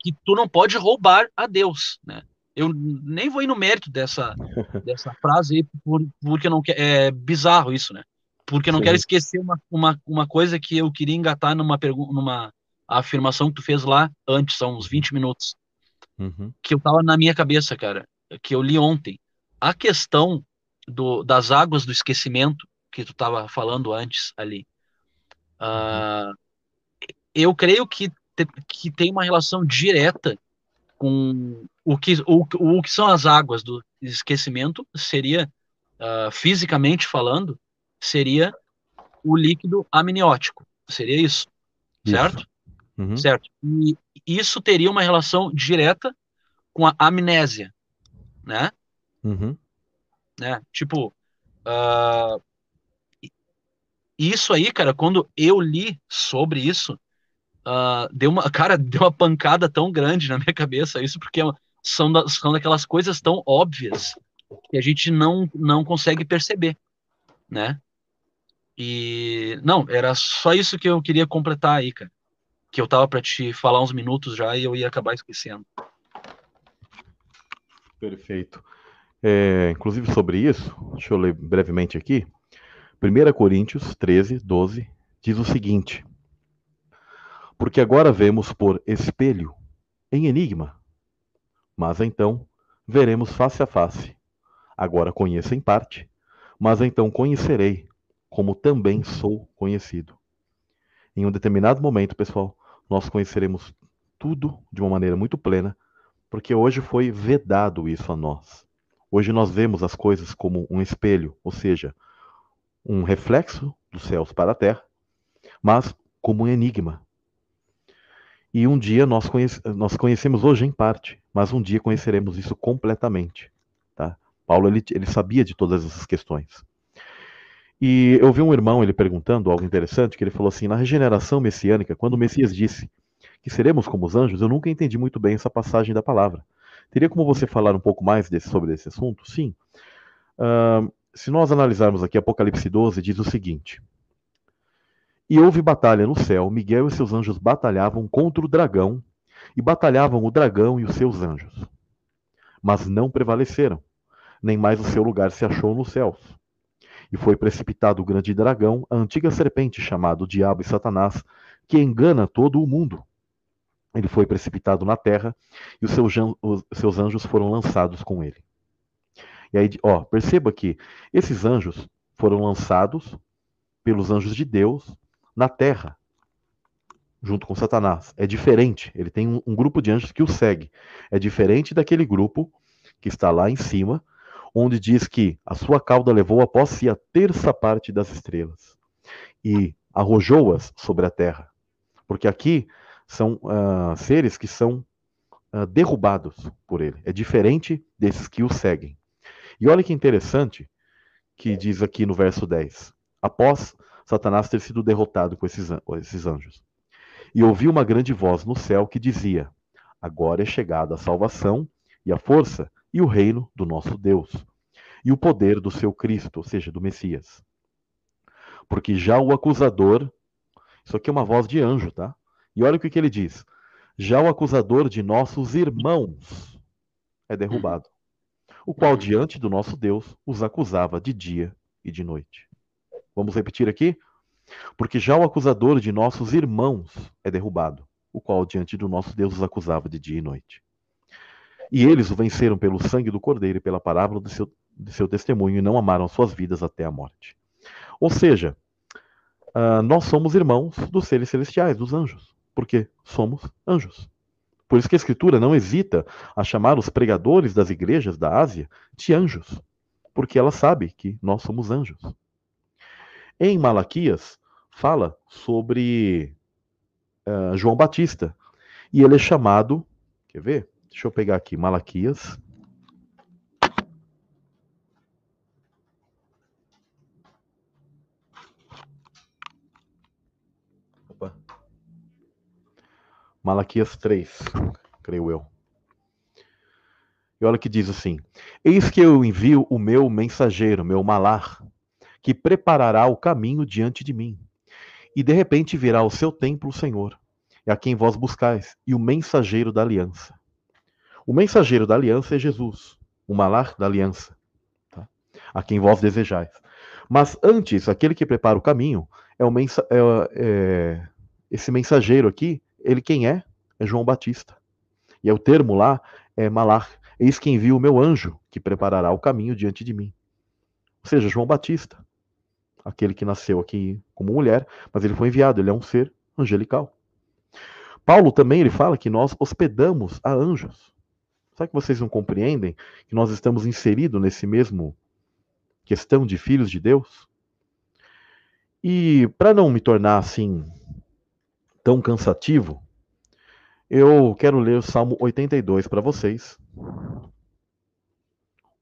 que tu não pode roubar a Deus, né? Eu nem vou ir no mérito dessa, dessa frase aí, por, porque não quer, é bizarro isso, né? Porque não Sim. quero esquecer uma, uma, uma coisa que eu queria engatar numa pergunta, numa afirmação que tu fez lá antes, há uns 20 minutos. Uhum. Que eu tava na minha cabeça, cara, que eu li ontem. A questão do, das águas do esquecimento que tu tava falando antes ali. Uh, eu creio que, que tem uma relação direta com o que, o, o que são as águas do esquecimento, seria, uh, fisicamente falando, seria o líquido amniótico. Seria isso, certo? Isso. Uhum. Certo. E isso teria uma relação direta com a amnésia, né? Uhum. né? Tipo, uh, isso aí, cara, quando eu li sobre isso, uh, deu uma, cara, deu uma pancada tão grande na minha cabeça isso, porque são, da, são daquelas coisas tão óbvias que a gente não, não consegue perceber, né? E não, era só isso que eu queria completar aí, cara. Que eu tava para te falar uns minutos já e eu ia acabar esquecendo. Perfeito. É, inclusive sobre isso, deixa eu ler brevemente aqui. 1 Coríntios 13, 12 diz o seguinte: porque agora vemos por espelho, em enigma. Mas então veremos face a face. Agora conheço em parte, mas então conhecerei, como também sou conhecido. Em um determinado momento, pessoal, nós conheceremos tudo de uma maneira muito plena, porque hoje foi vedado isso a nós. Hoje nós vemos as coisas como um espelho, ou seja, um reflexo dos céus para a terra, mas como um enigma. E um dia nós, conhece, nós conhecemos hoje em parte, mas um dia conheceremos isso completamente. Tá? Paulo ele, ele sabia de todas essas questões. E eu vi um irmão ele perguntando algo interessante, que ele falou assim: na regeneração messiânica, quando o Messias disse que seremos como os anjos, eu nunca entendi muito bem essa passagem da palavra. Teria como você falar um pouco mais desse, sobre esse assunto? Sim. Uh, se nós analisarmos aqui Apocalipse 12, diz o seguinte: E houve batalha no céu, Miguel e seus anjos batalhavam contra o dragão, e batalhavam o dragão e os seus anjos. Mas não prevaleceram, nem mais o seu lugar se achou nos céus. E foi precipitado o grande dragão, a antiga serpente chamado Diabo e Satanás, que engana todo o mundo. Ele foi precipitado na terra e os seus, os seus anjos foram lançados com ele. E aí, ó, perceba que esses anjos foram lançados pelos anjos de Deus na terra, junto com Satanás. É diferente. Ele tem um, um grupo de anjos que o segue. É diferente daquele grupo que está lá em cima, onde diz que a sua cauda levou após si a terça parte das estrelas e arrojou-as sobre a terra. Porque aqui são uh, seres que são uh, derrubados por ele. É diferente desses que o seguem. E olha que interessante que diz aqui no verso 10. Após Satanás ter sido derrotado com esses, esses anjos. E ouvi uma grande voz no céu que dizia: Agora é chegada a salvação e a força e o reino do nosso Deus, e o poder do seu Cristo, ou seja, do Messias. Porque já o acusador, isso aqui é uma voz de anjo, tá? E olha o que, que ele diz: já o acusador de nossos irmãos é derrubado, o qual diante do nosso Deus os acusava de dia e de noite. Vamos repetir aqui? Porque já o acusador de nossos irmãos é derrubado, o qual diante do nosso Deus os acusava de dia e noite. E eles o venceram pelo sangue do Cordeiro e pela parábola do seu, de seu testemunho e não amaram suas vidas até a morte. Ou seja, uh, nós somos irmãos dos seres celestiais, dos anjos, porque somos anjos. Por isso que a Escritura não hesita a chamar os pregadores das igrejas da Ásia de anjos, porque ela sabe que nós somos anjos. Em Malaquias, fala sobre uh, João Batista, e ele é chamado, quer ver? Deixa eu pegar aqui, Malaquias. Opa. Malaquias 3, creio eu. E olha que diz assim: Eis que eu envio o meu mensageiro, meu malar, que preparará o caminho diante de mim. E de repente virá ao seu templo o Senhor, e a quem vós buscais, e o mensageiro da aliança. O mensageiro da aliança é Jesus, o malar da aliança, tá? a quem vós desejais. Mas antes, aquele que prepara o caminho é, o mensa é, é esse mensageiro aqui. Ele quem é? É João Batista. E é o termo lá é malar. Eis que envia o meu anjo que preparará o caminho diante de mim. Ou seja, João Batista, aquele que nasceu aqui como mulher, mas ele foi enviado. Ele é um ser angelical. Paulo também ele fala que nós hospedamos a anjos. Será que vocês não compreendem que nós estamos inseridos nesse mesmo questão de filhos de Deus? E para não me tornar assim tão cansativo, eu quero ler o Salmo 82 para vocês,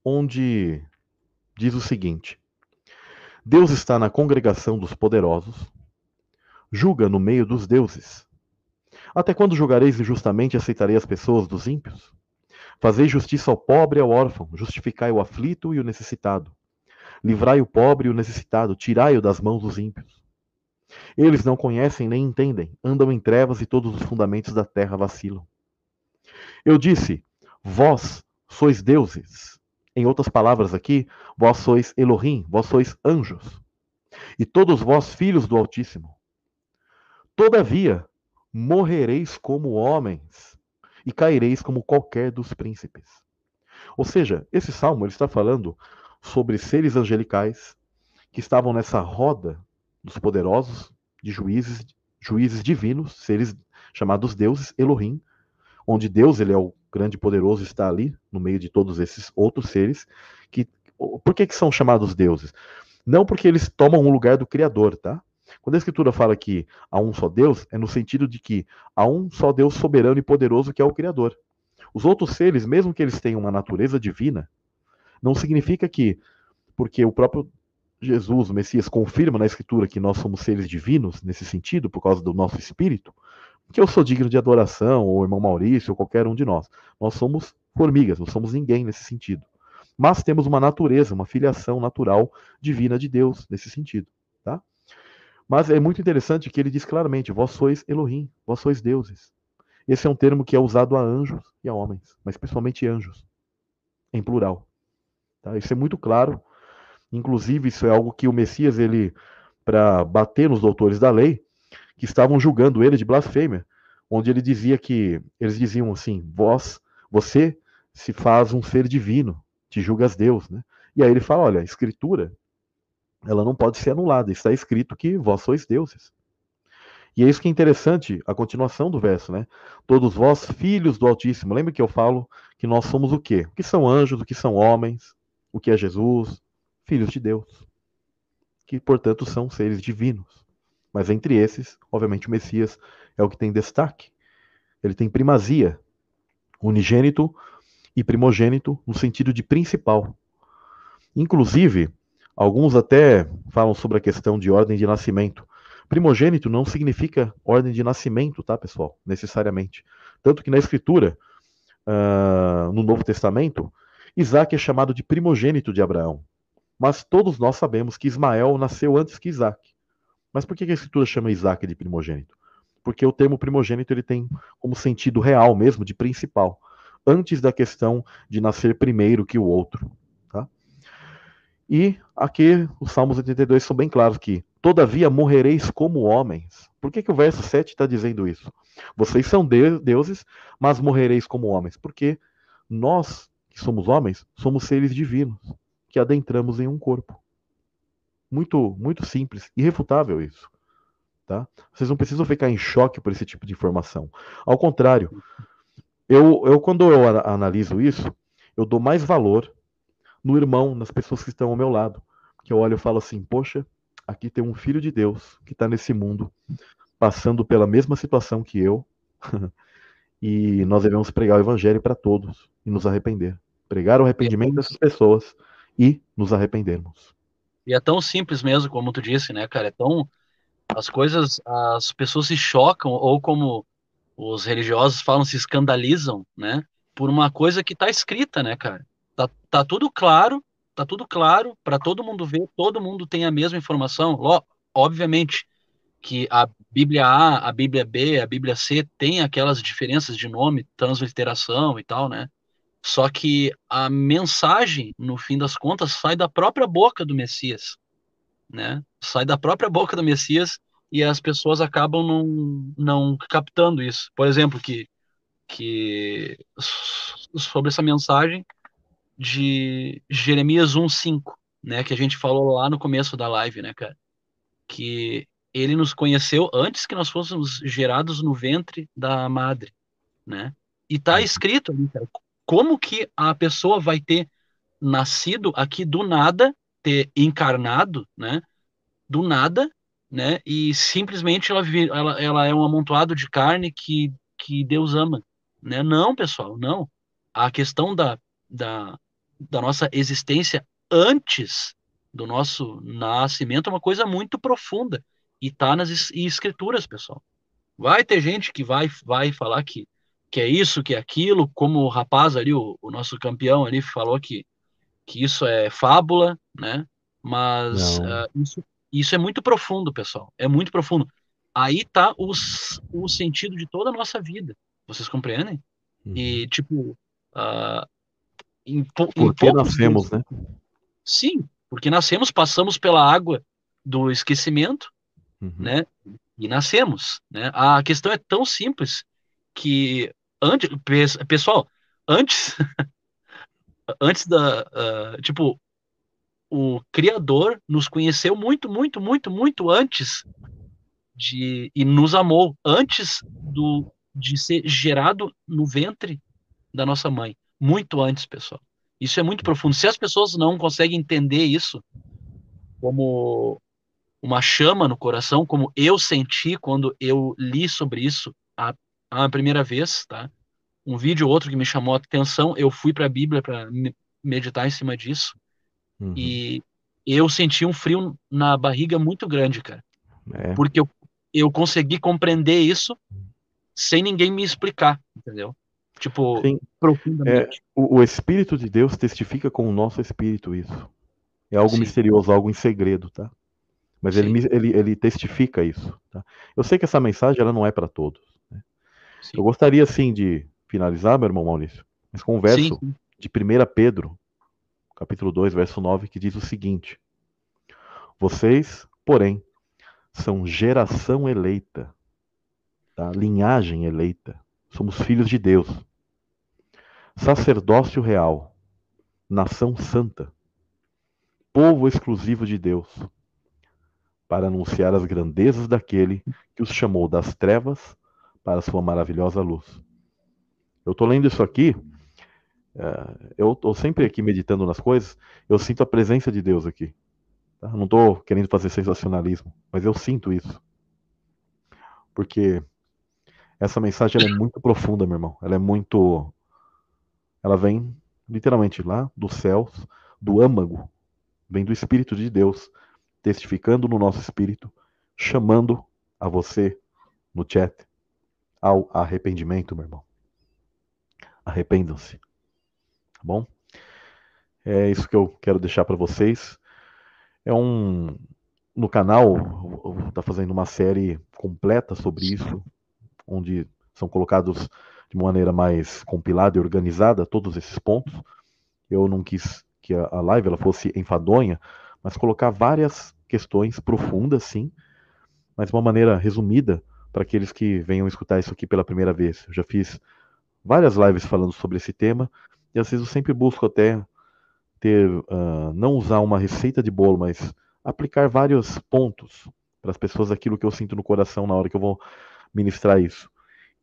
onde diz o seguinte: Deus está na congregação dos poderosos, julga no meio dos deuses. Até quando julgareis injustamente e aceitarei as pessoas dos ímpios? Fazei justiça ao pobre e ao órfão, justificai o aflito e o necessitado. Livrai o pobre e o necessitado, tirai-o das mãos dos ímpios. Eles não conhecem nem entendem, andam em trevas e todos os fundamentos da terra vacilam. Eu disse: Vós sois deuses. Em outras palavras aqui, vós sois Elohim, vós sois anjos. E todos vós filhos do Altíssimo. Todavia, morrereis como homens e caireis como qualquer dos príncipes. Ou seja, esse salmo ele está falando sobre seres angelicais que estavam nessa roda dos poderosos, de juízes, juízes divinos, seres chamados deuses, Elohim, onde Deus ele é o grande poderoso está ali no meio de todos esses outros seres que por que, que são chamados deuses? Não porque eles tomam o lugar do criador, tá? Quando a escritura fala que há um só Deus, é no sentido de que há um só Deus soberano e poderoso que é o criador. Os outros seres, mesmo que eles tenham uma natureza divina, não significa que porque o próprio Jesus, o Messias, confirma na Escritura que nós somos seres divinos, nesse sentido, por causa do nosso espírito, que eu sou digno de adoração, ou irmão Maurício, ou qualquer um de nós. Nós somos formigas, não somos ninguém nesse sentido. Mas temos uma natureza, uma filiação natural divina de Deus, nesse sentido. Mas é muito interessante que ele diz claramente: vós sois Elohim, vós sois deuses. Esse é um termo que é usado a anjos e a homens, mas principalmente anjos, em plural. Tá? Isso é muito claro Inclusive, isso é algo que o Messias, ele, para bater nos doutores da lei, que estavam julgando ele de blasfêmia, onde ele dizia que, eles diziam assim, vós, você se faz um ser divino, te julgas Deus, né? E aí ele fala, olha, a escritura, ela não pode ser anulada, está escrito que vós sois deuses. E é isso que é interessante, a continuação do verso, né? Todos vós, filhos do Altíssimo. Lembra que eu falo que nós somos o quê? O que são anjos, o que são homens, o que é Jesus, filhos de Deus, que portanto são seres divinos. Mas entre esses, obviamente, o Messias é o que tem destaque. Ele tem primazia, unigênito e primogênito no sentido de principal. Inclusive, alguns até falam sobre a questão de ordem de nascimento. Primogênito não significa ordem de nascimento, tá, pessoal? Necessariamente. Tanto que na Escritura, uh, no Novo Testamento, Isaac é chamado de primogênito de Abraão. Mas todos nós sabemos que Ismael nasceu antes que Isaac. Mas por que a escritura chama Isaac de primogênito? Porque o termo primogênito ele tem como sentido real mesmo, de principal, antes da questão de nascer primeiro que o outro. E aqui os Salmos 82 são bem claros que, todavia morrereis como homens. Por que, que o verso 7 está dizendo isso? Vocês são deuses, mas morrereis como homens. Porque nós, que somos homens, somos seres divinos que adentramos em um corpo. Muito, muito simples, irrefutável isso. Tá? Vocês não precisam ficar em choque por esse tipo de informação. Ao contrário, eu, eu quando eu analiso isso, eu dou mais valor no irmão, nas pessoas que estão ao meu lado. Que eu olho e falo assim, poxa, aqui tem um filho de Deus que está nesse mundo, passando pela mesma situação que eu, e nós devemos pregar o evangelho para todos e nos arrepender. Pregar o arrependimento dessas pessoas e nos arrependermos. E é tão simples mesmo, como tu disse, né, cara? É tão. As coisas, as pessoas se chocam, ou como os religiosos falam, se escandalizam, né? Por uma coisa que tá escrita, né, cara? Tá, tá tudo claro, tá tudo claro para todo mundo ver, todo mundo tem a mesma informação. Ló, obviamente que a Bíblia A, a Bíblia B, a Bíblia C tem aquelas diferenças de nome, transliteração e tal, né? Só que a mensagem, no fim das contas, sai da própria boca do Messias, né? Sai da própria boca do Messias e as pessoas acabam não, não captando isso. Por exemplo, que, que sobre essa mensagem de Jeremias 1:5, né, que a gente falou lá no começo da live, né, cara? Que ele nos conheceu antes que nós fôssemos gerados no ventre da madre, né? E tá escrito ali, cara, como que a pessoa vai ter nascido aqui do nada, ter encarnado, né? Do nada, né? E simplesmente ela, ela, ela é um amontoado de carne que, que Deus ama, né? Não, pessoal, não. A questão da, da, da nossa existência antes do nosso nascimento é uma coisa muito profunda e tá nas escrituras, pessoal. Vai ter gente que vai, vai falar que que é isso, que é aquilo, como o rapaz ali, o, o nosso campeão ali falou que, que isso é fábula, né? Mas uh, isso, isso é muito profundo, pessoal. É muito profundo. Aí tá os, o sentido de toda a nossa vida. Vocês compreendem? Uhum. E, tipo, uh, em, porque nascemos, dias, né? Sim, porque nascemos, passamos pela água do esquecimento, uhum. né? E nascemos, né? A questão é tão simples que antes, pessoal, antes antes da. Uh, tipo, o Criador nos conheceu muito, muito, muito, muito antes de. E nos amou antes do, de ser gerado no ventre da nossa mãe. Muito antes, pessoal. Isso é muito profundo. Se as pessoas não conseguem entender isso como uma chama no coração, como eu senti quando eu li sobre isso a, a primeira vez, tá? Um vídeo ou outro que me chamou a atenção, eu fui para a Bíblia para meditar em cima disso. Uhum. E eu senti um frio na barriga muito grande, cara. É. Porque eu, eu consegui compreender isso sem ninguém me explicar, entendeu? Tipo, Sim. profundamente. É, o, o, Espírito de Deus testifica com o nosso espírito isso. É algo Sim. misterioso, algo em segredo, tá? Mas ele, ele, ele testifica isso. Tá? Eu sei que essa mensagem ela não é para todos. Né? Eu gostaria, sim, de finalizar, meu irmão Maurício, mas com um verso sim. de 1 Pedro, capítulo 2, verso 9, que diz o seguinte: Vocês, porém, são geração eleita, tá? linhagem eleita, somos filhos de Deus, sacerdócio real, nação santa, povo exclusivo de Deus, para anunciar as grandezas daquele que os chamou das trevas para sua maravilhosa luz. Eu estou lendo isso aqui, é, eu estou sempre aqui meditando nas coisas, eu sinto a presença de Deus aqui. Tá? Não estou querendo fazer sensacionalismo, mas eu sinto isso. Porque essa mensagem é muito profunda, meu irmão. Ela é muito. Ela vem literalmente lá dos céus, do âmago, vem do Espírito de Deus, testificando no nosso espírito, chamando a você no chat ao arrependimento, meu irmão. Arrependam-se. Tá bom? É isso que eu quero deixar para vocês. É um no canal está fazendo uma série completa sobre isso, onde são colocados de maneira mais compilada e organizada todos esses pontos. Eu não quis que a live ela fosse enfadonha, mas colocar várias questões profundas, sim, mas de uma maneira resumida para aqueles que venham escutar isso aqui pela primeira vez. Eu já fiz várias lives falando sobre esse tema e às vezes eu sempre busco até ter, uh, não usar uma receita de bolo, mas aplicar vários pontos para as pessoas aquilo que eu sinto no coração na hora que eu vou ministrar isso.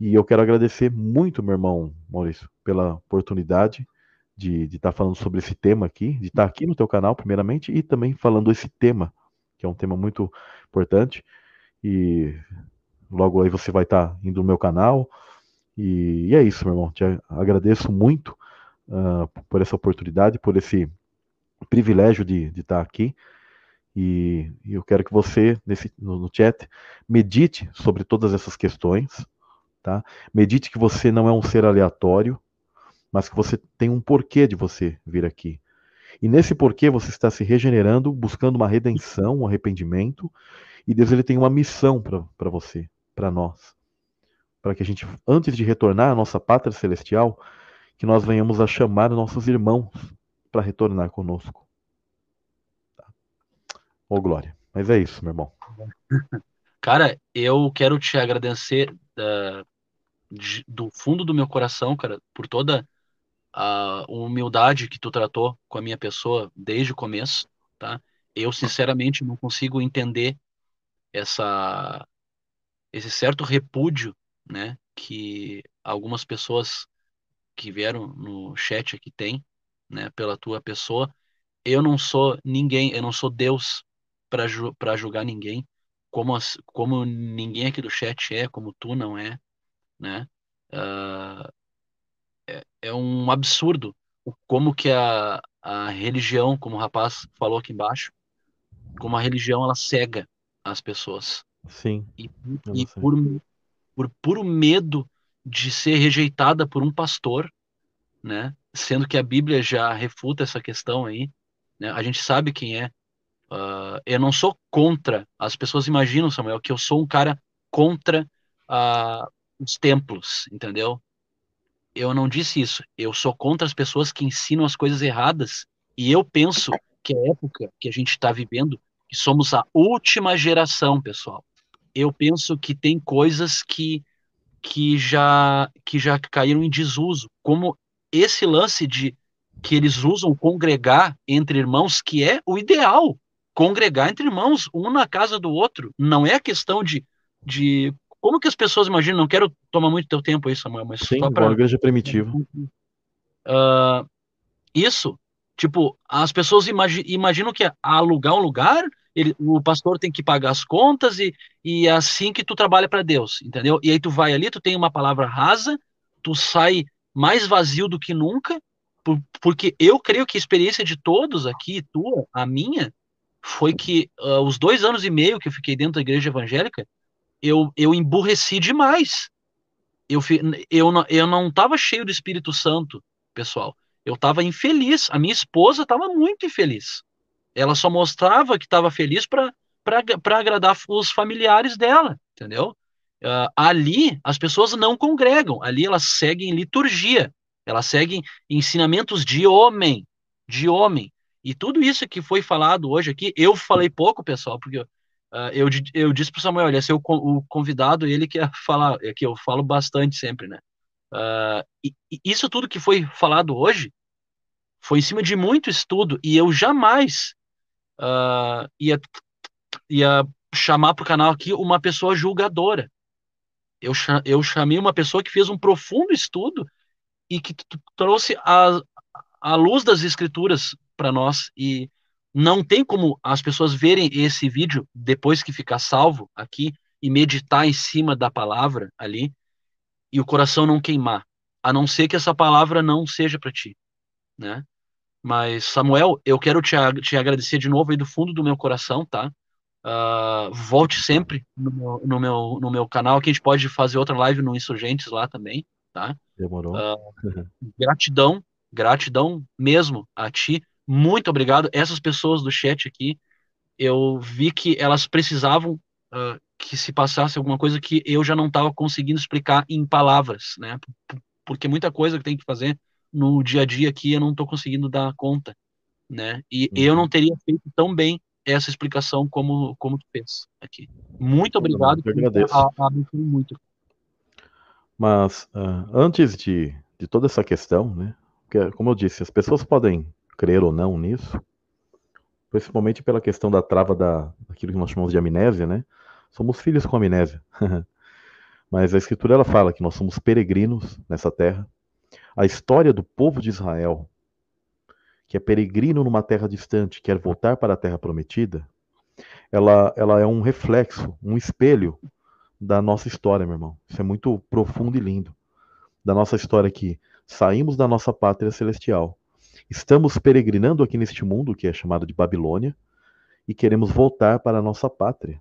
E eu quero agradecer muito, meu irmão Maurício, pela oportunidade de estar tá falando sobre esse tema aqui, de estar tá aqui no teu canal, primeiramente, e também falando esse tema que é um tema muito importante. E logo aí você vai estar tá indo no meu canal. E, e, é isso, meu irmão. Te agradeço muito uh, por essa oportunidade, por esse privilégio de, estar tá aqui. E, e, eu quero que você, nesse, no, no, chat, medite sobre todas essas questões. Tá? Medite que você não é um ser aleatório, mas que você tem um porquê de você vir aqui. E nesse porquê você está se regenerando, buscando uma redenção, um arrependimento, e Deus ele tem uma missão para você, para nós. Para que a gente, antes de retornar à nossa pátria celestial, que nós venhamos a chamar nossos irmãos para retornar conosco. Tá? Ô, Glória. Mas é isso, meu irmão. Cara, eu quero te agradecer uh, de, do fundo do meu coração, cara, por toda a humildade que tu tratou com a minha pessoa desde o começo, tá? Eu sinceramente não consigo entender essa esse certo repúdio, né, que algumas pessoas que vieram no chat aqui têm, né, pela tua pessoa. Eu não sou ninguém, eu não sou Deus para ju para julgar ninguém, como as, como ninguém aqui do chat é, como tu não é, né? Uh, é, é um absurdo como que a, a religião, como o rapaz falou aqui embaixo, como a religião ela cega as pessoas. Sim. E, e por, por puro medo de ser rejeitada por um pastor, né? Sendo que a Bíblia já refuta essa questão aí, né? A gente sabe quem é. Uh, eu não sou contra. As pessoas imaginam, Samuel, que eu sou um cara contra uh, os templos, entendeu? eu não disse isso. Eu sou contra as pessoas que ensinam as coisas erradas. E eu penso que a época que a gente está vivendo, que somos a última geração, pessoal. Eu penso que tem coisas que, que, já, que já caíram em desuso, como esse lance de que eles usam congregar entre irmãos, que é o ideal. Congregar entre irmãos, um na casa do outro. Não é a questão de, de como que as pessoas imaginam? Não quero tomar muito teu tempo aí, Samuel, mas Sim, só para igreja primitiva. Uh, isso, tipo, as pessoas imagi imaginam que alugar um lugar, ele, o pastor tem que pagar as contas e, e é assim que tu trabalha para Deus, entendeu? E aí tu vai ali, tu tem uma palavra rasa, tu sai mais vazio do que nunca, por, porque eu creio que a experiência de todos aqui, tua, a minha, foi que uh, os dois anos e meio que eu fiquei dentro da igreja evangélica, eu, eu emburreci demais. Eu, eu, eu não estava cheio do Espírito Santo, pessoal. Eu estava infeliz. A minha esposa estava muito infeliz. Ela só mostrava que estava feliz para agradar os familiares dela, entendeu? Uh, ali as pessoas não congregam, ali elas seguem liturgia, elas seguem ensinamentos de homem, de homem. E tudo isso que foi falado hoje aqui, eu falei pouco, pessoal, porque uh, eu, eu disse para o Samuel, ele ia ser o, o, convidado, ele que ia falar, é que eu falo bastante sempre, né? Uh, e, e isso tudo que foi falado hoje foi em cima de muito estudo, e eu jamais ia, ia chamar para o canal aqui uma pessoa julgadora eu, eu chamei uma pessoa que fez um profundo estudo e que trouxe a, a luz das escrituras para nós. E não tem como as pessoas verem esse vídeo depois que ficar salvo aqui e meditar em cima da palavra ali e o coração não queimar, a não ser que essa palavra não seja para ti, né? Mas Samuel, eu quero te, te agradecer de novo aí do fundo do meu coração, tá? Uh, volte sempre no meu, no, meu, no meu canal, que a gente pode fazer outra live no Insurgentes lá também, tá? Demorou. Uh, gratidão, gratidão mesmo a ti. Muito obrigado. Essas pessoas do chat aqui, eu vi que elas precisavam uh, que se passasse alguma coisa que eu já não estava conseguindo explicar em palavras, né? Porque muita coisa que tem que fazer no dia a dia aqui eu não estou conseguindo dar conta, né? E uhum. eu não teria feito tão bem essa explicação como, como tu fez aqui. Muito obrigado. Eu agradeço. A, a, muito. Mas uh, antes de, de toda essa questão, né? Porque, como eu disse, as pessoas podem crer ou não nisso, principalmente pela questão da trava da, daquilo que nós chamamos de amnésia, né? Somos filhos com amnésia. Mas a Escritura ela fala que nós somos peregrinos nessa terra. A história do povo de Israel que é peregrino numa terra distante, quer voltar para a terra prometida, ela, ela é um reflexo, um espelho da nossa história, meu irmão. Isso é muito profundo e lindo. Da nossa história que saímos da nossa pátria celestial, estamos peregrinando aqui neste mundo que é chamado de Babilônia e queremos voltar para a nossa pátria.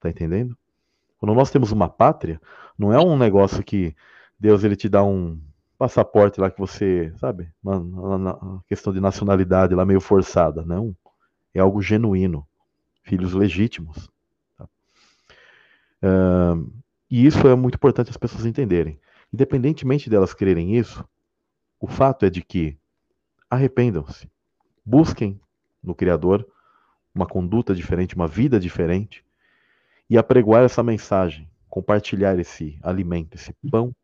Tá entendendo? Quando nós temos uma pátria, não é um negócio que Deus ele te dá um, passaporte lá que você, sabe, uma, uma, questão de nacionalidade lá meio forçada, não. É algo genuíno, filhos legítimos. Tá? Uh, e isso é muito importante as pessoas entenderem. Independentemente delas crerem isso, o fato é de que arrependam-se, busquem no Criador uma conduta diferente, uma vida diferente, e apregoar essa mensagem, compartilhar esse alimento, esse pão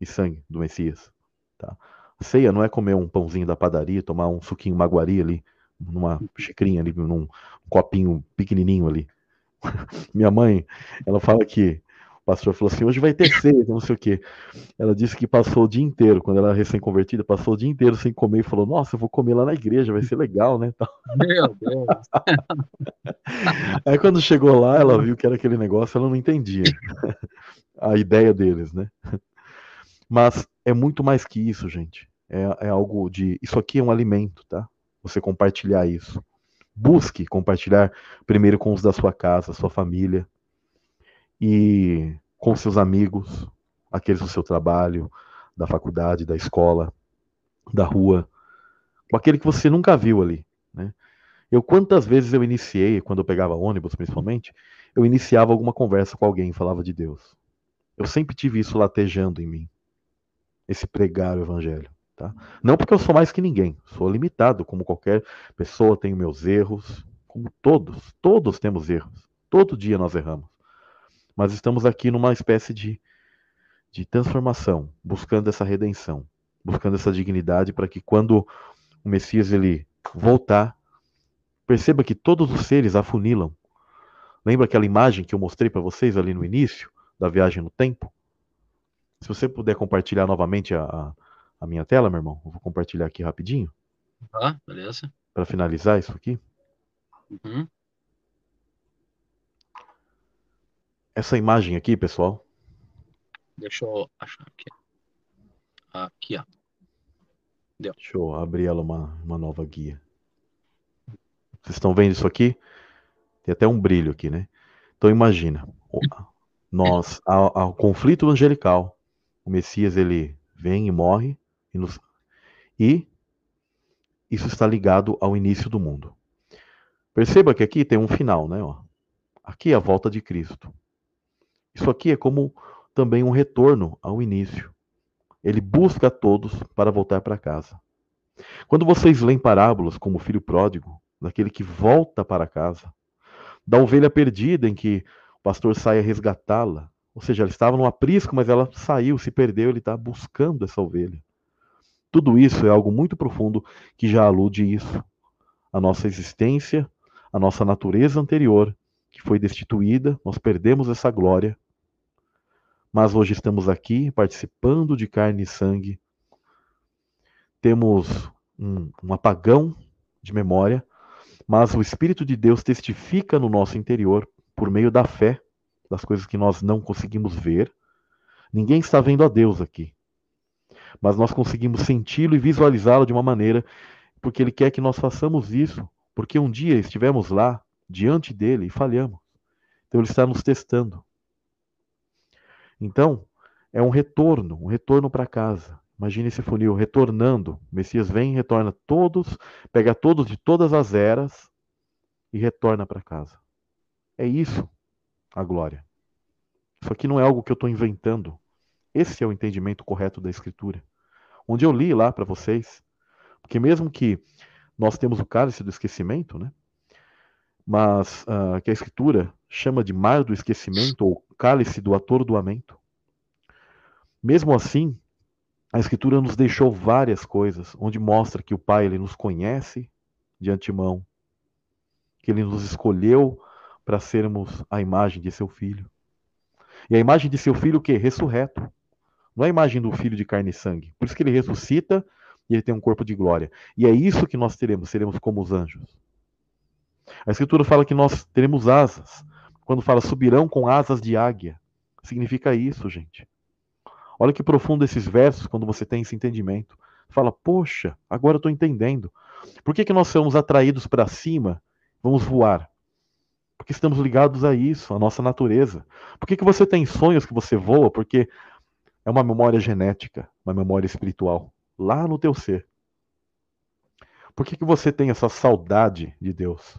e sangue do Messias. Tá? Ceia não é comer um pãozinho da padaria, tomar um suquinho maguari ali, numa xicrinha ali, num copinho pequenininho ali. Minha mãe, ela fala que pastor falou assim, hoje vai ter ceia, não sei o quê. Ela disse que passou o dia inteiro, quando ela era recém-convertida, passou o dia inteiro sem comer e falou, nossa, eu vou comer lá na igreja, vai ser legal, né? Meu Deus! Aí quando chegou lá, ela viu que era aquele negócio, ela não entendia a ideia deles, né? Mas é muito mais que isso, gente. É, é algo de. Isso aqui é um alimento, tá? Você compartilhar isso. Busque compartilhar primeiro com os da sua casa, sua família, e com seus amigos, aqueles do seu trabalho, da faculdade, da escola, da rua, com aquele que você nunca viu ali, né? Eu quantas vezes eu iniciei, quando eu pegava ônibus principalmente, eu iniciava alguma conversa com alguém, falava de Deus. Eu sempre tive isso latejando em mim esse pregar o evangelho. Tá? Não porque eu sou mais que ninguém, sou limitado, como qualquer pessoa, tenho meus erros, como todos, todos temos erros. Todo dia nós erramos. Mas estamos aqui numa espécie de, de transformação, buscando essa redenção. buscando essa dignidade para que quando o Messias ele voltar, perceba que todos os seres afunilam. Lembra aquela imagem que eu mostrei para vocês ali no início da viagem no tempo? Se você puder compartilhar novamente a, a, a minha tela, meu irmão, eu vou compartilhar aqui rapidinho. Ah, beleza. Para finalizar isso aqui. Uhum. Essa imagem aqui, pessoal. Deixa eu achar aqui. Aqui, ó. Deu. Deixa eu abrir ela uma, uma nova guia. Vocês estão vendo isso aqui? Tem até um brilho aqui, né? Então imagina, nós, ao, ao conflito angelical, o Messias ele vem e morre e, nos, e isso está ligado ao início do mundo. Perceba que aqui tem um final, né? Ó. Aqui é a volta de Cristo. Isso aqui é como também um retorno ao início. Ele busca a todos para voltar para casa. Quando vocês leem parábolas como o filho pródigo, daquele que volta para casa, da ovelha perdida em que o pastor sai a resgatá-la, ou seja, ela estava no aprisco, mas ela saiu, se perdeu, ele está buscando essa ovelha. Tudo isso é algo muito profundo que já alude isso. A nossa existência, a nossa natureza anterior, que foi destituída, nós perdemos essa glória mas hoje estamos aqui participando de carne e sangue. Temos um, um apagão de memória, mas o Espírito de Deus testifica no nosso interior por meio da fé, das coisas que nós não conseguimos ver. Ninguém está vendo a Deus aqui, mas nós conseguimos senti-lo e visualizá-lo de uma maneira, porque Ele quer que nós façamos isso, porque um dia estivemos lá, diante dele, e falhamos. Então Ele está nos testando. Então, é um retorno, um retorno para casa. Imagine esse funil retornando. O Messias vem, retorna todos, pega todos de todas as eras e retorna para casa. É isso a glória. Isso aqui não é algo que eu estou inventando. Esse é o entendimento correto da Escritura. Onde eu li lá para vocês, porque mesmo que nós temos o cálice do esquecimento, né? Mas uh, que a Escritura chama de mar do esquecimento ou cálice do atordoamento. Mesmo assim, a Escritura nos deixou várias coisas, onde mostra que o Pai ele nos conhece de antemão, que ele nos escolheu para sermos a imagem de seu filho. E a imagem de seu filho o quê? Ressurreto. Não é a imagem do filho de carne e sangue. Por isso que ele ressuscita e ele tem um corpo de glória. E é isso que nós teremos, seremos como os anjos. A Escritura fala que nós teremos asas. Quando fala subirão com asas de águia, significa isso, gente. Olha que profundo esses versos quando você tem esse entendimento. Fala, poxa, agora eu estou entendendo. Por que, que nós somos atraídos para cima? Vamos voar. Porque estamos ligados a isso, a nossa natureza. Por que, que você tem sonhos que você voa? Porque é uma memória genética, uma memória espiritual, lá no teu ser. Por que, que você tem essa saudade de Deus?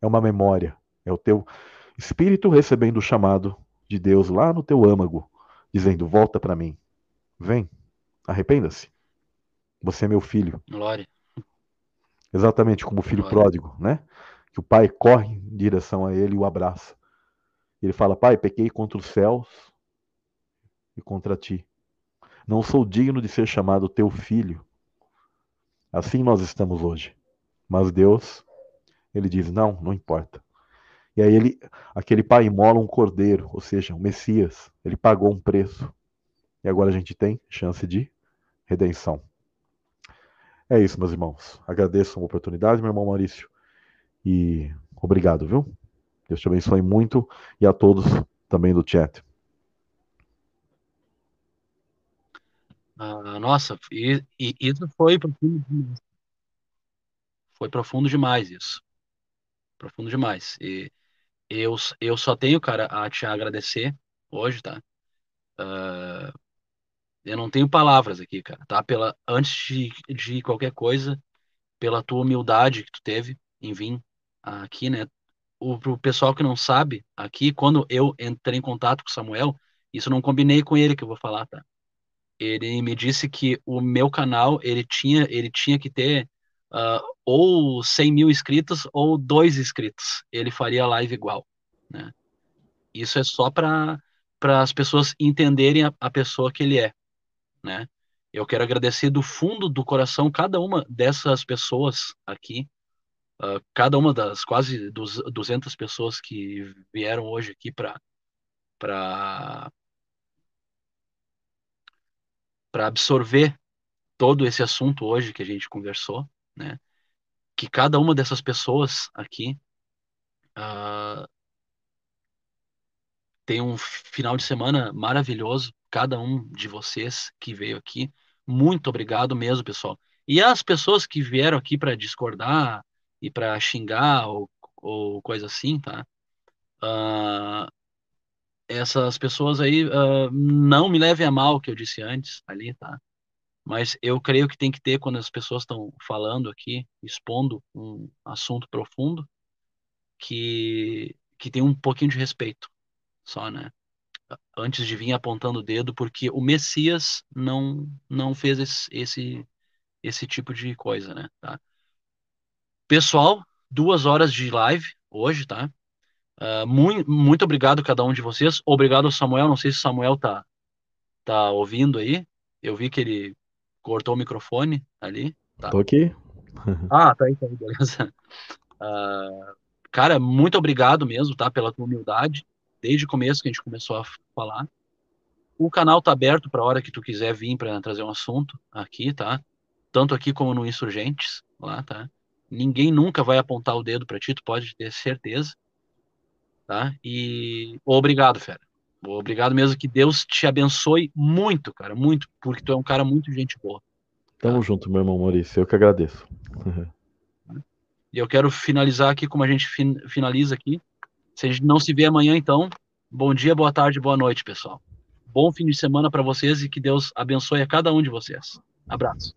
É uma memória, é o teu espírito recebendo o chamado de Deus lá no teu âmago, dizendo: Volta para mim, vem, arrependa-se. Você é meu filho. Glória. Exatamente como o filho Glória. pródigo, né? Que o pai corre em direção a ele e o abraça. Ele fala: Pai, pequei contra os céus e contra ti. Não sou digno de ser chamado teu filho. Assim nós estamos hoje. Mas Deus, ele diz: Não, não importa. E aí ele, aquele pai imola um cordeiro, ou seja, um Messias. Ele pagou um preço. E agora a gente tem chance de redenção. É isso, meus irmãos. Agradeço a oportunidade, meu irmão Maurício. E obrigado, viu? Deus te abençoe muito e a todos também do chat. Ah, nossa, e, e, isso foi profundo demais. Foi profundo demais isso. Profundo demais. E eu, eu só tenho, cara, a te agradecer hoje, tá? Uh, eu não tenho palavras aqui, cara, tá? Pela, antes de, de qualquer coisa, pela tua humildade que tu teve em vir aqui, né? O pro pessoal que não sabe, aqui, quando eu entrei em contato com o Samuel, isso não combinei com ele que eu vou falar, tá? Ele me disse que o meu canal, ele tinha, ele tinha que ter uh, ou 100 mil inscritos ou dois inscritos. Ele faria live igual, né? Isso é só para as pessoas entenderem a, a, pessoa que ele é, né? Eu quero agradecer do fundo do coração cada uma dessas pessoas aqui, uh, cada uma das quase 200 pessoas que vieram hoje aqui para para para absorver todo esse assunto hoje que a gente conversou, né? Que cada uma dessas pessoas aqui uh, tem um final de semana maravilhoso, cada um de vocês que veio aqui. Muito obrigado mesmo, pessoal. E as pessoas que vieram aqui para discordar e para xingar ou, ou coisa assim, tá? Uh, essas pessoas aí uh, não me levem a mal que eu disse antes ali, tá? Mas eu creio que tem que ter quando as pessoas estão falando aqui, expondo um assunto profundo, que que tem um pouquinho de respeito, só, né? Antes de vir apontando o dedo, porque o Messias não não fez esse esse, esse tipo de coisa, né? Tá? Pessoal, duas horas de live hoje, tá? Uh, muito, muito obrigado a cada um de vocês. Obrigado Samuel. Não sei se o Samuel tá, tá ouvindo aí. Eu vi que ele cortou o microfone ali. Tá. Tô aqui. ah, tá aí, tá aí, beleza. Uh, cara, muito obrigado mesmo, tá? Pela tua humildade. Desde o começo que a gente começou a falar. O canal tá aberto para a hora que tu quiser vir para trazer um assunto aqui, tá? Tanto aqui como no Insurgentes, lá, tá? Ninguém nunca vai apontar o dedo para ti, tu pode ter certeza tá? E obrigado, fera. Obrigado mesmo, que Deus te abençoe muito, cara, muito, porque tu é um cara muito gente boa. Tamo tá? junto, meu irmão Maurício, eu que agradeço. e eu quero finalizar aqui como a gente fin finaliza aqui. Se a gente não se vê amanhã, então, bom dia, boa tarde, boa noite, pessoal. Bom fim de semana para vocês e que Deus abençoe a cada um de vocês. Abraço.